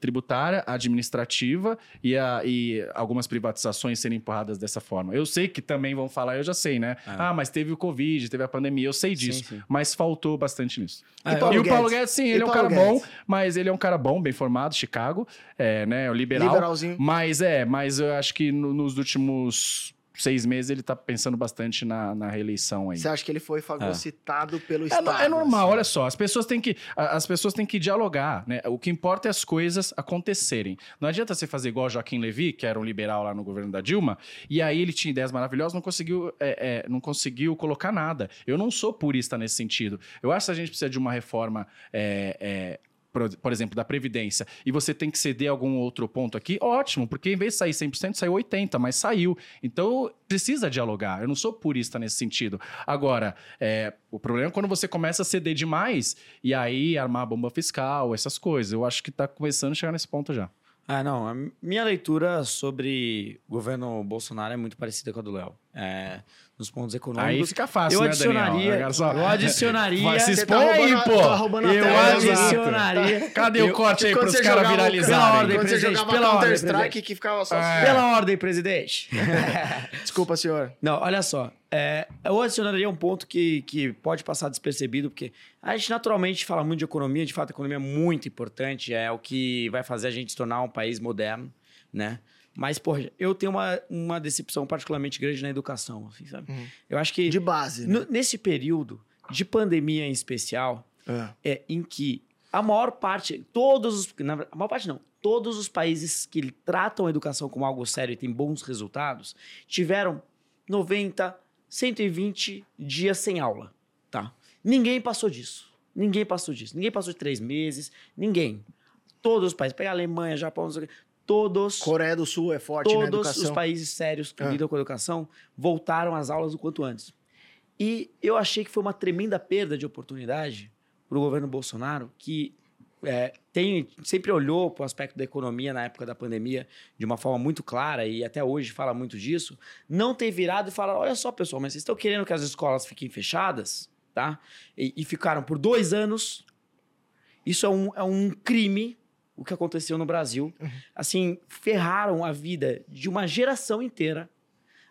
[SPEAKER 3] tributária, administrativa e, a- e algumas privatizações serem empurradas dessa forma. Eu sei que também vão falar, eu já sei, né? Ah, mas teve o Covid, teve a pandemia, eu sei disso.
[SPEAKER 4] sim.
[SPEAKER 3] Mas faltou bastante nisso.
[SPEAKER 4] Ah,
[SPEAKER 3] e,
[SPEAKER 2] Paulo
[SPEAKER 3] o Paulo
[SPEAKER 2] Guedes?
[SPEAKER 3] Sim,
[SPEAKER 2] E
[SPEAKER 3] ele é um cara bom,
[SPEAKER 2] Guedes?
[SPEAKER 3] mas ele é um cara bom, bem formado, Chicago, é, né? O liberal.
[SPEAKER 2] Liberalzinho.
[SPEAKER 3] Mas é, mas eu acho que no- nos últimos seis meses ele tá pensando bastante na, na reeleição aí.
[SPEAKER 2] Você acha que ele foi fagocitado pelo
[SPEAKER 3] É,
[SPEAKER 2] Estado?
[SPEAKER 3] é normal,
[SPEAKER 2] assim?
[SPEAKER 3] olha só, as pessoas têm que as pessoas têm que dialogar, né? O que importa é as coisas acontecerem. Não adianta você fazer igual Joaquim Levy, que era um liberal lá no governo da Dilma, e aí ele tinha ideias maravilhosas, não conseguiu é, é, não conseguiu colocar nada. Eu não sou purista nesse sentido. Eu acho que a gente precisa de uma reforma é, é, por, exemplo, da Previdência, e você tem que ceder algum outro ponto aqui, ótimo, porque em vez de sair 100%, saiu 80%, mas saiu. Então, precisa dialogar. Eu não sou purista nesse sentido. Agora, é, o problema é quando você começa a ceder demais e aí armar bomba fiscal, essas coisas. Eu acho que está começando a chegar nesse ponto já.
[SPEAKER 4] Ah, não. A minha leitura sobre o governo Bolsonaro é muito parecida com a do Léo. É, nos pontos econômicos.
[SPEAKER 3] Aí fica fácil,
[SPEAKER 4] eu
[SPEAKER 3] né,
[SPEAKER 4] adicionaria,
[SPEAKER 3] só-
[SPEAKER 4] eu adicionaria,
[SPEAKER 3] Vai, se
[SPEAKER 2] Você
[SPEAKER 3] expõe
[SPEAKER 2] tá
[SPEAKER 3] aí, pô.
[SPEAKER 2] tá
[SPEAKER 4] eu adicionaria.
[SPEAKER 3] Cadê o
[SPEAKER 4] eu-
[SPEAKER 3] corte aí
[SPEAKER 2] Quando
[SPEAKER 3] para os
[SPEAKER 2] você
[SPEAKER 3] caras
[SPEAKER 2] o-
[SPEAKER 4] Pela
[SPEAKER 3] viralizarem?
[SPEAKER 4] ordem, presidente, pela ordem, presidente.
[SPEAKER 2] que ficava só...
[SPEAKER 3] É.
[SPEAKER 4] Pela ordem, presidente.
[SPEAKER 2] Desculpa, senhor.
[SPEAKER 4] Não, olha só. É, eu adicionaria um ponto que, que pode passar despercebido, porque a gente naturalmente fala muito de economia, de fato a economia é muito importante, é o que vai fazer a gente se tornar um país moderno, né? Mas, porra, eu tenho uma, uma decepção particularmente grande na educação, assim, sabe?
[SPEAKER 2] Uhum.
[SPEAKER 4] Eu acho que
[SPEAKER 2] De base, né?
[SPEAKER 4] nesse período de pandemia em especial,
[SPEAKER 2] Ah.
[SPEAKER 4] é em que a maior parte, todos os, na a maior parte não, todos os países que tratam a educação como algo sério e têm bons resultados, tiveram 90, 120 dias sem aula, tá? Ninguém passou disso. Ninguém passou disso. Ninguém passou de três meses. Ninguém. Todos os países. Pega a Alemanha, Japão, não sei o quê. Todos
[SPEAKER 2] Coreia do Sul é forte na
[SPEAKER 4] todos
[SPEAKER 2] educação.
[SPEAKER 4] os países sérios que
[SPEAKER 2] Ah.
[SPEAKER 4] lidam com a educação voltaram às aulas o quanto antes. E eu achei que foi uma tremenda perda de oportunidade para o governo Bolsonaro, que é, tem, sempre olhou para o aspecto da economia na época da pandemia de uma forma muito clara e até hoje fala muito disso, não ter virado e falar: olha só, pessoal, mas vocês estão querendo que as escolas fiquem fechadas, tá? E, e ficaram por dois anos. Isso é um, é um crime o que aconteceu no Brasil. Assim, ferraram a vida de uma geração inteira.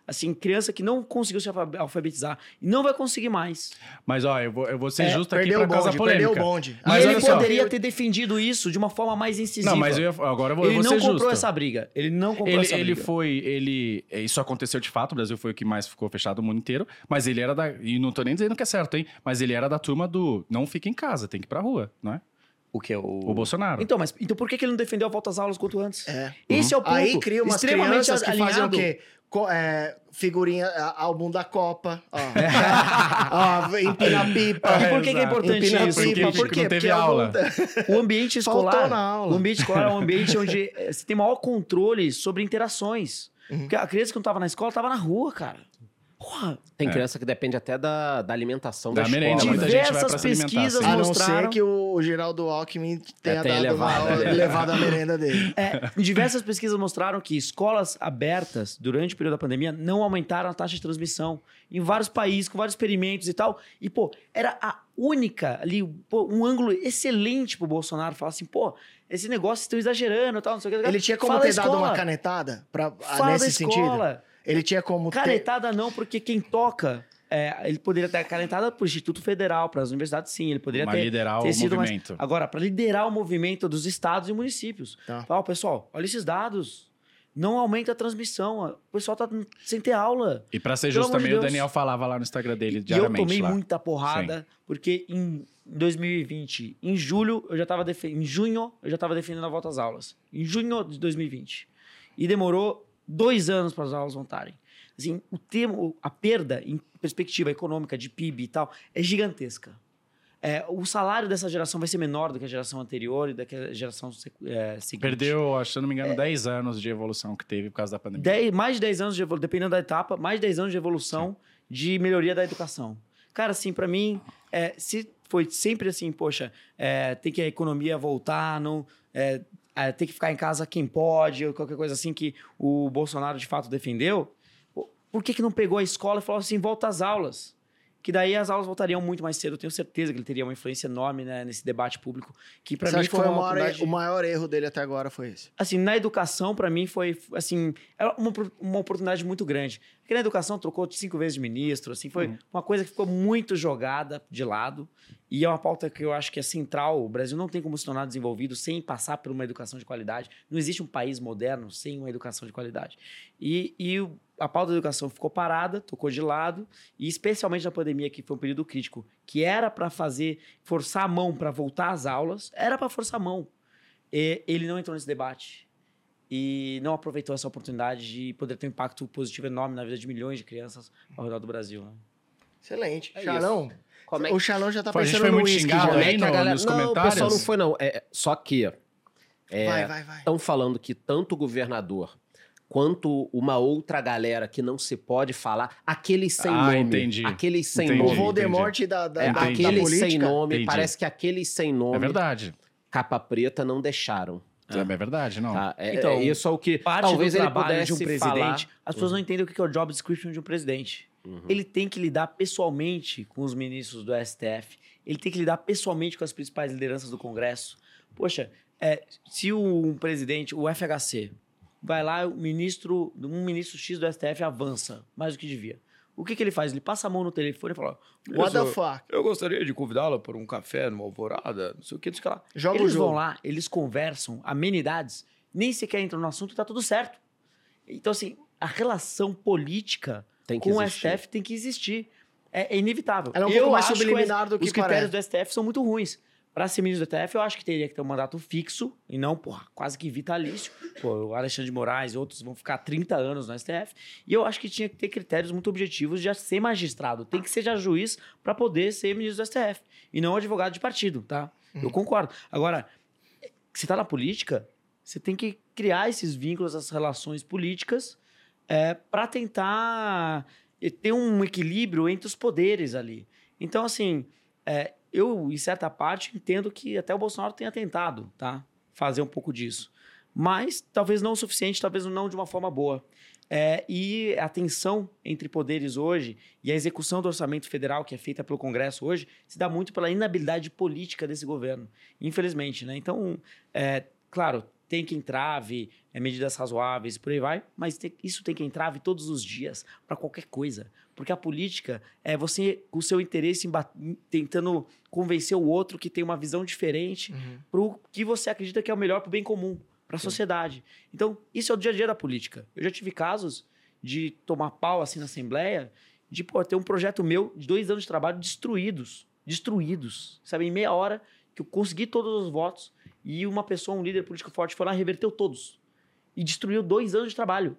[SPEAKER 4] Assim, criança que não conseguiu se alfa- alfabetizar e não vai conseguir mais.
[SPEAKER 3] Mas, ó, eu vou, eu vou ser
[SPEAKER 2] É,
[SPEAKER 3] justo aqui pra
[SPEAKER 2] o
[SPEAKER 3] causa
[SPEAKER 2] bonde, perdeu
[SPEAKER 3] polêmica.
[SPEAKER 2] o bonde.
[SPEAKER 3] Mas
[SPEAKER 4] e ele poderia ter defendido isso de uma forma mais incisiva.
[SPEAKER 3] Não, mas eu ia, agora eu vou, eu
[SPEAKER 4] ele
[SPEAKER 3] vou
[SPEAKER 4] não
[SPEAKER 3] ser
[SPEAKER 4] comprou
[SPEAKER 3] justo.
[SPEAKER 4] essa briga. Ele não comprou
[SPEAKER 3] Ele,
[SPEAKER 4] essa
[SPEAKER 3] ele
[SPEAKER 4] briga.
[SPEAKER 3] foi, ele, isso aconteceu de fato, o Brasil foi o que mais ficou fechado o mundo inteiro, mas ele era da, e não tô nem dizendo que é certo, hein, mas ele era da turma do não fica em casa, tem que ir pra rua, não é?
[SPEAKER 4] O que? O,
[SPEAKER 3] O Bolsonaro.
[SPEAKER 4] Então, mas então por que que ele não defendeu a volta às aulas quanto antes?
[SPEAKER 2] É.
[SPEAKER 4] Esse é o ponto.
[SPEAKER 2] Aí cria umas
[SPEAKER 4] extremamente
[SPEAKER 2] crianças que fazem o
[SPEAKER 4] alinhado.
[SPEAKER 2] quê? Co- é, figurinha, álbum da Copa, ó. ó empina pipa.
[SPEAKER 4] E por que, que é importante
[SPEAKER 2] Empina
[SPEAKER 4] isso?
[SPEAKER 2] pipa,
[SPEAKER 3] Porque
[SPEAKER 2] por quê?
[SPEAKER 3] não teve
[SPEAKER 2] Porque
[SPEAKER 3] aula.
[SPEAKER 2] algum-
[SPEAKER 4] O ambiente
[SPEAKER 2] Faltou
[SPEAKER 4] escolar.
[SPEAKER 2] na aula.
[SPEAKER 4] O ambiente escolar é um ambiente onde eh, você tem maior controle sobre interações.
[SPEAKER 2] Uhum.
[SPEAKER 4] Porque a criança que não tava na escola tava na rua, cara. Porra,
[SPEAKER 1] Tem
[SPEAKER 3] É.
[SPEAKER 1] criança que depende até da, da alimentação da,
[SPEAKER 3] Da
[SPEAKER 1] escola.
[SPEAKER 3] merenda,
[SPEAKER 1] né?
[SPEAKER 3] muita gente vai
[SPEAKER 4] diversas pesquisas
[SPEAKER 3] sim.
[SPEAKER 2] A não
[SPEAKER 4] mostraram
[SPEAKER 2] ser que o Geraldo Alckmin tenha
[SPEAKER 1] tenha
[SPEAKER 2] dado uma
[SPEAKER 1] né?
[SPEAKER 2] levado a merenda dele.
[SPEAKER 4] É, diversas pesquisas mostraram que escolas abertas durante o período da pandemia não aumentaram a taxa de transmissão em vários países, com vários experimentos e tal. E, pô, era a única ali, pô, um ângulo excelente pro Bolsonaro falar assim, pô, esse negócio estão exagerando e tal, não sei o que.
[SPEAKER 2] Ele tinha como
[SPEAKER 4] Fala
[SPEAKER 2] ter
[SPEAKER 4] da
[SPEAKER 2] dado uma
[SPEAKER 4] escola.
[SPEAKER 2] canetada pra,
[SPEAKER 4] Fala
[SPEAKER 2] nesse
[SPEAKER 4] da
[SPEAKER 2] sentido? Ele tinha como ter...
[SPEAKER 4] Canetada não, porque quem toca, é, ele poderia ter canetada pro Instituto Federal, para as universidades, sim. Ele poderia
[SPEAKER 3] Mas
[SPEAKER 4] ter,
[SPEAKER 3] liderar
[SPEAKER 4] ter
[SPEAKER 3] o
[SPEAKER 4] sido mais-
[SPEAKER 3] movimento.
[SPEAKER 4] Agora, para liderar o movimento dos estados e municípios.
[SPEAKER 2] Tá.
[SPEAKER 4] Fala, pessoal, olha esses dados. Não aumenta a transmissão. O pessoal tá sem ter aula.
[SPEAKER 3] E pra ser justo
[SPEAKER 4] amor de
[SPEAKER 3] também, o. Daniel falava lá no Instagram dele
[SPEAKER 4] E eu tomei
[SPEAKER 3] lá.
[SPEAKER 4] muita porrada, porque em 2020, em julho, eu já tava defendendo. Em junho, eu já estava defendendo a volta às aulas. Em junho de 2020. E demorou dois anos para as aulas voltarem. Assim, o termo, a perda em perspectiva econômica de PIB e tal é gigantesca. É, o salário dessa geração vai ser menor do que a geração anterior e da que a geração é, seguinte.
[SPEAKER 3] Perdeu, acho, se não me
[SPEAKER 4] É.
[SPEAKER 3] engano, 10 anos de evolução que teve por causa da pandemia.
[SPEAKER 4] Dez- mais de 10 anos de evolução, dependendo da etapa, mais de 10 anos de evolução de melhoria da educação. Cara, assim, pra mim, é, se foi sempre assim, poxa, é, tem que a economia voltar, não, é, é, tem que ficar em casa quem pode, ou qualquer coisa assim que o Bolsonaro de fato defendeu, por que, que não pegou a escola e falou assim, volta às aulas? Que daí as aulas voltariam muito mais cedo. Eu tenho certeza que ele teria uma influência enorme né, nesse debate público. Que
[SPEAKER 2] Você
[SPEAKER 4] mim foi
[SPEAKER 2] foi o
[SPEAKER 4] uma
[SPEAKER 2] maior, o maior erro dele até agora foi esse?
[SPEAKER 4] assim, na educação, pra mim, foi, assim, era uma, uma oportunidade muito grande. Porque na educação trocou cinco vezes de ministro, assim, foi uma coisa que ficou muito jogada de lado. E é uma pauta que eu acho que é central. O Brasil não tem como se tornar desenvolvido sem passar por uma educação de qualidade. Não existe um país moderno sem uma educação de qualidade. E, e a pauta da educação ficou parada, tocou de lado, e especialmente na pandemia, que foi um período crítico, que era para fazer, forçar a mão para voltar às aulas, era para forçar a mão. E ele não entrou nesse debate e não aproveitou essa oportunidade de poder ter um impacto positivo enorme na vida de milhões de crianças ao redor do Brasil. né?
[SPEAKER 2] Excelente.
[SPEAKER 1] É
[SPEAKER 2] Xalão,
[SPEAKER 1] é
[SPEAKER 2] o Xalão já tá
[SPEAKER 3] Pô, gente
[SPEAKER 2] pensando
[SPEAKER 3] foi
[SPEAKER 2] no uísque já.
[SPEAKER 1] É
[SPEAKER 3] aí
[SPEAKER 1] que
[SPEAKER 3] no-
[SPEAKER 1] galera...
[SPEAKER 3] nos
[SPEAKER 1] não, o
[SPEAKER 3] comentários?
[SPEAKER 1] pessoal não foi, não. É, só que é,
[SPEAKER 2] vai, vai.
[SPEAKER 1] estão falando que tanto o governador quanto uma outra galera que não se pode falar, aqueles sem
[SPEAKER 3] Ah,
[SPEAKER 1] nome.
[SPEAKER 3] entendi.
[SPEAKER 1] Aqueles sem
[SPEAKER 3] Entendi.
[SPEAKER 2] O
[SPEAKER 1] nome.
[SPEAKER 2] Voldemort da, da,
[SPEAKER 1] É,
[SPEAKER 2] da, da
[SPEAKER 1] aqueles sem nome,
[SPEAKER 3] Entendi.
[SPEAKER 1] parece que aqueles sem nome,
[SPEAKER 3] É verdade.
[SPEAKER 1] capa preta, não deixaram.
[SPEAKER 3] É, verdade, não.
[SPEAKER 1] tá? É,
[SPEAKER 4] Então,
[SPEAKER 1] é isso é o que
[SPEAKER 4] Parte
[SPEAKER 1] talvez
[SPEAKER 4] do
[SPEAKER 1] ele
[SPEAKER 4] trabalho
[SPEAKER 1] pudesse
[SPEAKER 4] de um presidente,
[SPEAKER 1] falar.
[SPEAKER 4] as pessoas não entendem o que é o job description de um presidente.
[SPEAKER 1] Uhum.
[SPEAKER 4] Ele tem que lidar pessoalmente com os ministros do STF, ele tem que lidar pessoalmente com as principais lideranças do Congresso. Poxa, é, se um presidente, o FHC, vai lá, o ministro, um ministro X do STF avança mais do que devia. O que, que ele faz? Ele passa a mão no telefone e fala:
[SPEAKER 2] What the
[SPEAKER 4] "Beleza,
[SPEAKER 2] fuck?
[SPEAKER 4] eu gostaria de convidá-la para um café numa alvorada, não sei o que, não sei o que lá.
[SPEAKER 2] Joga o
[SPEAKER 4] eles
[SPEAKER 2] jogo.
[SPEAKER 4] vão lá, eles conversam, amenidades, nem sequer entram no assunto, tá tudo certo. Então, assim, a relação política
[SPEAKER 1] Tem que
[SPEAKER 4] com
[SPEAKER 1] existir.
[SPEAKER 4] o STF tem que existir. É, é inevitável.
[SPEAKER 2] Ela é um
[SPEAKER 4] eu
[SPEAKER 2] pouco mais
[SPEAKER 4] acho que o
[SPEAKER 2] subliminar do que
[SPEAKER 4] Os critérios
[SPEAKER 2] parece.
[SPEAKER 4] do STF são muito ruins. Para ser ministro do STF, eu acho que teria que ter um mandato fixo e não, porra, quase que vitalício. Pô, o Alexandre de Moraes e outros vão ficar 30 anos no STF. E eu acho que tinha que ter critérios muito objetivos de ser magistrado. Tem que ser já juiz para poder ser ministro do STF. E não advogado de partido, tá? Eu concordo. Agora, você tá na política, você tem que criar esses vínculos, essas relações políticas é, para tentar eh, ter um equilíbrio entre os poderes ali. Então, assim, é, eu, em certa parte, entendo que até o Bolsonaro tenha tentado, tá? Fazer um pouco disso. Mas talvez não o suficiente, talvez não de uma forma boa. É, e a tensão entre poderes hoje e a execução do orçamento federal, que é feita pelo Congresso hoje, se dá muito pela inabilidade política desse governo, infelizmente. Né? Então, é, claro, tem que entrave, é, medidas razoáveis, por aí vai, mas isso tem que entrave todos os dias para qualquer coisa. Porque a política é você, com o seu interesse, em, tentando convencer o outro que tem uma visão diferente uhum. para o que você acredita que é o melhor para o bem comum para a sociedade. Então, isso é o dia a dia da política. Eu já tive casos de tomar pau assim na Assembleia, de pô, ter um projeto meu de dois anos de trabalho destruídos. Destruídos. Sabe, em meia hora que eu consegui todos os votos e uma pessoa, um líder político forte, foi lá e reverteu todos. E destruiu dois anos de trabalho.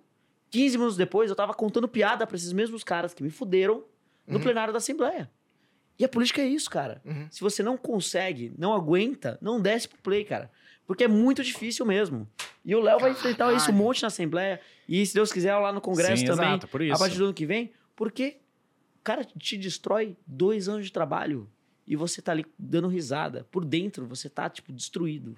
[SPEAKER 4] 15 minutos depois, eu tava contando piada para esses mesmos caras que me fuderam no uhum. plenário da Assembleia. E a política é isso, cara. Uhum. Se você não consegue, não aguenta, não desce pro play, cara. Porque é muito difícil mesmo. E o Léo vai enfrentar isso um monte na Assembleia. E se Deus quiser, lá no Congresso Sim, também. Exato, por isso. A partir do ano que vem. Porque o cara te destrói dois anos de trabalho. E você tá ali dando risada. Por dentro, você tá, tipo, destruído.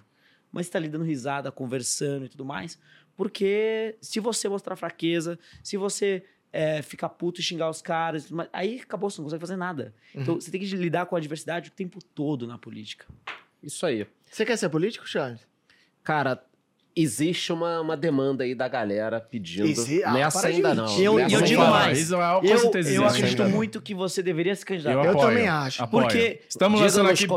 [SPEAKER 4] Mas tá ali dando risada, conversando e tudo mais. Porque se você mostrar fraqueza, se você é, ficar puto e xingar os caras, aí acabou, você não consegue fazer nada. Então, uhum. Então você tem que lidar com a adversidade o tempo todo na política.
[SPEAKER 1] Isso aí.
[SPEAKER 2] Você quer ser político, Charles?
[SPEAKER 1] Cara, existe uma, uma demanda aí da galera pedindo. Exi... Ah, Nessa ainda não.
[SPEAKER 4] Eu,
[SPEAKER 1] eu
[SPEAKER 4] digo mais. É eu, eu acredito muito que você deveria se candidatar.
[SPEAKER 2] Eu, eu também acho.
[SPEAKER 3] Apoio. Porque estamos lançando aqui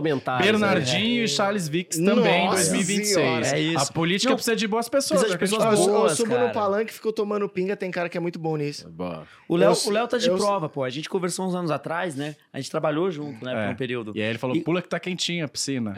[SPEAKER 3] Bernardinho é. e Charles Vix também em 2026. É isso. A política não, precisa de boas pessoas. Precisa de
[SPEAKER 2] pessoas boas, eu subo cara. no palanque e fico tomando pinga, tem cara que é muito bom nisso.
[SPEAKER 4] O Léo, o Léo tá de prova, pô. A gente conversou uns anos atrás, né? A gente trabalhou junto, né, por um é. período.
[SPEAKER 3] E aí ele falou, pula que tá quentinha a piscina.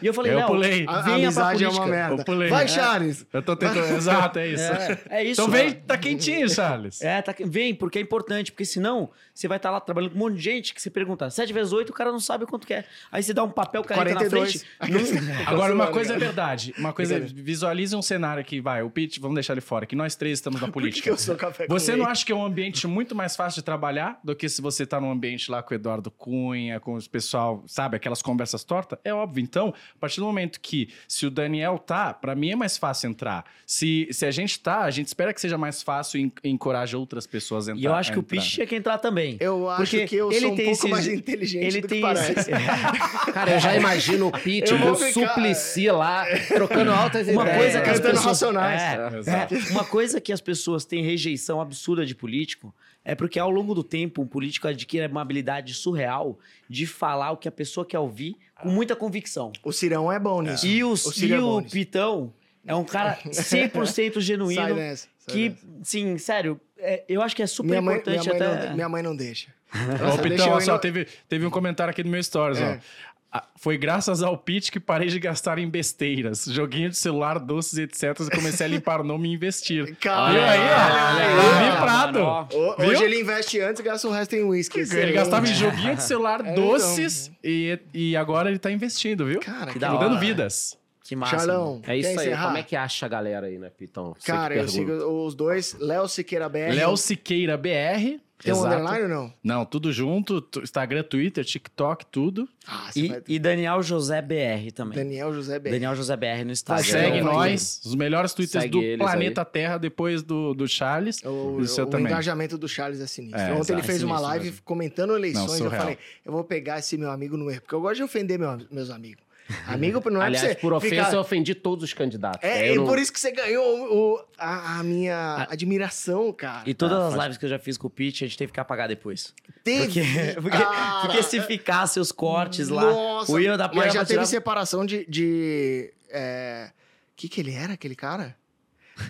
[SPEAKER 4] E eu falei, Léo, vem
[SPEAKER 2] pra política. A amizade é uma merda. Vai, Charles.
[SPEAKER 3] Eu tô Exato, é isso. É,
[SPEAKER 4] é isso.
[SPEAKER 3] Então vem, tá quentinho, Charles.
[SPEAKER 4] É, tá, vem, porque é importante, porque senão você vai estar tá lá trabalhando com um monte de gente que você pergunta 7 vezes 8, o cara não sabe quanto quer. Aí você dá um papel caneta 42. na frente.
[SPEAKER 3] Agora, uma coisa é verdade. Uma coisa é, visualize um cenário que vai, o Pete, vamos deixar ele fora, que nós três estamos na política.
[SPEAKER 2] que eu sou café
[SPEAKER 3] Você não acha que é um ambiente muito mais fácil de trabalhar do que se você tá num ambiente lá com o Eduardo Cunha, com os pessoal, sabe, aquelas conversas tortas? É óbvio. Então, a partir do momento que se o Daniel tá, para mim é mais fácil entrar. Se, se a gente tá, a gente espera que seja mais fácil e encoraje outras pessoas a entrar.
[SPEAKER 4] E eu acho que o Pete tinha que entrar também.
[SPEAKER 2] Eu acho porque que eu ele sou um pouco mais inteligente ele do tem que parece.
[SPEAKER 1] Esse... Cara, eu já imagino o Pete o Suplicy lá, trocando altas
[SPEAKER 4] uma
[SPEAKER 1] ideias.
[SPEAKER 4] Coisa que as pessoas... racionais. É, é, uma coisa que as pessoas têm rejeição absurda de político é porque ao longo do tempo um político adquire uma habilidade surreal de falar o que a pessoa quer ouvir com muita convicção.
[SPEAKER 2] O Cirão é bom nisso.
[SPEAKER 4] E, os, o, e é o Pitão é um cara 100% genuíno. Sai nessa, sai que, nessa. sim, sério, é, eu acho que é super
[SPEAKER 2] minha
[SPEAKER 4] mãe, importante
[SPEAKER 2] minha mãe
[SPEAKER 4] até...
[SPEAKER 2] Não, minha mãe não deixa.
[SPEAKER 3] Ô, Pitão, olha só, teve, teve um comentário aqui no meu stories, é. ó. Foi graças ao pitch que parei de gastar em besteiras, joguinho de celular, doces, etc. E comecei a limpar o nome e investir.
[SPEAKER 2] Caramba.
[SPEAKER 3] Viu aí, ó?
[SPEAKER 2] Prado. Hoje ele investe antes e gasta o resto em whisky.
[SPEAKER 3] Ele gastava em joguinho de celular, é, doces então. e, e agora ele tá investindo, viu?
[SPEAKER 2] Cara,
[SPEAKER 3] que mudando vidas.
[SPEAKER 4] Que massa.
[SPEAKER 2] Charlão,
[SPEAKER 1] é isso aí. Encerrar? Como é que acha a galera aí, né, Pitão?
[SPEAKER 2] Cara, eu sigo os dois. Léo Siqueira BR.
[SPEAKER 3] Léo Siqueira BR.
[SPEAKER 2] Tem um underline ou não?
[SPEAKER 3] Não, tudo junto. Instagram, Twitter, TikTok, tudo.
[SPEAKER 4] Ah, e, vai... e, Daniel José BR também.
[SPEAKER 2] Daniel José BR.
[SPEAKER 4] Daniel José BR no Instagram.
[SPEAKER 3] Segue nós, os melhores twitters Segue do planeta aí. Terra depois do, do Charles.
[SPEAKER 2] O, o, o engajamento do Charles é sinistro. É, Ontem ele fez é uma live mesmo. comentando eleições. Não, eu falei, eu vou pegar esse meu amigo no erro, porque eu gosto de ofender meu, meus amigos. Amigo não é
[SPEAKER 1] Aliás,
[SPEAKER 2] você
[SPEAKER 1] por ofensa ficar... eu ofendi todos os candidatos.
[SPEAKER 2] É, e não... por isso que você ganhou o, a, a, minha a... admiração, cara.
[SPEAKER 4] E todas ah, as lives que eu já fiz com o Pete, a gente teve que apagar depois.
[SPEAKER 2] Teve?
[SPEAKER 4] Porque, porque, ah, porque se ficasse os cortes lá,
[SPEAKER 2] Nossa, o Ian da Mas já teve tirar... separação de... de é... que que ele era, aquele cara?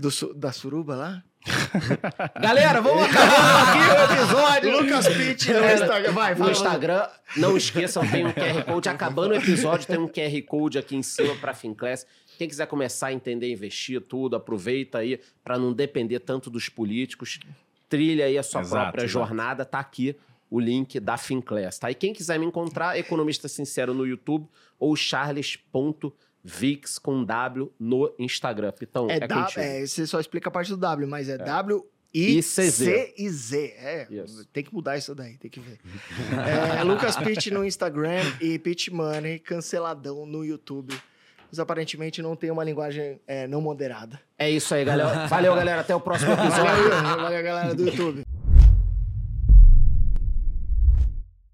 [SPEAKER 2] Do, da suruba lá?
[SPEAKER 1] Galera, vamos acabar aqui o episódio.
[SPEAKER 2] Lucas Pitt no Instagram. Vai,
[SPEAKER 1] No Instagram, não esqueçam, tem um QR Code. Acabando o episódio, tem um QR Code aqui em cima para Finclass. Quem quiser começar a entender, investir tudo, aproveita aí para não depender tanto dos políticos. Trilha aí a sua exato, própria exato. jornada, tá aqui o link da Finclass, tá? E quem quiser me encontrar, Economista Sincero no YouTube ou charles.com Vix com W no Instagram. Pitão,
[SPEAKER 2] é,
[SPEAKER 1] é,
[SPEAKER 2] w, é Você só explica a parte do W, mas é, é. W I,
[SPEAKER 1] E CZ.
[SPEAKER 2] C e Z. É,
[SPEAKER 1] Isso.
[SPEAKER 2] tem que mudar isso daí, tem que ver. é, Lucas Pitt no Instagram e Pitt Money canceladão no YouTube. Mas aparentemente não tem uma linguagem é, não moderada.
[SPEAKER 1] É isso aí, galera. Valeu, galera. Até o próximo episódio.
[SPEAKER 2] Valeu, valeu galera do YouTube.